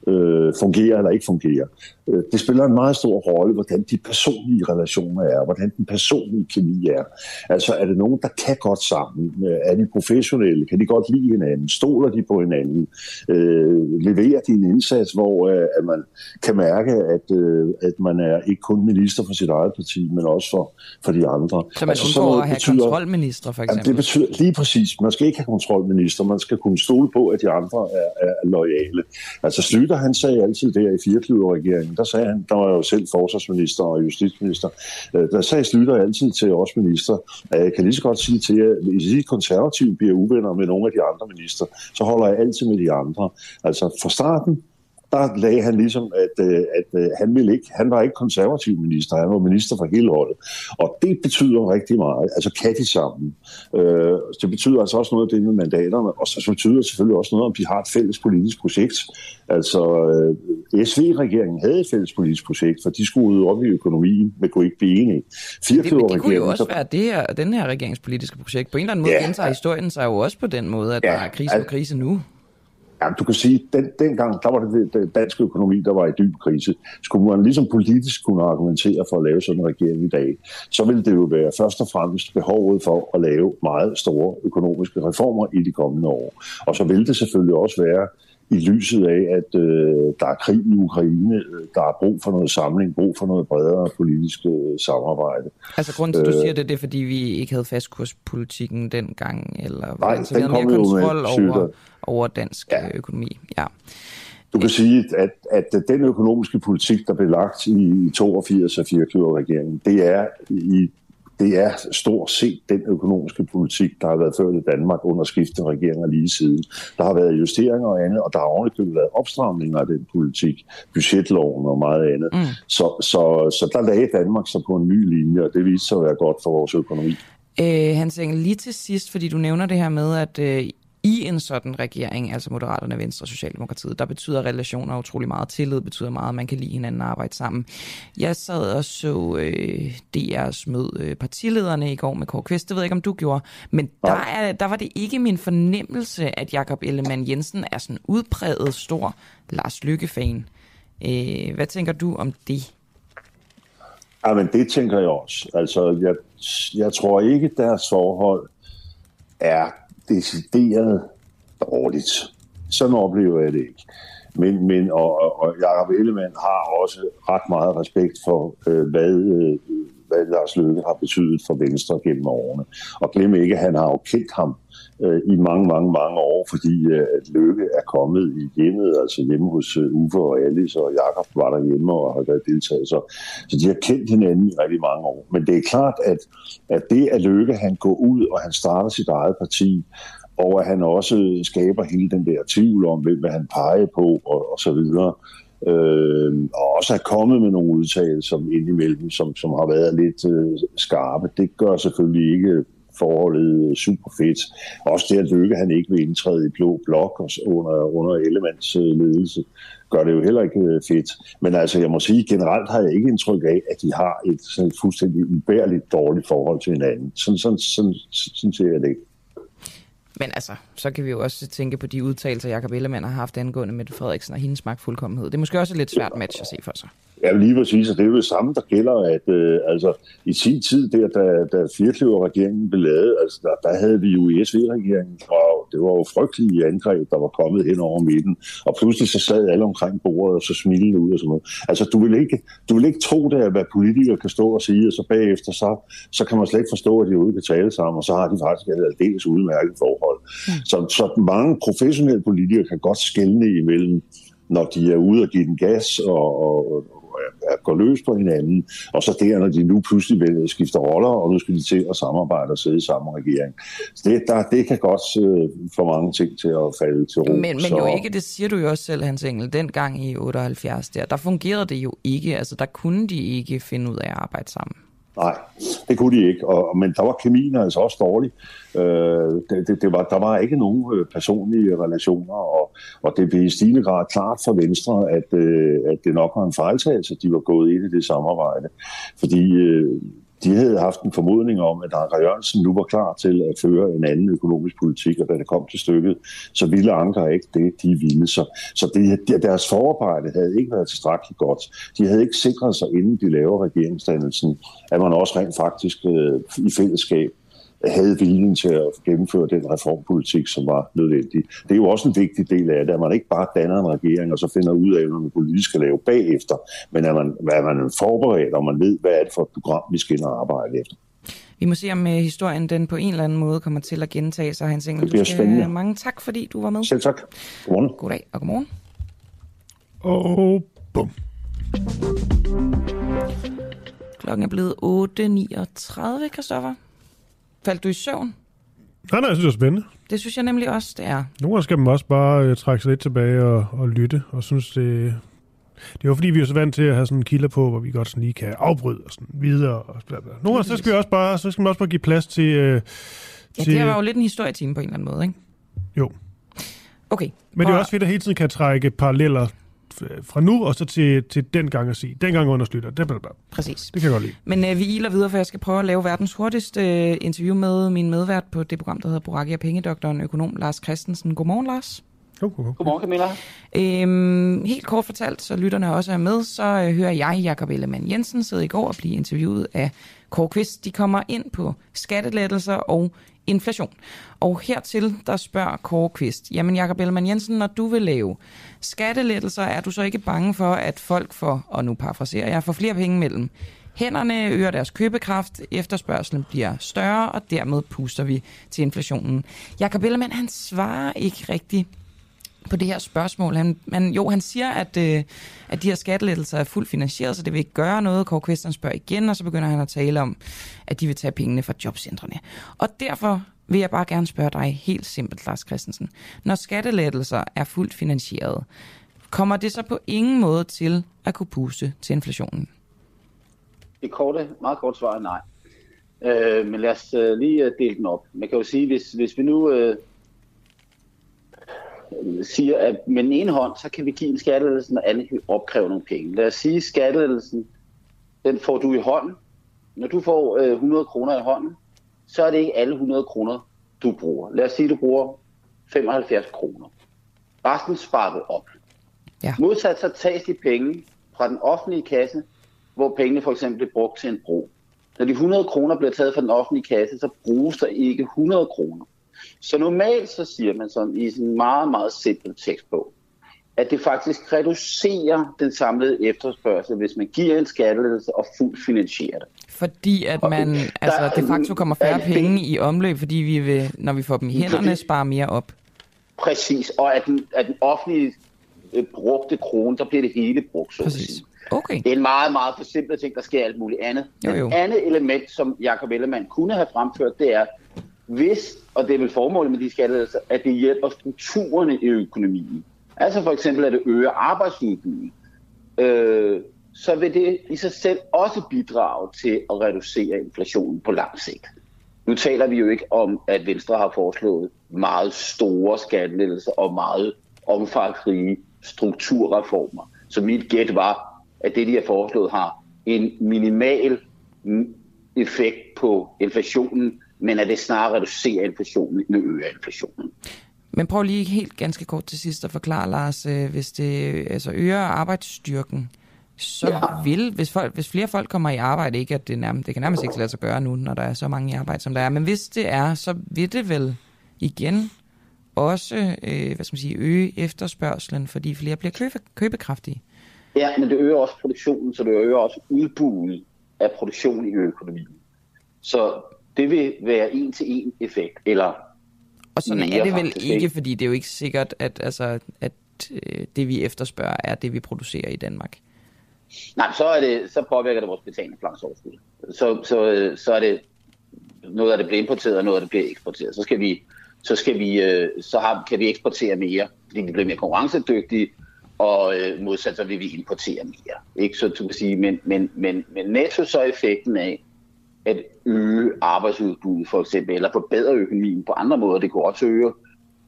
øh, fungerer eller ikke fungerer. Øh, det spiller en meget stor rolle, hvordan de personlige relationer er, hvordan den personlige kemi er. Altså er det nogen, der kan godt sammen? Øh, er de professionelle? Kan de godt lide hinanden? Stoler de på hinanden? Øh, leverer de en indsats, hvor øh, at man kan mærke, at, øh, at man er ikke kun minister for sit eget parti, men også for, for de andre. Så man altså, undgår at have betyder, kontrolminister, for eksempel? Jamen, det betyder lige præcis. Man skal ikke have kontrolminister. Man skal kunne stole på, at de andre er, er lojale. Altså Slytter, han sagde altid der i firekløverregeringen, der sagde han, der var jo selv forsvarsminister og justitsminister, øh, der sagde Schlüter altid til os minister, at jeg kan lige så godt sige til jer, hvis I konservative bliver uvenner med nogle af de andre minister, så holder jeg altid med de andre. Altså fra starten, der lagde han ligesom, at, øh, at, øh, han, ville ikke, han var ikke konservativ minister, han var minister for hele holdet. Og det betyder rigtig meget. Altså kan de sammen. Øh, det betyder altså også noget af det med mandaterne, og så betyder det selvfølgelig også noget, om de har et fælles politisk projekt. Altså øh, SV-regeringen havde et fælles politisk projekt, for de skulle op i økonomien, men kunne ikke blive enige. Det, det kunne jo også være det her, den her regeringspolitiske projekt. På en eller anden måde ja, gentager historien sig jo også på den måde, at ja, der er krise og krise nu. Ja, du kan sige, at den, dengang, der var det den økonomi, der var i dyb krise. Skulle man ligesom politisk kunne argumentere for at lave sådan en regering i dag, så ville det jo være først og fremmest behovet for at lave meget store økonomiske reformer i de kommende år. Og så ville det selvfølgelig også være i lyset af, at øh, der er krig i Ukraine, der er brug for noget samling, brug for noget bredere politisk øh, samarbejde. Altså grunden til, at du siger det, det er, fordi vi ikke havde fastkurspolitikken dengang, eller Nej, altså, den vi havde mere kontrol over, over dansk ja. økonomi. Ja. Du kan sige, at, at den økonomiske politik, der blev lagt i 82 af 24 regeringen, det er i det er stort set den økonomiske politik, der har været ført i Danmark under skiftende regeringer lige siden. Der har været justeringer og andet, og der har ordentligt været opstramninger af den politik, budgetloven og meget andet. Mm. Så, så, så der lagde Danmark sig på en ny linje, og det viste sig at være godt for vores økonomi. Øh, Hans Engel, lige til sidst, fordi du nævner det her med, at øh, i en sådan regering, altså Moderaterne, Venstre og Socialdemokratiet, der betyder relationer utrolig meget. Tillid betyder meget, man kan lide hinanden og arbejde sammen. Jeg sad og så øh, DR's mød øh, partilederne i går med Kåre Kvist. Det ved jeg ikke, om du gjorde. Men der, er, der var det ikke min fornemmelse, at Jakob Ellemann Jensen er sådan udpræget stor Lars Lykke-fan. Øh, hvad tænker du om det? Ja, men det tænker jeg også. Altså, jeg, jeg tror ikke, deres forhold er decideret dårligt. Sådan oplever jeg det ikke. Men, men og, og Jacob Ellemann har også ret meget respekt for, øh, hvad, øh, hvad Lars Løkke har betydet for Venstre gennem årene. Og glem ikke, at han har jo kendt ham øh, i mange, mange, mange år, fordi øh, at Løkke er kommet i hjemmet, altså hjemme hos øh, Uffe og Alice, og Jakob var der hjemme og har været deltaget. Så, så de har kendt hinanden i rigtig mange år. Men det er klart, at, at det, at Løkke han går ud, og han starter sit eget parti, og at han også skaber hele den der tvivl om, hvem vil han pege på, og, og så videre. Øh, og også er kommet med nogle udtalelser indimellem, som, som har været lidt øh, skarpe. Det gør selvfølgelig ikke forholdet øh, super fedt. Også det at Lykke, han ikke vil indtræde i blå blok under, under Ellemands øh, ledelse, gør det jo heller ikke øh, fedt. Men altså, jeg må sige, generelt har jeg ikke indtryk af, at de har et, sådan et fuldstændig ubærligt dårligt forhold til hinanden. Sådan, sådan, sådan, sådan ser jeg det ikke. Men altså, så kan vi jo også tænke på de udtalelser, Jacob Ellemann har haft angående Mette Frederiksen og hendes magtfuldkommenhed. Det er måske også et lidt svært match at se for sig. Ja, lige præcis, og det er jo det samme, der gælder, at øh, altså, i sin tid, der, da, da Firkløver-regeringen blev lavet, altså, der, der havde vi jo ESV-regeringen, og det var jo frygtelige angreb, der var kommet hen over midten, og pludselig så sad alle omkring bordet, og så smilede ud og sådan noget. Altså, du vil ikke, du vil ikke tro det, at hvad politikere kan stå og sige, og så bagefter, så, så kan man slet ikke forstå, at de er ude kan tale sammen, og så har de faktisk et aldeles udmærket forhold. Mm. Så, så mange professionelle politikere kan godt skælne imellem når de er ude og give den gas og, og, og går løs på hinanden, og så der, når de nu pludselig vil skifter roller, og nu skal de til at samarbejde og sidde i samme regering. Så det, der, det kan godt øh, få mange ting til at falde til ro. Men, men så... jo ikke, det siger du jo også selv, Hans Engel, dengang i 78 der, der fungerede det jo ikke, altså der kunne de ikke finde ud af at arbejde sammen. Nej, det kunne de ikke, og, men der var kemien altså også dårlig. Øh, det, det, det var, der var ikke nogen øh, personlige relationer, og, og det blev i stigende grad klart for Venstre, at, øh, at det nok var en fejltagelse, at de var gået ind i det samarbejde. Fordi øh, de havde haft en formodning om, at Anker Jørgensen nu var klar til at føre en anden økonomisk politik, og da det kom til stykket, så ville Anker ikke det, de ville. Så, så det, deres forarbejde havde ikke været tilstrækkeligt godt. De havde ikke sikret sig, inden de laver regeringsdannelsen, at man også rent faktisk øh, i fællesskab havde viljen til at gennemføre den reformpolitik, som var nødvendig. Det er jo også en vigtig del af det, at man ikke bare danner en regering, og så finder ud af, hvad man politisk skal lave bagefter, men at man, at man er forberedt, og man ved, hvad er det for et program, vi skal ind og arbejde efter. Vi må se, om uh, historien den på en eller anden måde kommer til at gentage sig, Hans Engel. Det bliver skal, spændende. Mange tak, fordi du var med. Selv tak. Godmorgen. Goddag og godmorgen. Og bum. Klokken er blevet 8.39, Kristoffer. Faldt du i søvn? Nej, nej, jeg synes, det er spændende. Det synes jeg nemlig også, det er. Nogle gange skal man også bare øh, trække sig lidt tilbage og, og lytte, og synes, det, det er jo fordi, vi er så vant til at have sådan kilder på, hvor vi godt sådan lige kan afbryde og sådan videre. Og bla bla. Nogle gange, så skal vi også bare, så skal man også bare give plads til... Øh, Ja, til det var jo lidt en historietime på en eller anden måde, ikke? Jo. Okay. Men det er også fedt, at hele tiden kan trække paralleller fra nu og så til, til den gang at sige, den gang understøtter, det, bla, bla. Præcis. det kan jeg godt lide. Men øh, vi iler videre, for jeg skal prøve at lave verdens hurtigste øh, interview med min medvært på det program, der hedder Boraki og Pengedoktoren, økonom Lars Christensen. Godmorgen, Lars. Godmorgen, Camilla. Øhm, helt kort fortalt, så lytterne også er med, så øh, hører jeg Jakob Ellemann Jensen sidde i går og blive interviewet af Kåre Kvist. De kommer ind på skattelettelser og inflation. Og hertil, der spørger Kåre Kvist, jamen Jakob Ellemann Jensen, når du vil lave skattelettelser, er du så ikke bange for, at folk får, og nu parafraserer jeg, får flere penge mellem hænderne, øger deres købekraft, efterspørgselen bliver større, og dermed puster vi til inflationen. Jakob Ellemann, han svarer ikke rigtigt på det her spørgsmål. Han, han, jo, han siger, at, øh, at de her skattelettelser er fuldt finansieret, så det vil ikke gøre noget. Kåre Kvisteren spørger igen, og så begynder han at tale om, at de vil tage pengene fra jobcentrene. Og derfor vil jeg bare gerne spørge dig helt simpelt, Lars Christensen. Når skattelettelser er fuldt finansieret, kommer det så på ingen måde til at kunne puste til inflationen? Det korte, meget kort svar er nej. Øh, men lad os øh, lige øh, dele den op. Man kan jo sige, hvis, hvis vi nu øh, siger, at med den ene hånd, så kan vi give en skattelettelse, når alle kan opkræve nogle penge. Lad os sige, at skattelettelsen, den får du i hånden. Når du får øh, 100 kroner i hånden, så er det ikke alle 100 kroner, du bruger. Lad os sige, at du bruger 75 kroner. Resten sparer du op. Ja. Modsat så tages de penge fra den offentlige kasse, hvor pengene for eksempel bliver brugt til en bro. Når de 100 kroner bliver taget fra den offentlige kasse, så bruges der ikke 100 kroner. Så normalt så siger man sådan i sådan en meget, meget simpel tekstbog, at det faktisk reducerer den samlede efterspørgsel, hvis man giver en skattelettelse og fuldt finansierer det. Fordi at man der altså, de facto kommer færre det- penge i omløb, fordi vi vil, når vi får dem i hænderne, Fordi- spare mere op. Præcis, og at den, at den offentlige øh, brugte krone, der bliver det hele brugt, så Præcis. Okay. Det er en meget, meget forsimplet ting, der sker alt muligt andet. Jo, jo. andet element, som Jacob Ellemann kunne have fremført, det er, hvis, og det er vel formålet med de skattelettelser, at det hjælper strukturerne i økonomien. Altså for eksempel, at det øger arbejdsudbuddet. Øh, så vil det i sig selv også bidrage til at reducere inflationen på lang sigt. Nu taler vi jo ikke om, at Venstre har foreslået meget store skattelettelser og meget omfangsrige strukturreformer. Så mit gæt var, at det, de har foreslået, har en minimal effekt på inflationen, men at det snarere reducerer inflationen, end øger inflationen. Men prøv lige helt ganske kort til sidst at forklare, Lars, øh, hvis det altså øger arbejdsstyrken, så ja. vil, hvis, folk, hvis flere folk kommer i arbejde, ikke at det, nærmest, det kan nærmest ikke lade sig gøre nu, når der er så mange i arbejde, som der er, men hvis det er, så vil det vel igen også øh, hvad skal man sige, øge efterspørgselen, fordi flere bliver købe, købekraftige. Ja, men det øger også produktionen, så det øger også udbuddet af produktion i økonomien. Så det vil være en til en effekt, eller Og sådan er det vel ikke, fordi det er jo ikke sikkert, at, altså, at øh, det vi efterspørger er det, vi producerer i Danmark. Nej, så, er det, så påvirker det vores betalingsplansoverskud. Så, så, så er det noget af det bliver importeret, og noget af det bliver eksporteret. Så skal vi, så skal vi, øh, så har, kan vi eksportere mere, fordi vi bliver mere konkurrencedygtige, og øh, modsat så vil vi importere mere. Ikke? Så du kan sige, men, men, men, men netto så er effekten af at øge arbejdsudbuddet for eksempel, eller forbedre økonomien på andre måder. Det kunne også øge,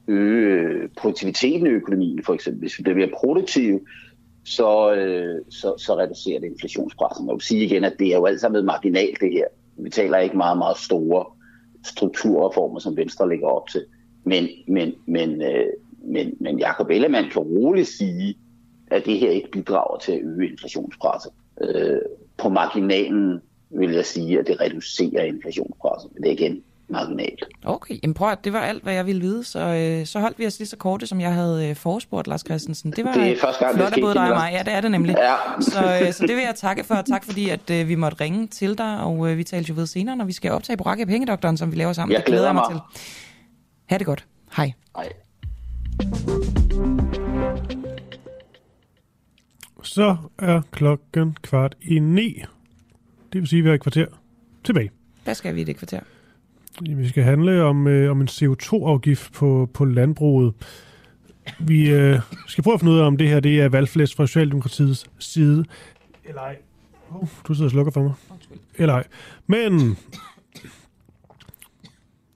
øge øh, produktiviteten i økonomien for eksempel. Hvis vi bliver mere produktive, så, øh, så, så reducerer det inflationspressen. Jeg vil sige igen, at det er jo alt sammen marginalt det her. Vi taler ikke meget, meget store strukturreformer, som Venstre lægger op til. Men, men, men, øh, men, men Jacob Ellemann kan roligt sige, at det her ikke bidrager til at øge inflationspresset. Øh, på marginalen vil jeg sige, at det reducerer inflationspresset. Men det er igen marginalt. Okay, jamen prøv at, det var alt, hvad jeg ville vide, så, øh, så holdt vi os lige så korte, som jeg havde øh, forespurgt, Lars Christensen. Det var Det er første gang, det flot af både dig og mig. Ja, det er det nemlig. Ja. Så, øh, så det vil jeg takke for. Tak fordi, at øh, vi måtte ringe til dig, og øh, vi taler jo ved senere, når vi skal optage Borakke af Pengedoktoren, som vi laver sammen. Jeg det glæder glæder mig mig. til. Ha' det godt. Hej. Hej. Så er klokken kvart i ni. Det vil sige, at vi har et kvarter tilbage. Hvad skal vi i det kvarter? Vi skal handle om, øh, om en CO2-afgift på, på landbruget. Vi øh, skal prøve at finde ud af, om det her det er valgflæst fra Socialdemokratiets side. Eller ej. Oh, du sidder og slukker for mig. Eller ej. Men... Nu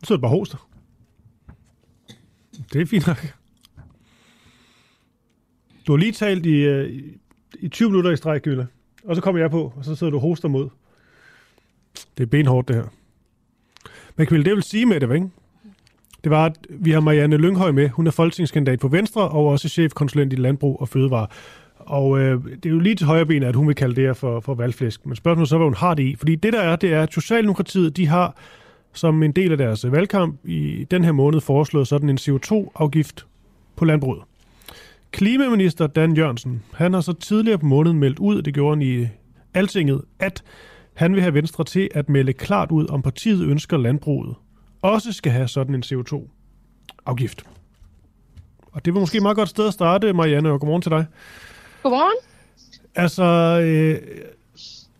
sidder du bare hoster. Det er fint nok. Du har lige talt i, øh, i- i 20 minutter i streg, Gylla. Og så kommer jeg på, og så sidder du og hoster mod. Det er benhårdt, det her. Men Camille, det vil sige med det, ikke? det var, at vi har Marianne Lynghøj med. Hun er folketingskandidat på Venstre, og også chefkonsulent i Landbrug og Fødevare. Og øh, det er jo lige til højre ben, at hun vil kalde det her for, for valgflæsk. Men spørgsmålet så, hvad hun har det i. Fordi det der er, det er, at Socialdemokratiet, de har som en del af deres øh, valgkamp i den her måned foreslået sådan en CO2-afgift på landbruget. Klimaminister Dan Jørgensen, han har så tidligere på måneden meldt ud, det gjorde han i Altinget, at han vil have Venstre til at melde klart ud, om partiet ønsker landbruget også skal have sådan en CO2-afgift. Og det var måske et meget godt sted at starte, Marianne, og godmorgen til dig. Godmorgen. Altså, øh,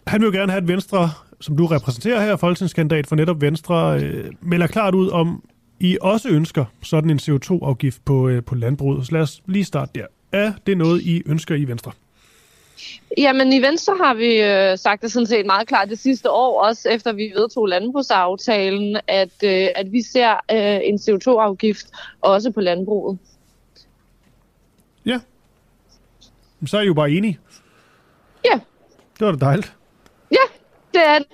han vil jo gerne have, at Venstre, som du repræsenterer her, folketingskandidat for netop Venstre, øh, melder klart ud om, I også ønsker sådan en CO2-afgift på, øh, på landbruget. Så lad os lige starte der. Er det noget, I ønsker i Venstre? Jamen i Venstre har vi øh, sagt det sådan set meget klart det sidste år, også efter vi vedtog landbrugsaftalen, at, øh, at vi ser øh, en CO2-afgift også på landbruget. Ja. Så er I jo bare enige. Ja. Det var da dejligt. Ja, det er det.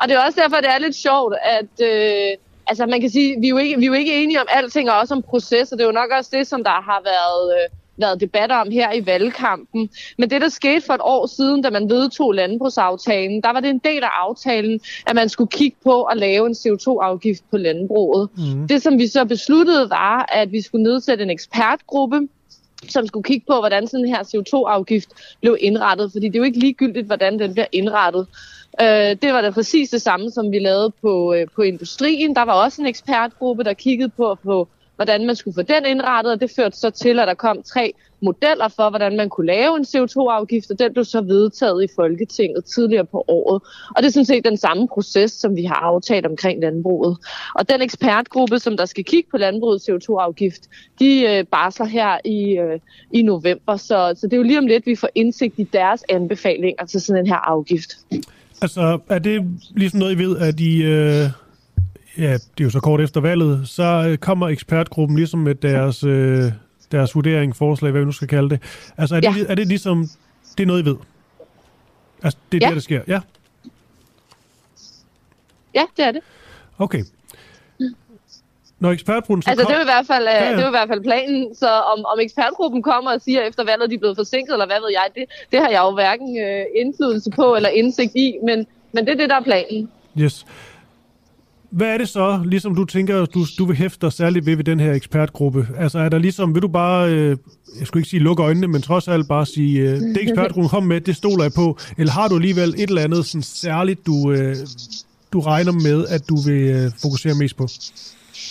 Og det er også derfor, det er lidt sjovt, at øh, altså man kan sige, vi er, jo ikke, vi er jo ikke enige om alting, og også om processer. Det er jo nok også det, som der har været, øh, været debatter om her i valgkampen. Men det, der skete for et år siden, da man vedtog landbrugsaftalen, der var det en del af aftalen, at man skulle kigge på at lave en CO2-afgift på landbruget. Mhm. Det, som vi så besluttede, var, at vi skulle nedsætte en ekspertgruppe, som skulle kigge på, hvordan sådan her CO2-afgift blev indrettet. Fordi det er jo ikke ligegyldigt, hvordan den bliver indrettet. Øh, det var da præcis det samme, som vi lavede på, øh, på industrien. Der var også en ekspertgruppe, der kiggede på, på, hvordan man skulle få den indrettet, og det førte så til, at der kom tre modeller for, hvordan man kunne lave en CO2-afgift, og den blev så vedtaget i Folketinget tidligere på året. Og det er sådan set den samme proces, som vi har aftalt omkring landbruget. Og den ekspertgruppe, som der skal kigge på landbrugets CO2-afgift, de øh, barsler her i, øh, i november, så, så det er jo lige om lidt, vi får indsigt i deres anbefalinger til sådan en her afgift. Altså, er det ligesom noget, I ved, at I... Øh, ja, det er jo så kort efter valget, så øh, kommer ekspertgruppen ligesom med deres, øh, deres vurdering, forslag, hvad vi nu skal kalde det. Altså, er det, ja. er det ligesom... Det er noget, I ved? Altså, det er Ja. det, der sker? Ja, Ja, det er det. okay. Når ekspertgruppen så Altså, kom... det er, i hvert fald, ja, Ja, ja. det er i hvert fald planen. Så om, om ekspertgruppen kommer og siger, efter valget de er blevet forsinket, eller hvad ved jeg, det, det har jeg jo hverken øh, indflydelse på eller indsigt i, men, men det er det, der er planen. Yes. Hvad er det så, ligesom du tænker, du, du vil hæfte dig særligt ved ved den her ekspertgruppe? Altså er der ligesom, vil du bare, øh, jeg skulle ikke sige lukke øjnene, men trods alt bare sige, øh, det ekspertgruppen kom med, det stoler jeg på, eller har du alligevel et eller andet sådan særligt, du, øh, du regner med, at du vil øh, fokusere mest på?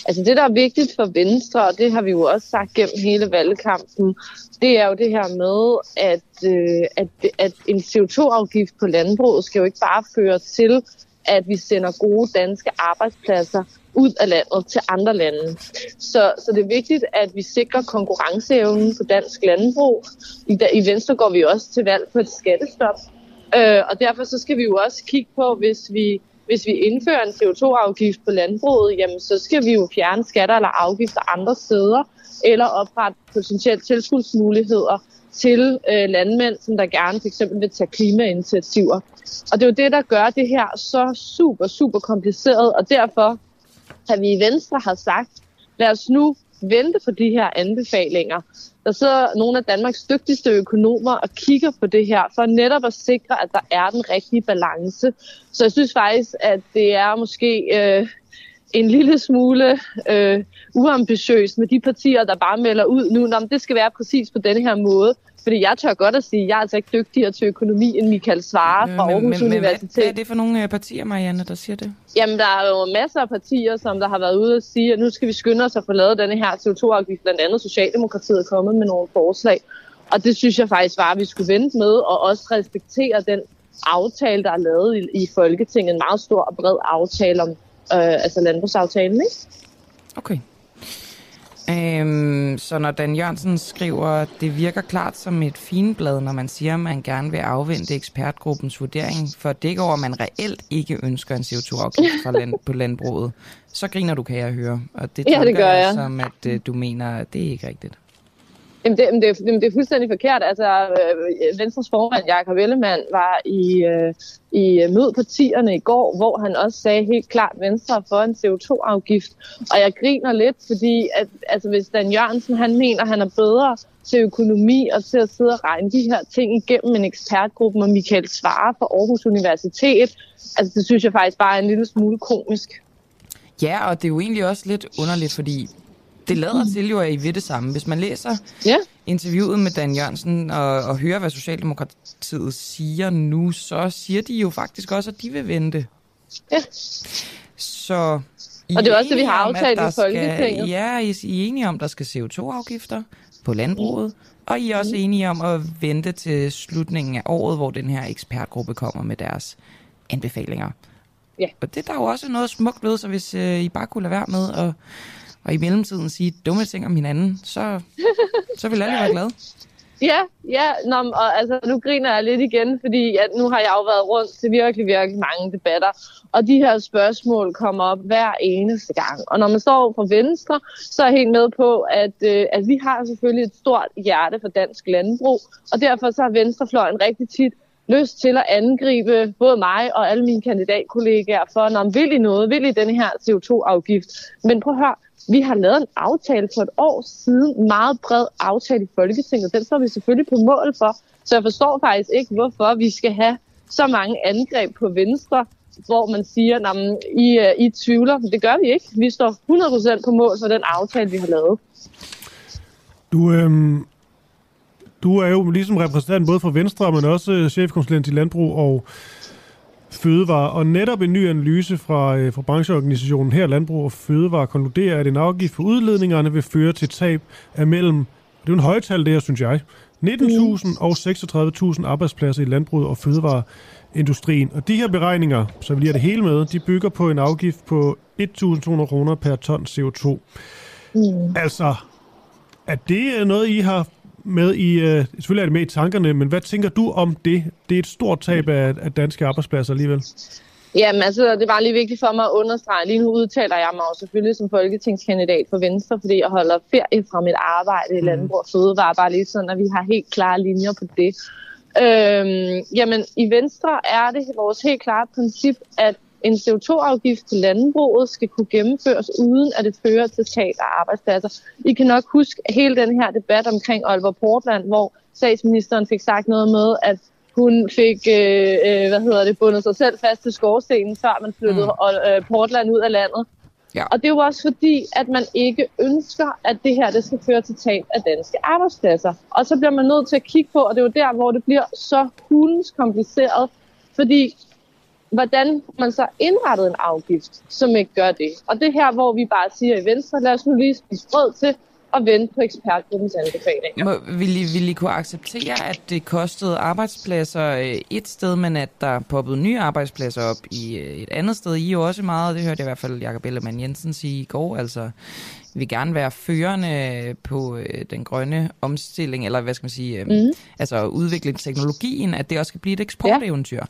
Altså det, der er vigtigt for Venstre, og det har vi jo også sagt gennem hele valgkampen, det er jo det her med, at, øh, at, at en CO2-afgift på landbruget skal jo ikke bare føre til, at vi sender gode danske arbejdspladser ud af landet til andre lande. Så, så det er vigtigt, at vi sikrer konkurrenceevnen på dansk landbrug. I, I Venstre går vi også til valg på et skattestop, øh, og derfor så skal vi jo også kigge på, hvis vi hvis vi indfører en CO2-afgift på landbruget, jamen så skal vi jo fjerne skatter eller afgifter andre steder, eller oprette potentielt tilskudsmuligheder til øh, landmænd, som der gerne for eksempel vil tage klimainitiativer. Og det er jo det, der gør det her så super, super kompliceret, og derfor har vi i Venstre har sagt, lad os nu vente på de her anbefalinger. Der sidder nogle af Danmarks dygtigste økonomer og kigger på det her, for netop at sikre, at der er den rigtige balance. Så jeg synes faktisk, at det er måske øh, en lille smule øh, uambitiøst med de partier, der bare melder ud nu, at det skal være præcis på denne her måde. Fordi jeg tør godt at sige, at jeg er altså ikke dygtigere til økonomi end Michael Svare fra Aarhus men, men, men hvad, Universitet. hvad er det for nogle øh, partier, Marianne, der siger det? Jamen, der er jo masser af partier, som der har været ude og sige, at nu skal vi skynde os at få lavet denne her CO2-afgift. Blandt andet Socialdemokratiet er kommet med nogle forslag. Og det synes jeg faktisk var, at vi skulle vente med, og også respektere den aftale, der er lavet i, i Folketinget. En meget stor og bred aftale om øh, altså landbrugsaftalen, ikke? Okay. Øhm, så når Dan Jørgensen skriver, det virker klart som et finblad, når man siger, at man gerne vil afvente ekspertgruppens vurdering, for dække over, at man reelt ikke ønsker en CO2-afgift fra land, på landbruget, så griner du, kan jeg høre. Og det Ja, det gør jeg. som, at øh, du mener, at det er ikke rigtigt. Jamen det, jamen det, jamen det er fuldstændig forkert. Altså, øh, Venstres formand, Jakob Ellemann, var i, øh, i øh, mød partierne i går, hvor han også sagde helt klart, at Venstre for en CO2-afgift. Og jeg griner lidt, fordi at, altså, hvis Dan Jørgensen han mener, at han er bedre til økonomi og til at sidde og regne de her ting igennem en ekspertgruppe med Michael Svare fra Aarhus Universitet, altså det synes jeg faktisk bare er en lille smule komisk. Ja, og det er jo egentlig også lidt underligt, fordi det lader til jo, at I ved det samme. Hvis man læser ja. interviewet med Dan Jørgensen og, og hører, hvad Socialdemokratiet siger nu, så siger de jo faktisk også, at de vil vente. Ja. Så I Og det er også det, vi har om, aftalt i der Folketinget. Skal, ja, I I er enige om, at der skal CO2-afgifter på landbruget, og I er også Mm. enige om at vente til slutningen af året, hvor den her ekspertgruppe kommer med deres anbefalinger. Ja. Og det der er jo også noget smukt ved, så hvis øh, I bare kunne lade være med at og i mellemtiden sige dumme ting om hinanden, så, så vil alle være glade. Ja, ja, nå, og, altså, nu griner jeg lidt igen, fordi at nu har jeg jo været rundt til virkelig, virkelig mange debatter, og de her spørgsmål kommer op hver eneste gang. Og når man står for Venstre, så er jeg helt med på, at, øh, at vi har selvfølgelig et stort hjerte for dansk landbrug, og derfor så har Venstrefløjen rigtig tit lyst til at angribe både mig og alle mine kandidatkollegaer for, når man vil I noget, vil I den her CO2-afgift. Men prøv at høre, vi har lavet en aftale for et år siden, en meget bred aftale i Folketinget. Den står vi selvfølgelig på mål for. Så jeg forstår faktisk ikke, hvorfor vi skal have så mange angreb på Venstre, hvor man siger, at I, øh, I tvivler. Det gør vi ikke. Vi står 100% på mål for den aftale, vi har lavet. Du, øhm, du er jo ligesom repræsentant både for Venstre, men også øh, chefkonsulent i Landbrug og Fødevare. Og netop en ny analyse fra, øh, fra brancheorganisationen her, Landbrug og Fødevare, konkluderer, at en afgift på udledningerne vil føre til tab af mellem, det er jo en højtal det her, synes jeg, 19.000 og 36.000 arbejdspladser i landbruget og fødevareindustrien. Og de her beregninger, så vi lige har det hele med, de bygger på en afgift på 1.200 kroner per ton CO2. Mm. Altså, er det noget, I har med i, uh, selvfølgelig er det med i tankerne, men hvad tænker du om det? Det er et stort tab af, af danske arbejdspladser alligevel. Jamen altså, det var lige vigtigt for mig at understrege. Lige nu udtaler jeg mig jo selvfølgelig som folketingskandidat for Venstre, fordi jeg holder ferie fra mit arbejde i Landbrug og Fødevare, bare lige sådan, at vi har helt klare linjer på det. Øhm, jamen, i Venstre er det vores helt klare princip, at en CO2-afgift til landbruget skal kunne gennemføres, uden at det fører til tab af arbejdspladser. I kan nok huske hele den her debat omkring Aalborg Portland, hvor statsministeren fik sagt noget med, at hun fik øh, øh, hvad hedder det, bundet sig selv fast til skorstenen, før man flyttede mm. øh, Portland ud af landet. Ja. Og det er jo også fordi, at man ikke ønsker, at det her det skal føre til tab af danske arbejdspladser. Og så bliver man nødt til at kigge på, og det er jo der, hvor det bliver så hulens kompliceret, fordi hvordan man så indrettet en afgift, som ikke gør det. Og det her, hvor vi bare siger i Venstre, lad os nu lige spise brød til og vente på ekspertgruppens anbefalinger. Må, vil, I, vil I kunne acceptere, at det kostede arbejdspladser øh, et sted, men at der poppede nye arbejdspladser op i øh, et andet sted? I er jo også meget, det hørte jeg i hvert fald Jakob Ellemann Jensen sige i går, altså vil gerne være førende på øh, den grønne omstilling, eller hvad skal man sige, øh, Mhm. altså udvikle teknologien, at det også skal blive et eksporteventyr.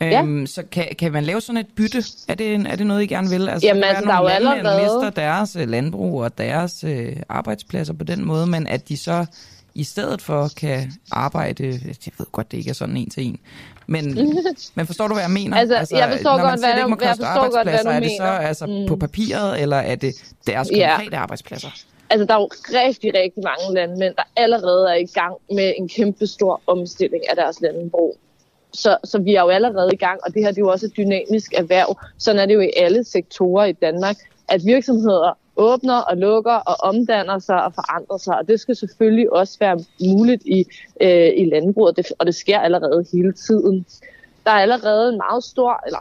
Ja. Øhm, så kan, kan man lave sådan et bytte? Er det, er det noget, I gerne vil? Altså, Jamen, kan altså, der er jo allerede- mister deres øh, landbrug og deres øh, arbejdspladser på den måde, men at de så i stedet for kan arbejde, jeg ved godt, det ikke er sådan en til en, men, <laughs> men forstår du, hvad jeg mener? Altså, jeg forstår når man godt, hvad ikke må jeg forstår godt, hvad du er det så mener. altså Mm. på papiret, eller er det deres Ja. konkrete arbejdspladser? Altså, der er jo rigtig, rigtig mange landmænd, der allerede er i gang med en kæmpe stor omstilling af deres landbrug. Så, så vi er jo allerede i gang, og det her det er jo også et dynamisk erhverv. Sådan er det jo i alle sektorer i Danmark, at virksomheder åbner og lukker og omdanner sig og forandrer sig, og det skal selvfølgelig også være muligt i, øh, i landbruget, det, og det sker allerede hele tiden. Der er allerede en meget stor, eller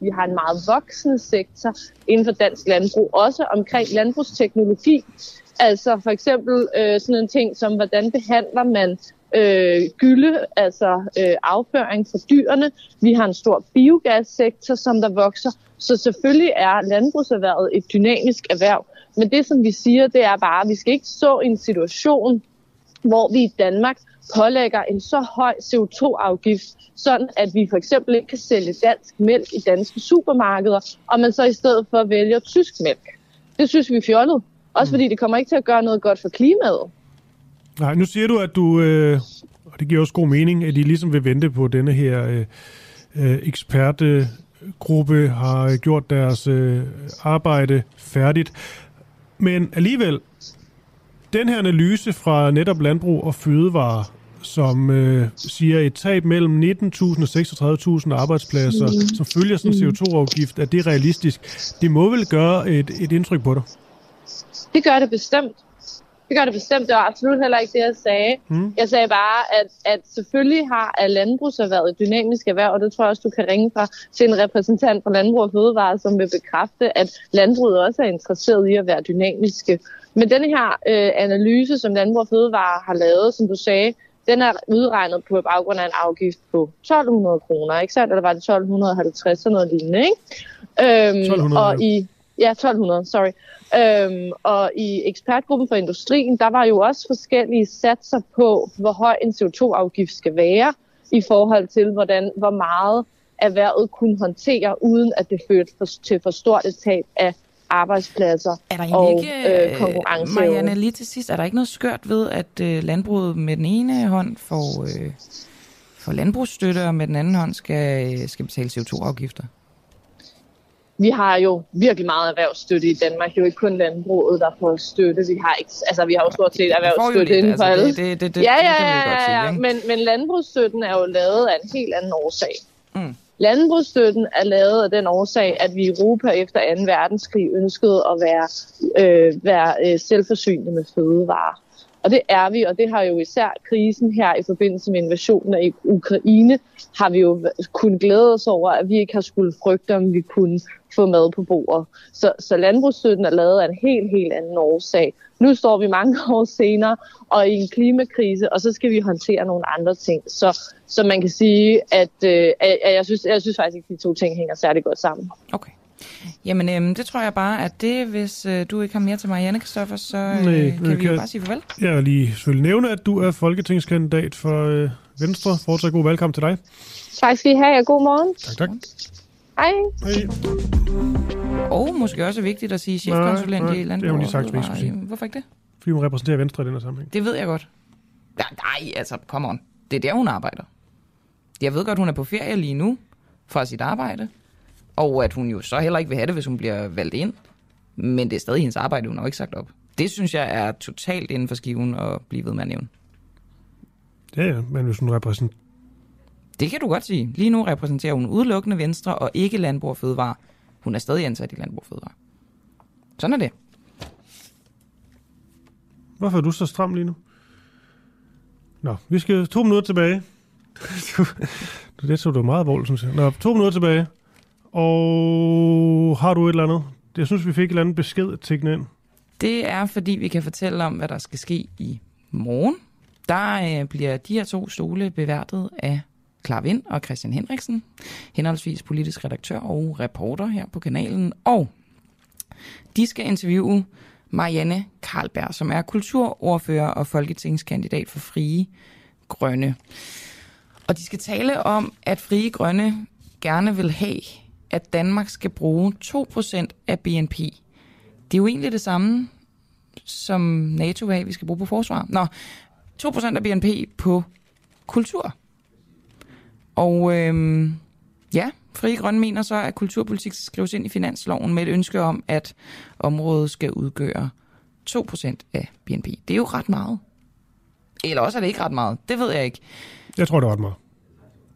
vi har en meget voksende sektor inden for dansk landbrug, også omkring landbrugsteknologi. Altså for eksempel øh, sådan en ting som, hvordan behandler man øh, gylde, altså øh, afføring for dyrene. Vi har en stor biogassektor, som der vokser. Så selvfølgelig er landbrugserhvervet et dynamisk erhverv. Men det, som vi siger, det er bare, at vi skal ikke så en situation, hvor vi i Danmark pålægger en så høj CO2-afgift, sådan at vi for eksempel ikke kan sælge dansk mælk i danske supermarkeder, og man så i stedet for vælger tysk mælk. Det synes vi er fjollet. Også fordi det kommer ikke til at gøre noget godt for klimaet. Nej, nu siger du, at du, øh, og det giver også god mening, at I ligesom vil vente på denne her øh, øh, ekspertgruppe har gjort deres øh, arbejde færdigt. Men alligevel, den her analyse fra netop Landbrug og Fødevare, som øh, siger et tab mellem 19.000 og 36.000 arbejdspladser, Mhm. som følger sådan en CO2-afgift, at det er realistisk. Det må vel gøre et, et indtryk på dig? Det gør det bestemt. Det gør det bestemt. Det var absolut heller ikke det, jeg sagde. Mm. Jeg sagde bare, at, at selvfølgelig har at landbrugserhvervet et dynamisk erhverv, og det tror jeg også, du kan ringe fra til en repræsentant fra Landbrug og Fødevare, som vil bekræfte, at landbruget også er interesseret i at være dynamiske. Men den her øh, analyse, som Landbrug og Fødevare har lavet, som du sagde, den er udregnet på baggrund af en afgift på 1200 kroner, ikke sandt? Eller var det 1250 eller noget lignende, ikke? Øhm, 1200, og i, ja, 1200, sorry. Øhm, og i ekspertgruppen for industrien, der var jo også forskellige satser på, hvor høj en CO2-afgift skal være, i forhold til, hvordan, hvor meget erhvervet kunne håndtere, uden at det førte for, til for stort et tab af arbejdspladser Er der og ikke, øh, konkurrenceevne. Marianne, lige til sidst, er der ikke noget skørt ved, at øh, landbruget med den ene hånd får, øh, får landbrugsstøtte, og med den anden hånd skal, øh, skal betale CO2-afgifter? Vi har jo virkelig meget erhvervsstøtte i Danmark. Det er jo ikke kun landbruget, der får støtte. Vi har, ikke, altså, vi har jo stort set erhvervsstøtte lidt, inden for altså, alle. det- det- det- ja, ja, ja, ja, sige, ja. Men, men landbrugsstøtten er jo lavet af en helt anden årsag. Mm. Landbrugsstøtten er lavet af den årsag, at vi i Europa efter 2. verdenskrig ønskede at være, øh, være øh, selvforsynende med fødevarer. Og det er vi, og det har jo især krisen her i forbindelse med invasionen af Ukraine, har vi jo kunnet glæde os over, at vi ikke har skulle frygte, om vi kunne få mad på bordet. Så, så landbrugsstøtten er lavet af en helt, helt anden årsag. Nu står vi mange <laughs> år senere og i en klimakrise, og så skal vi håndtere nogle andre ting. Så, så man kan sige, at, øh, at jeg, synes, jeg synes faktisk ikke, at de to ting hænger særlig godt sammen. Okay. Jamen, øhm, det tror jeg bare, at det, hvis øh, du ikke har mere til Marianne Kristoffer, så øh, Nej, kan vi jo kan- bare sige farvel. Jeg vil lige selvfølgelig nævne, at du er folketingskandidat for øh, Venstre. Fortsat god valgkamp til dig. Tak skal I have, og god morgen. Tak, tak. Hej. Hej. Og måske også vigtigt at sige chefkonsulent Nej, i nej, landbrug. det har hun lige sagt, vi ikke Hvorfor ikke det? Fordi hun repræsenterer Venstre i den her sammenhæng. Det ved jeg godt. Ja, nej, altså, come on. Det er der, hun arbejder. Jeg ved godt, hun er på ferie lige nu fra sit arbejde. Og at hun jo så heller ikke vil have det, hvis hun bliver valgt ind. Men det er stadig hendes arbejde, hun har jo ikke sagt op. Det synes jeg er totalt inden for skiven at blive ved med at nævne. Ja, ja, men hvis hun repræsenterer... Det kan du godt sige. Lige nu repræsenterer hun udelukkende Venstre og ikke Landbrug og Fødevare. Hun er stadig ansat i Landbrug og Fødevare. Sådan er det. Hvorfor er du så stram lige nu? Nå, vi skal to minutter tilbage. <laughs> du, det så du meget alvorligt, synes jeg. Nå, to minutter tilbage. Og har du et eller andet? Jeg synes, vi fik et eller andet besked til ind. Det er, fordi vi kan fortælle om, hvad der skal ske i morgen. Der øh, bliver de her to stole beværtet af Klar Vind og Christian Henriksen, henholdsvis politisk redaktør og reporter her på kanalen. Og de skal interviewe Marianne Karlberg, som er kulturordfører og folketingskandidat for Frie Grønne. Og de skal tale om, at Frie Grønne gerne vil have, at Danmark skal bruge 2% af BNP. Det er jo egentlig det samme, som NATO have, vi skal bruge på forsvar. Nå, 2% af BNP på kultur. Og øhm, ja, Frie Grønne mener så, at kulturpolitik skal skrives ind i finansloven med et ønske om, at området skal udgøre 2% af BNP. Det er jo ret meget. Eller også er det ikke ret meget. Det ved jeg ikke. Jeg tror, det er ret meget.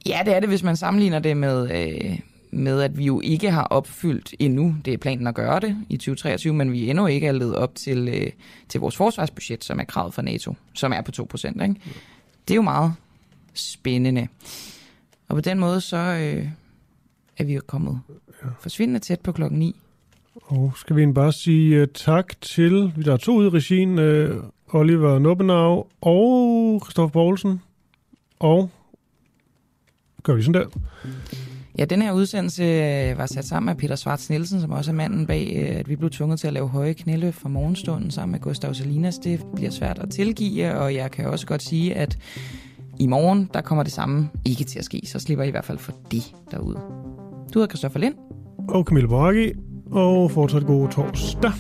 Ja, det er det, hvis man sammenligner det med, øh, med, at vi jo ikke har opfyldt endnu, det er planen at gøre det i 2023, men vi endnu ikke er levet op til, øh, til vores forsvarsbudget, som er kravet fra NATO, som er på 2%. Ikke? Det er jo meget spændende. Og på den måde, så øh, er vi jo kommet forsvindende tæt på klokken 9. Og skal vi bare sige uh, tak til, der er to ude i regien, uh, Oliver Nubbenau og Christoffer Poulsen. Og gør vi sådan der. Ja, den her udsendelse øh, var sat sammen med Peter Svarts Nielsen, som også er manden bag, øh, at vi blev tvunget til at lave høje knæløft fra morgenstunden sammen med Gustav Salinas. Det bliver svært at tilgive, og jeg kan også godt sige, at i morgen, der kommer det samme ikke til at ske. Så slipper I i hvert fald for det derude. Du hedder Christoffer Lind. Og Camille Borgi, Og fortsat god torsdag.